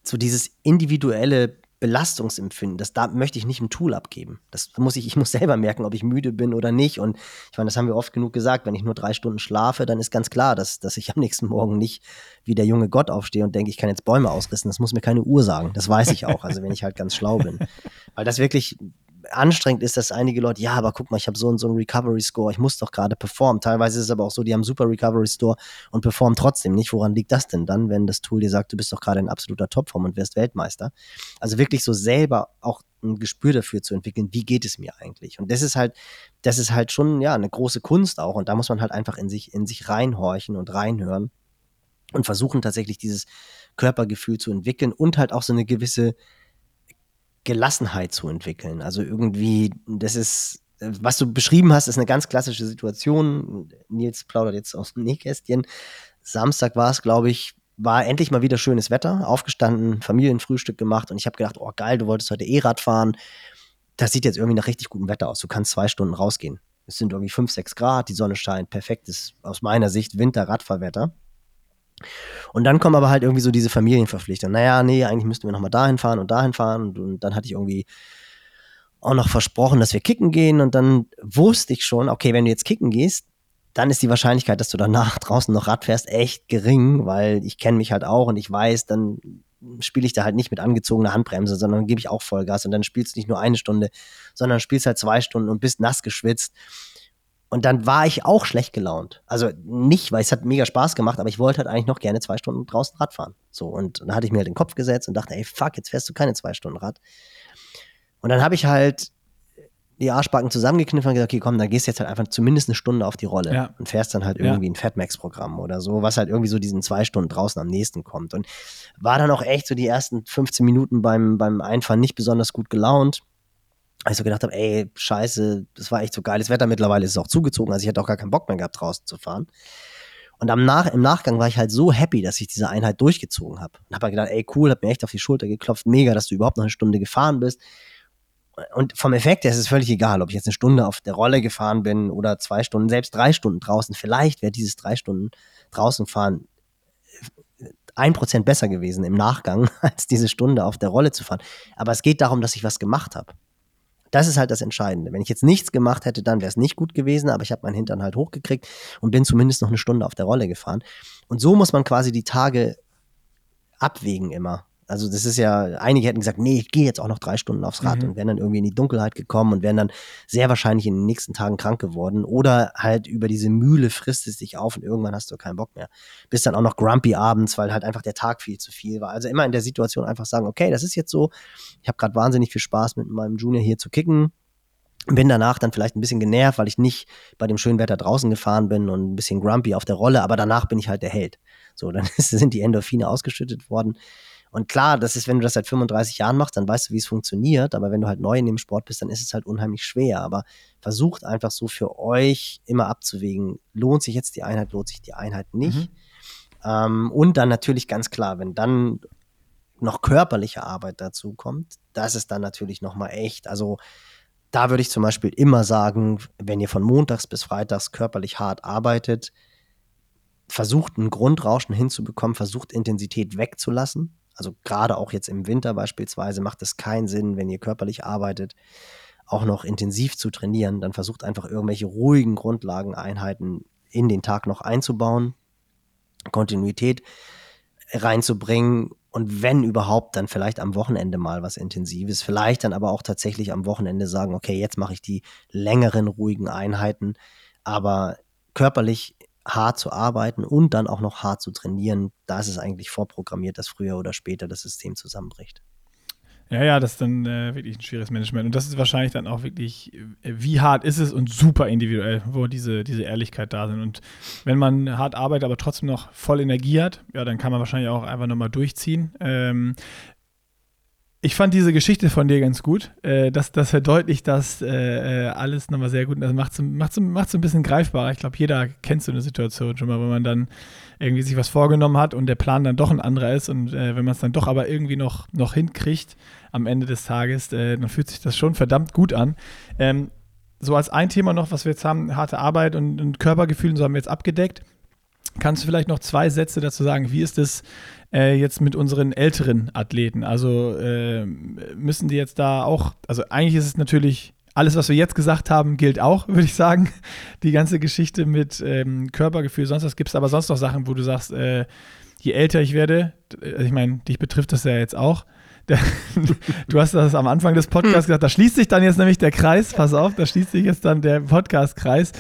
so dieses individuelle Belastungsempfinden, das da möchte ich nicht im Tool abgeben. Das muss ich, ich muss selber merken, ob ich müde bin oder nicht. Und ich meine, das haben wir oft genug gesagt. Wenn ich nur drei Stunden schlafe, dann ist ganz klar, dass, dass ich am nächsten Morgen nicht wie der junge Gott aufstehe und denke, ich kann jetzt Bäume ausrissen. Das muss mir keine Uhr sagen. Das weiß ich auch. Also wenn ich halt ganz schlau bin. Weil das wirklich anstrengend ist, dass einige Leute, ja, aber guck mal, ich habe so und so einen Recovery Score, ich muss doch gerade performen. Teilweise ist es aber auch so, die haben super Recovery Score und performen trotzdem nicht. Woran liegt das denn dann, wenn das Tool dir sagt, du bist doch gerade in absoluter Topform und wirst Weltmeister? Also wirklich so selber auch ein Gespür dafür zu entwickeln, wie geht es mir eigentlich? Und das ist halt, das ist halt schon, ja, eine große Kunst auch. Und da muss man halt einfach in sich, in sich reinhorchen und reinhören und versuchen tatsächlich dieses Körpergefühl zu entwickeln und halt auch so eine gewisse Gelassenheit zu entwickeln. Also irgendwie, das ist, was du beschrieben hast, ist eine ganz klassische Situation. Nils plaudert jetzt aus dem Nähkästchen. Samstag war es, glaube ich, war endlich mal wieder schönes Wetter, aufgestanden, Familienfrühstück gemacht und ich habe gedacht, oh geil, du wolltest heute E-Rad fahren. Das sieht jetzt irgendwie nach richtig gutem Wetter aus. Du kannst zwei Stunden rausgehen. Es sind irgendwie fünf, sechs Grad, die Sonne scheint, perfektes, aus meiner Sicht, Winter-Radfahrwetter. Und dann kommen aber halt irgendwie so diese Familienverpflichtungen. Naja, nee, eigentlich müssten wir nochmal dahin fahren und dahin fahren. Und, und, dann hatte ich irgendwie auch noch versprochen, dass wir kicken gehen. Und dann wusste ich schon, okay, wenn du jetzt kicken gehst, dann ist die Wahrscheinlichkeit, dass du danach draußen noch Rad fährst, echt gering, weil ich kenne mich halt auch und ich weiß, dann spiele ich da halt nicht mit angezogener Handbremse, sondern gebe ich auch Vollgas und dann spielst du nicht nur eine Stunde, sondern spielst halt zwei Stunden und bist nass geschwitzt. Und dann war ich auch schlecht gelaunt. Also nicht, weil es hat mega Spaß gemacht, aber ich wollte halt eigentlich noch gerne zwei Stunden draußen Rad fahren. So, und dann hatte ich mir halt den Kopf gesetzt und dachte, ey, fuck, jetzt fährst du keine zwei Stunden Rad. Und dann habe ich halt die Arschbacken zusammengekniffen und gesagt, okay, komm, dann gehst du jetzt halt einfach zumindest eine Stunde auf die Rolle ja. und fährst dann halt irgendwie ja. ein Fatmax-Programm oder so, was halt irgendwie so diesen zwei Stunden draußen am nächsten kommt. Und war dann auch echt so die ersten 15 Minuten beim, beim Einfahren nicht besonders gut gelaunt ich so gedacht habe, ey, scheiße, das war echt so geiles Wetter. Mittlerweile ist es auch zugezogen, also ich hatte auch gar keinen Bock mehr gehabt, draußen zu fahren. Und am Nach im Nachgang war ich halt so happy, dass ich diese Einheit durchgezogen habe. Und habe halt gedacht, ey, cool, hab mir echt auf die Schulter geklopft, mega, dass du überhaupt noch eine Stunde gefahren bist. Und vom Effekt her ist es völlig egal, ob ich jetzt eine Stunde auf der Rolle gefahren bin oder zwei Stunden, selbst drei Stunden draußen. Vielleicht wäre dieses drei Stunden draußen fahren ein Prozent besser gewesen im Nachgang, als diese Stunde auf der Rolle zu fahren. Aber es geht darum, dass ich was gemacht habe Das ist halt das Entscheidende. Wenn ich jetzt nichts gemacht hätte, dann wäre es nicht gut gewesen, aber ich habe meinen Hintern halt hochgekriegt und bin zumindest noch eine Stunde auf der Rolle gefahren. Und so muss man quasi die Tage abwägen immer. Also das ist ja, einige hätten gesagt, nee, ich gehe jetzt auch noch drei Stunden aufs Rad mhm. und wären dann irgendwie in die Dunkelheit gekommen und wären dann sehr wahrscheinlich in den nächsten Tagen krank geworden. Oder halt über diese Mühle frisst es dich auf und irgendwann hast du keinen Bock mehr. Bist dann auch noch grumpy abends, weil halt einfach der Tag viel zu viel war. Also immer in der Situation einfach sagen, okay, das ist jetzt so. Ich habe gerade wahnsinnig viel Spaß mit meinem Junior hier zu kicken. Bin danach dann vielleicht ein bisschen genervt, weil ich nicht bei dem schönen Wetter draußen gefahren bin und ein bisschen grumpy auf der Rolle, aber danach bin ich halt der Held. So, dann sind die Endorphine ausgeschüttet worden. Und klar, das ist, wenn du das seit 35 Jahren machst, dann weißt du, wie es funktioniert. Aber wenn du halt neu in dem Sport bist, dann ist es halt unheimlich schwer. Aber versucht einfach so für euch immer abzuwägen, lohnt sich jetzt die Einheit, lohnt sich die Einheit nicht. Mhm. Ähm, und dann natürlich ganz klar, wenn dann noch körperliche Arbeit dazu kommt, das ist dann natürlich nochmal echt. Also da würde ich zum Beispiel immer sagen, wenn ihr von montags bis freitags körperlich hart arbeitet, versucht ein Grundrauschen hinzubekommen, versucht Intensität wegzulassen. Also gerade auch jetzt im Winter beispielsweise macht es keinen Sinn, wenn ihr körperlich arbeitet, auch noch intensiv zu trainieren. Dann versucht einfach irgendwelche ruhigen Grundlageneinheiten in den Tag noch einzubauen, Kontinuität reinzubringen und wenn überhaupt, dann vielleicht am Wochenende mal was Intensives. Vielleicht dann aber auch tatsächlich am Wochenende sagen, okay, jetzt mache ich die längeren, ruhigen Einheiten. Aber körperlich hart zu arbeiten und dann auch noch hart zu trainieren, da ist es eigentlich vorprogrammiert, dass früher oder später das System zusammenbricht. Ja, ja, das ist dann äh, wirklich ein schwieriges Management. Und das ist wahrscheinlich dann auch wirklich, äh, wie hart ist es und super individuell, wo diese, diese Ehrlichkeit da sind. Und wenn man hart arbeitet, aber trotzdem noch voll Energie hat, ja, dann kann man wahrscheinlich auch einfach nochmal durchziehen. Ähm, ich fand diese Geschichte von dir ganz gut. Äh, das, das verdeutlicht das äh, äh alles nochmal sehr gut. Das macht es macht's, ein bisschen greifbarer. Ich glaube, jeder kennt so eine Situation schon mal, wenn man dann irgendwie sich was vorgenommen hat und der Plan dann doch ein anderer ist. Und äh, wenn man es dann doch aber irgendwie noch, noch hinkriegt am Ende des Tages, äh, dann fühlt sich das schon verdammt gut an. Ähm, so als ein Thema noch, was wir jetzt haben, harte Arbeit und, und Körpergefühl, so haben wir jetzt abgedeckt. Kannst du vielleicht noch zwei Sätze dazu sagen? Wie ist es äh, jetzt mit unseren älteren Athleten? Also äh, müssen die jetzt da auch, also eigentlich ist es natürlich alles, was wir jetzt gesagt haben, gilt auch, würde ich sagen. Die ganze Geschichte mit ähm, Körpergefühl, sonst was gibt es aber sonst noch Sachen, wo du sagst, äh, je älter ich werde, äh, ich meine, dich betrifft das ja jetzt auch. du hast das am Anfang des Podcasts gesagt, da schließt sich dann jetzt nämlich der Kreis, pass auf, da schließt sich jetzt dann der Podcast-Kreis.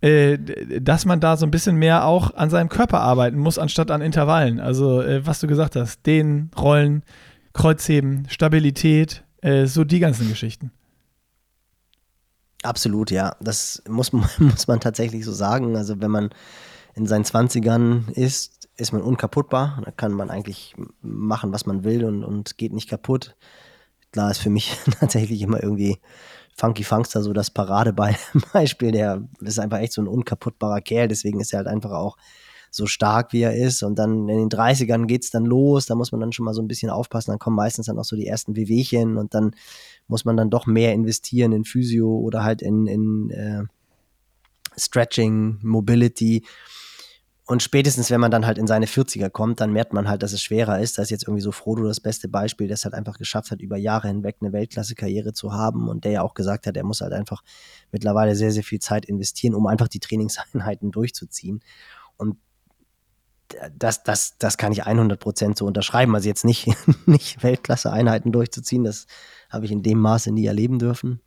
Äh, dass man da so ein bisschen mehr auch an seinem Körper arbeiten muss, anstatt an Intervallen. Also, äh, was du gesagt hast, Dehnen, Rollen, Kreuzheben, Stabilität, äh, so die ganzen Geschichten. Absolut, ja. Das muss, muss man tatsächlich so sagen. Also, wenn man in seinen 20ern ist, ist man unkaputtbar. Da kann man eigentlich machen, was man will und, und geht nicht kaputt. Klar ist für mich tatsächlich immer irgendwie Funky Funkster so das Paradebeispiel. Der ist einfach echt so ein unkaputtbarer Kerl, deswegen ist er halt einfach auch so stark, wie er ist. Und dann in den 30ern geht's dann los, da muss man dann schon mal so ein bisschen aufpassen. Dann kommen meistens dann auch so die ersten Wehwehchen und dann muss man dann doch mehr investieren in Physio oder halt in, in äh, Stretching, Mobility. Und spätestens, wenn man dann halt in seine 40er kommt, dann merkt man halt, dass es schwerer ist. Da ist jetzt irgendwie so Frodo das beste Beispiel, der es halt einfach geschafft hat, über Jahre hinweg eine Weltklasse-Karriere zu haben und der ja auch gesagt hat, er muss halt einfach mittlerweile sehr, sehr viel Zeit investieren, um einfach die Trainingseinheiten durchzuziehen. Und das, das, das kann ich 100 Prozent so unterschreiben. Also jetzt nicht, nicht Weltklasse-Einheiten durchzuziehen, das habe ich in dem Maße nie erleben dürfen.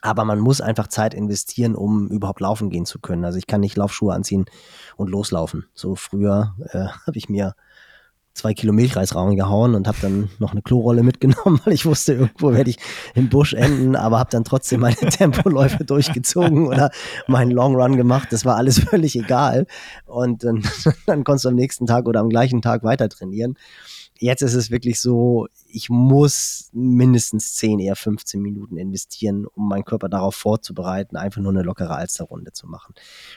Aber man muss einfach Zeit investieren, um überhaupt laufen gehen zu können. Also ich kann nicht Laufschuhe anziehen und loslaufen. So früher äh, habe ich mir zwei Kilo Milchreis reingehauen und habe dann noch eine Klorolle mitgenommen, weil ich wusste, irgendwo werde ich im Busch enden, aber habe dann trotzdem meine Tempoläufe durchgezogen oder meinen Long Run gemacht. Das war alles völlig egal. Und dann, dann konntest du am nächsten Tag oder am gleichen Tag weiter trainieren jetzt ist es wirklich so, ich muss mindestens 10, eher 15 Minuten investieren, um meinen Körper darauf vorzubereiten, einfach nur eine lockere Alsterrunde zu machen.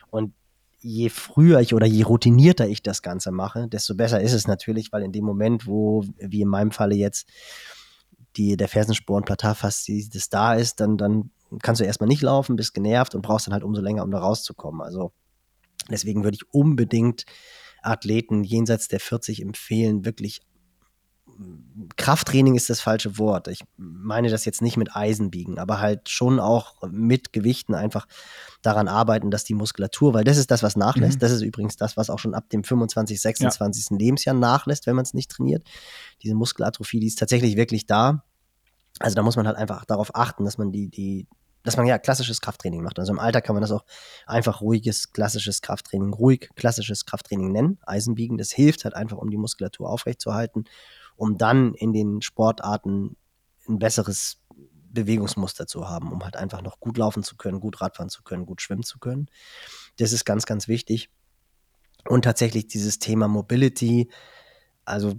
Und je früher ich oder je routinierter ich das Ganze mache, desto besser ist es natürlich, weil in dem Moment, wo, wie in meinem Falle jetzt, die, der Fersensporn Platarfasziitis da ist, dann, dann kannst du erstmal nicht laufen, bist genervt und brauchst dann halt umso länger, um da rauszukommen. Also deswegen würde ich unbedingt Athleten jenseits der 40 empfehlen, wirklich Krafttraining ist das falsche Wort. Ich meine das jetzt nicht mit Eisen biegen, aber halt schon auch mit Gewichten einfach daran arbeiten, dass die Muskulatur, weil das ist das, was nachlässt. Mhm. Das ist übrigens das, was auch schon ab dem 25, 26. Ja. Lebensjahr nachlässt, wenn man es nicht trainiert. Diese Muskelatrophie, die ist tatsächlich wirklich da. Also da muss man halt einfach darauf achten, dass man die, die, dass man ja klassisches Krafttraining macht. Also im Alter kann man das auch einfach ruhiges, klassisches Krafttraining, ruhig klassisches Krafttraining nennen. Eisenbiegen, das hilft halt einfach, um die Muskulatur aufrechtzuerhalten, um dann in den Sportarten ein besseres Bewegungsmuster zu haben, um halt einfach noch gut laufen zu können, gut Radfahren zu können, gut schwimmen zu können. Das ist ganz, ganz wichtig. Und tatsächlich dieses Thema Mobility, also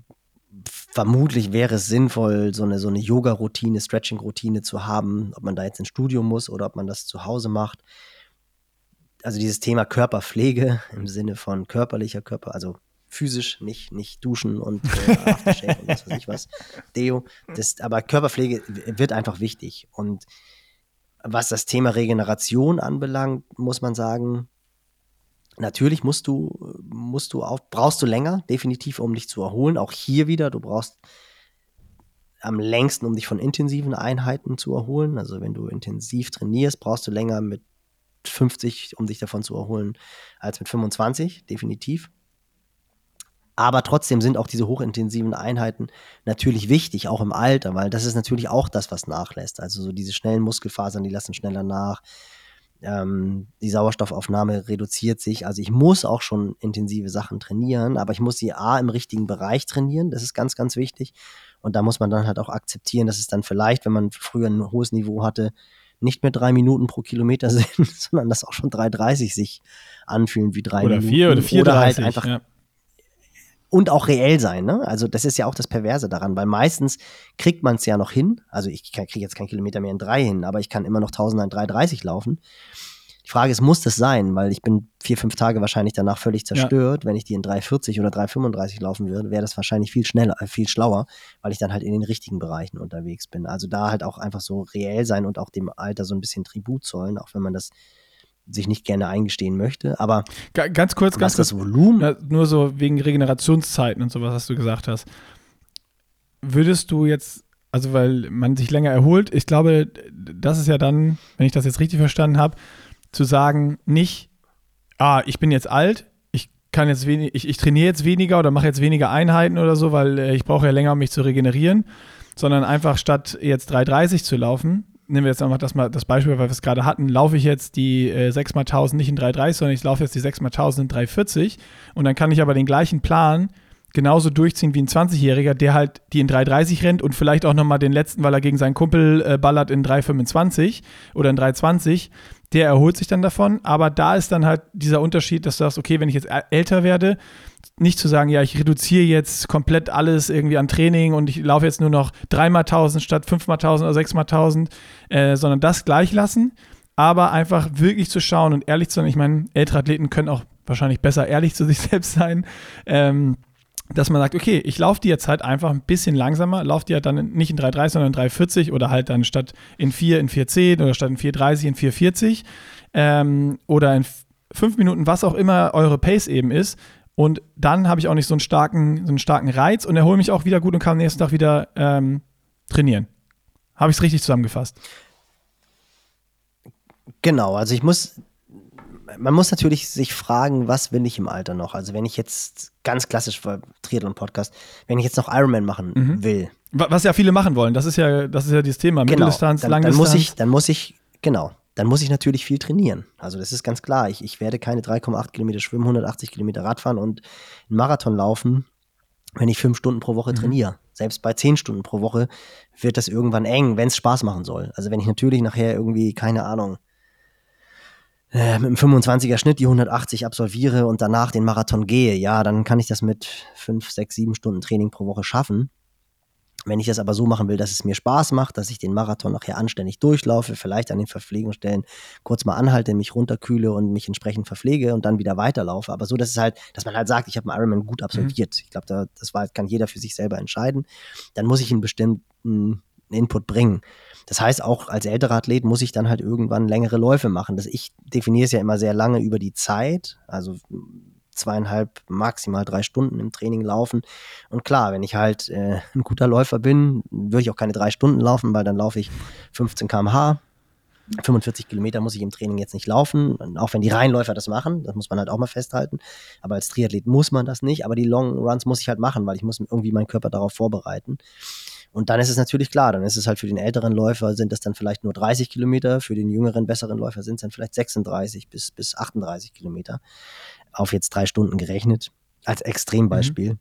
vermutlich wäre es sinnvoll, so eine, so eine Yoga-Routine, Stretching-Routine zu haben, ob man da jetzt ins Studio muss oder ob man das zu Hause macht. Also dieses Thema Körperpflege im Sinne von körperlicher Körper, also physisch, nicht, nicht duschen und äh, und was weiß ich was, Deo. Das, aber Körperpflege wird einfach wichtig. Und was das Thema Regeneration anbelangt, muss man sagen, Natürlich musst du, musst du auch, brauchst du länger, definitiv, um dich zu erholen. Auch hier wieder, du brauchst am längsten, um dich von intensiven Einheiten zu erholen. Also wenn du intensiv trainierst, brauchst du länger mit 50, um dich davon zu erholen, als mit 25, definitiv. Aber trotzdem sind auch diese hochintensiven Einheiten natürlich wichtig, auch im Alter, weil das ist natürlich auch das, was nachlässt. Also so diese schnellen Muskelfasern, die lassen schneller nach ähm, die Sauerstoffaufnahme reduziert sich. Also ich muss auch schon intensive Sachen trainieren, aber ich muss sie A im richtigen Bereich trainieren. Das ist ganz, ganz wichtig. Und da muss man dann halt auch akzeptieren, dass es dann vielleicht, wenn man früher ein hohes Niveau hatte, nicht mehr drei Minuten pro Kilometer sind, sondern dass auch schon 3,30 sich anfühlen wie drei oder Minuten. Vier oder vier oder halt einfach ja und auch reell sein. Ne? Also das ist ja auch das Perverse daran, weil meistens kriegt man es ja noch hin. Also ich kriege jetzt keinen Kilometer mehr in drei hin, aber ich kann immer noch 1000 in 3,30 laufen. Die Frage ist, muss das sein? Weil ich bin vier, fünf Tage wahrscheinlich danach völlig zerstört. Ja. Wenn ich die in 3,40 oder 3,35 laufen würde, wäre das wahrscheinlich viel schneller, äh, viel schlauer, weil ich dann halt in den richtigen Bereichen unterwegs bin. Also da halt auch einfach so reell sein und auch dem Alter so ein bisschen Tribut zollen, auch wenn man das sich nicht gerne eingestehen möchte. Aber ganz kurz, ganz das Volumen. Nur so wegen Regenerationszeiten und sowas, was du gesagt hast. Würdest du jetzt, also weil man sich länger erholt, ich glaube, das ist ja dann, wenn ich das jetzt richtig verstanden habe, zu sagen, nicht, ah, ich bin jetzt alt, ich kann jetzt wenig, ich, ich trainiere jetzt weniger oder mache jetzt weniger Einheiten oder so, weil äh, ich brauche ja länger, um mich zu regenerieren, sondern einfach statt jetzt 3,30 zu laufen, nehmen wir jetzt einfach das, mal, das Beispiel, weil wir es gerade hatten, laufe ich jetzt die äh, 6x1000 nicht in 3,30, sondern ich laufe jetzt die 6x1000 in 3,40 und dann kann ich aber den gleichen Plan genauso durchziehen wie ein 20-Jähriger, der halt die in 3,30 rennt und vielleicht auch nochmal den letzten, weil er gegen seinen Kumpel äh, ballert in 3,25 oder in 3,20, der erholt sich dann davon. Aber da ist dann halt dieser Unterschied, dass du sagst, okay, wenn ich jetzt älter werde, nicht zu sagen, ja, ich reduziere jetzt komplett alles irgendwie an Training und ich laufe jetzt nur noch dreimal 1000 statt fünfmal 1000 oder sechsmal 1000, äh, sondern das gleich lassen, aber einfach wirklich zu schauen und ehrlich zu sein. Ich meine, ältere Athleten können auch wahrscheinlich besser ehrlich zu sich selbst sein. Ähm, dass man sagt, okay, ich laufe die jetzt halt einfach ein bisschen langsamer, laufe die halt dann nicht in 3,30, sondern in 3,40 oder halt dann statt in 4 in 4,10 oder statt in 4,30 in 4,40 ähm, oder in 5 Minuten, was auch immer eure Pace eben ist. Und dann habe ich auch nicht so einen starken, so einen starken Reiz und erhole mich auch wieder gut und kann am nächsten Tag wieder ähm, trainieren. Habe ich es richtig zusammengefasst? Genau, also ich muss man muss natürlich sich fragen, was will ich im Alter noch? Also wenn ich jetzt ganz klassisch für Triathlon-Podcast, wenn ich jetzt noch Ironman machen mhm. will. Was ja viele machen wollen, das ist ja, das ist ja dieses Thema. Genau, Mitteldistanz, dann, Langdistanz. Dann muss ich, dann muss ich, genau, dann muss ich natürlich viel trainieren. Also das ist ganz klar. Ich, ich werde keine 3,8 Kilometer schwimmen, 180 Kilometer Radfahren und einen Marathon laufen, wenn ich fünf Stunden pro Woche mhm. trainiere. Selbst bei zehn Stunden pro Woche wird das irgendwann eng, wenn es Spaß machen soll. Also wenn ich natürlich nachher irgendwie, keine Ahnung, äh, mit einem 25er Schnitt die 180 absolviere und danach den Marathon gehe, ja, dann kann ich das mit 5, 6, 7 Stunden Training pro Woche schaffen. Wenn ich das aber so machen will, dass es mir Spaß macht, dass ich den Marathon nachher anständig durchlaufe, vielleicht an den Verpflegungsstellen kurz mal anhalte, mich runterkühle und mich entsprechend verpflege und dann wieder weiterlaufe. Aber so, dass es halt, dass man halt sagt, ich habe einen Ironman gut absolviert. Mhm. Ich glaube, da, das war, kann jeder für sich selber entscheiden. Dann muss ich einen bestimmten Input bringen. Das heißt, auch als älterer Athlet muss ich dann halt irgendwann längere Läufe machen. Das, ich definiere es ja immer sehr lange über die Zeit. Also zweieinhalb, maximal drei Stunden im Training laufen. Und klar, wenn ich halt äh, ein guter Läufer bin, würde ich auch keine drei Stunden laufen, weil dann laufe ich 15 km/h. 45 Kilometer muss ich im Training jetzt nicht laufen, auch wenn die Reihenläufer das machen, das muss man halt auch mal festhalten. Aber als Triathlet muss man das nicht, aber die Long Runs muss ich halt machen, weil ich muss irgendwie meinen Körper darauf vorbereiten. Und dann ist es natürlich klar, dann ist es halt für den älteren Läufer sind das dann vielleicht nur 30 Kilometer, für den jüngeren, besseren Läufer sind es dann vielleicht 36 bis, bis 38 Kilometer auf jetzt drei Stunden gerechnet, als Extrembeispiel. Mhm.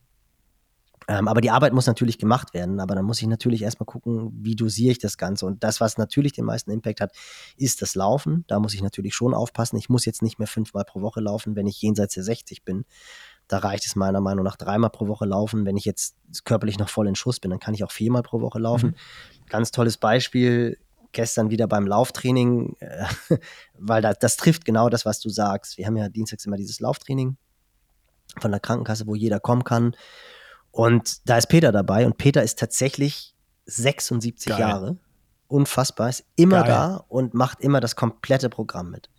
Ähm, aber die Arbeit muss natürlich gemacht werden. Aber dann muss ich natürlich erstmal gucken, wie dosiere ich das Ganze. Und das, was natürlich den meisten Impact hat, ist das Laufen. Da muss ich natürlich schon aufpassen. Ich muss jetzt nicht mehr fünfmal pro Woche laufen, wenn ich jenseits der 60 bin. Da reicht es meiner Meinung nach dreimal pro Woche laufen. Wenn ich jetzt körperlich noch voll in Schuss bin, dann kann ich auch viermal pro Woche laufen. Mhm. Ganz tolles Beispiel gestern wieder beim Lauftraining, äh, weil das, das trifft genau das, was du sagst. Wir haben ja dienstags immer dieses Lauftraining von der Krankenkasse, wo jeder kommen kann. Und da ist Peter dabei und Peter ist tatsächlich 76 Geil. Jahre. Unfassbar, ist immer Geil. da und macht immer das komplette Programm mit.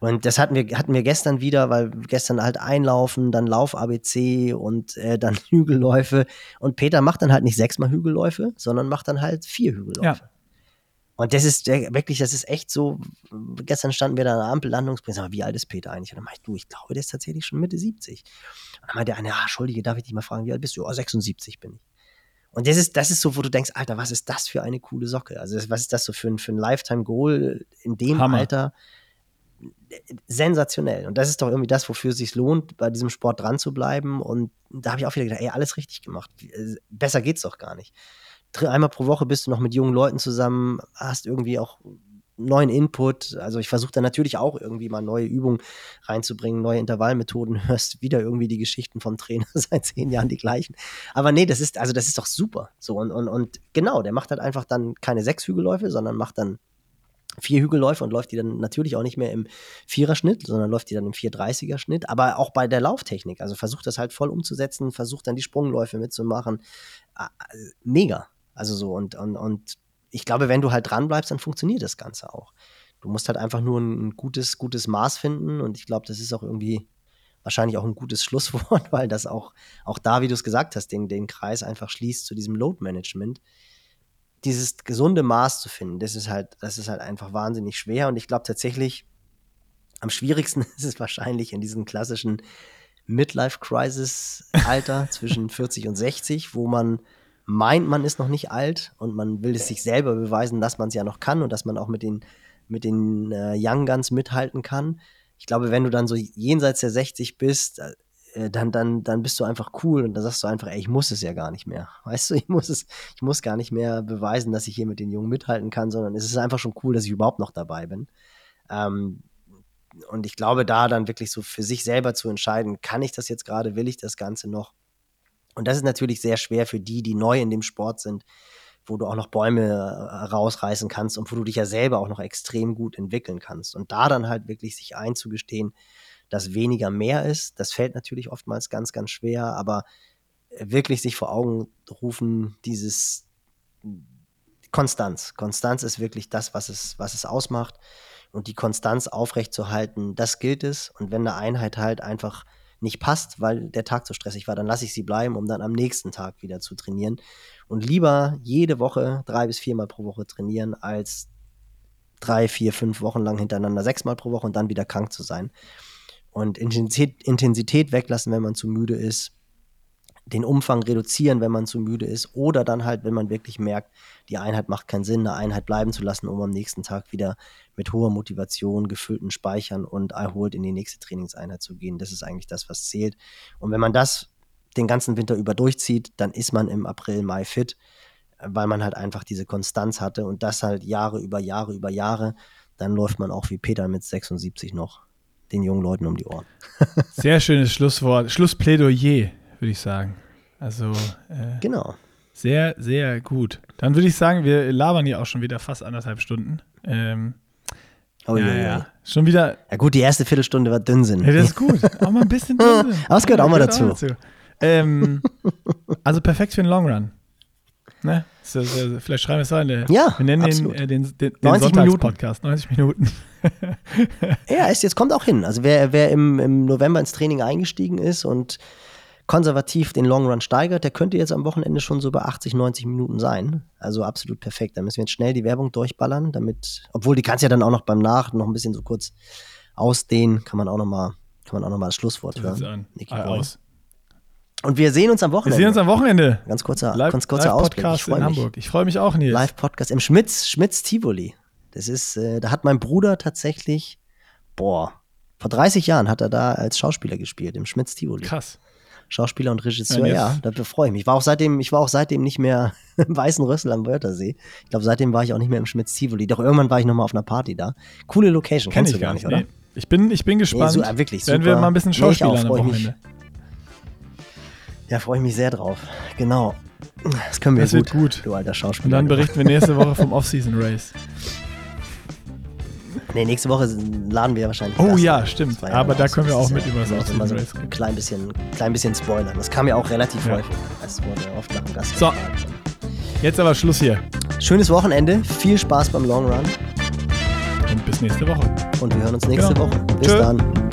Und das hatten wir, hatten wir gestern wieder, weil gestern halt Einlaufen, dann Lauf-ABC und äh, dann Hügelläufe. Und Peter macht dann halt nicht sechsmal Hügelläufe, sondern macht dann halt vier Hügelläufe. Ja. Und das ist wirklich, das ist echt so. Gestern standen wir da an der Ampellandungsprinz, aber wie alt ist Peter eigentlich? Und dann meinte ich, du, ich glaube, der ist tatsächlich schon Mitte 70. Und dann meinte der eine, ah, Entschuldige, darf ich dich mal fragen, wie alt bist du? Oh, 76 bin ich. Und das ist, das ist so, wo du denkst, Alter, was ist das für eine coole Socke? Also, was ist das so für ein, für ein Lifetime-Goal in dem Hammer. Alter? Sensationell. Und das ist doch irgendwie das, wofür es sich lohnt, bei diesem Sport dran zu bleiben. Und da habe ich auch wieder gedacht, ey, alles richtig gemacht. Besser geht's doch gar nicht einmal pro Woche bist du noch mit jungen Leuten zusammen, hast irgendwie auch neuen Input. Also ich versuche da natürlich auch irgendwie mal neue Übungen reinzubringen, neue Intervallmethoden, hörst wieder irgendwie die Geschichten vom Trainer seit zehn Jahren die gleichen. Aber nee, das ist, also das ist doch super. So, und, und, und genau, der macht halt einfach dann keine sechs Hügelläufe, sondern macht dann vier Hügelläufe und läuft die dann natürlich auch nicht mehr im Viererschnitt, sondern läuft die dann im 430er Schnitt, aber auch bei der Lauftechnik. Also versucht das halt voll umzusetzen, versucht dann die Sprungläufe mitzumachen. Ah, mega. Also so, und, und, und ich glaube, wenn du halt dran bleibst, dann funktioniert das Ganze auch. Du musst halt einfach nur ein gutes, gutes Maß finden und ich glaube, das ist auch irgendwie wahrscheinlich auch ein gutes Schlusswort, weil das auch, auch da, wie du es gesagt hast, den, den Kreis einfach schließt zu diesem Load-Management. Dieses gesunde Maß zu finden, das ist halt, das ist halt einfach wahnsinnig schwer und ich glaube tatsächlich, am schwierigsten ist es wahrscheinlich in diesem klassischen Midlife-Crisis-Alter zwischen 40 und 60, wo man meint, man ist noch nicht alt und man will es sich selber beweisen, dass man es ja noch kann und dass man auch mit den, mit den äh, Young Guns mithalten kann. Ich glaube, wenn du dann so jenseits der 60 bist, äh, dann, dann, dann bist du einfach cool und dann sagst du einfach, ey, ich muss es ja gar nicht mehr. Weißt du, ich muss es, ich muss gar nicht mehr beweisen, dass ich hier mit den Jungen mithalten kann, sondern es ist einfach schon cool, dass ich überhaupt noch dabei bin. Ähm, und ich glaube, da dann wirklich so für sich selber zu entscheiden, kann ich das jetzt gerade, will ich das Ganze noch? Und das ist natürlich sehr schwer für die, die neu in dem Sport sind, wo du auch noch Bäume äh, rausreißen kannst und wo du dich ja selber auch noch extrem gut entwickeln kannst. Und da dann halt wirklich sich einzugestehen, dass weniger mehr ist, das fällt natürlich oftmals ganz, ganz schwer, aber wirklich sich vor Augen rufen, dieses Konstanz. Konstanz ist wirklich das, was es, was es ausmacht. Und die Konstanz aufrechtzuerhalten, das gilt es. Und wenn eine Einheit halt einfach nicht passt, weil der Tag so stressig war, dann lasse ich sie bleiben, um dann am nächsten Tag wieder zu trainieren. Und lieber jede Woche drei bis viermal pro Woche trainieren, als drei, vier, fünf Wochen lang hintereinander sechsmal pro Woche und dann wieder krank zu sein. Und Intensität, weglassen, wenn man zu müde ist, den Umfang reduzieren, wenn man zu müde ist, oder dann halt, wenn man wirklich merkt, die Einheit macht keinen Sinn, eine Einheit bleiben zu lassen, um am nächsten Tag wieder mit hoher Motivation, gefüllten Speichern und erholt in die nächste Trainingseinheit zu gehen. Das ist eigentlich das, was zählt. Und wenn man das den ganzen Winter über durchzieht, dann ist man im April, Mai fit, weil man halt einfach diese Konstanz hatte und das halt Jahre über Jahre über Jahre. Dann läuft man auch wie Peter mit 76 noch den jungen Leuten um die Ohren. Sehr schönes Schlusswort, Schlussplädoyer würde ich sagen. Also äh, genau. Sehr, sehr gut. Dann würde ich sagen, wir labern hier auch schon wieder fast anderthalb Stunden. Ähm, oh ja, ja, ja. Schon wieder. Ja gut, die erste Viertelstunde war Dünnsinn. Ja, das ist gut. Auch mal ein bisschen Dünnsinn. Aber es gehört auch mal dazu. Auch dazu. Ähm, also perfekt für den Long Run. Ne? vielleicht schreiben wir es rein. Ja, wir nennen absolut. den, äh, den, den, den 90 Minuten. Podcast. 90 Minuten. ja, es jetzt kommt auch hin. Also wer, wer im, im November ins Training eingestiegen ist und konservativ den Long Run steigert, der könnte jetzt am Wochenende schon so bei 80, 90 Minuten sein. Also absolut perfekt. Da müssen wir jetzt schnell die Werbung durchballern, damit, obwohl die kannst ja dann auch noch beim Nach noch ein bisschen so kurz ausdehnen, kann man auch noch mal, kann man auch noch mal das Schlusswort hören. Niki aus. Und wir sehen uns am Wochenende. Wir sehen uns am Wochenende. Ganz kurzer, live, ganz kurzer live Ausblick. Podcast in mich. Hamburg. Ich freue mich auch, Nils. Live-Podcast im Schmitz, Schmitz Tivoli. Das ist, äh, da hat mein Bruder tatsächlich, boah, vor 30 Jahren hat er da als Schauspieler gespielt, im Schmitz Tivoli. Krass. Schauspieler und Regisseur, ja, ja dafür freue ich mich. Ich war auch seitdem, ich war auch seitdem nicht mehr im Weißen Rössel am Wörthersee. Ich glaube, seitdem war ich auch nicht mehr im Schmitz Tivoli. Doch irgendwann war ich nochmal auf einer Party da. Coole Location, Kenn kennst du gar nicht, oder? Nee. Ich bin, ich bin gespannt. Nee, so, wirklich Werden wir mal ein bisschen Schauspieler nee, am Wochenende. Ja, freue ich mich sehr drauf. Genau. Das können wir das gut, gut, du alter Schauspieler. Und dann berichten wir nächste Woche vom Off-Season Race. Nee, nächste Woche laden wir wahrscheinlich. Oh ja, stimmt. Aber da können wir auch mit über das Off-Season so Race Ein klein bisschen, klein bisschen spoilern. Das kam ja auch relativ ja. häufig. Es wurde oft nach dem Gast. So. Jetzt aber Schluss hier. Schönes Wochenende. Viel Spaß beim Long Run. Und bis nächste Woche. Und wir hören uns nächste genau. Woche. Bis Tschö. dann.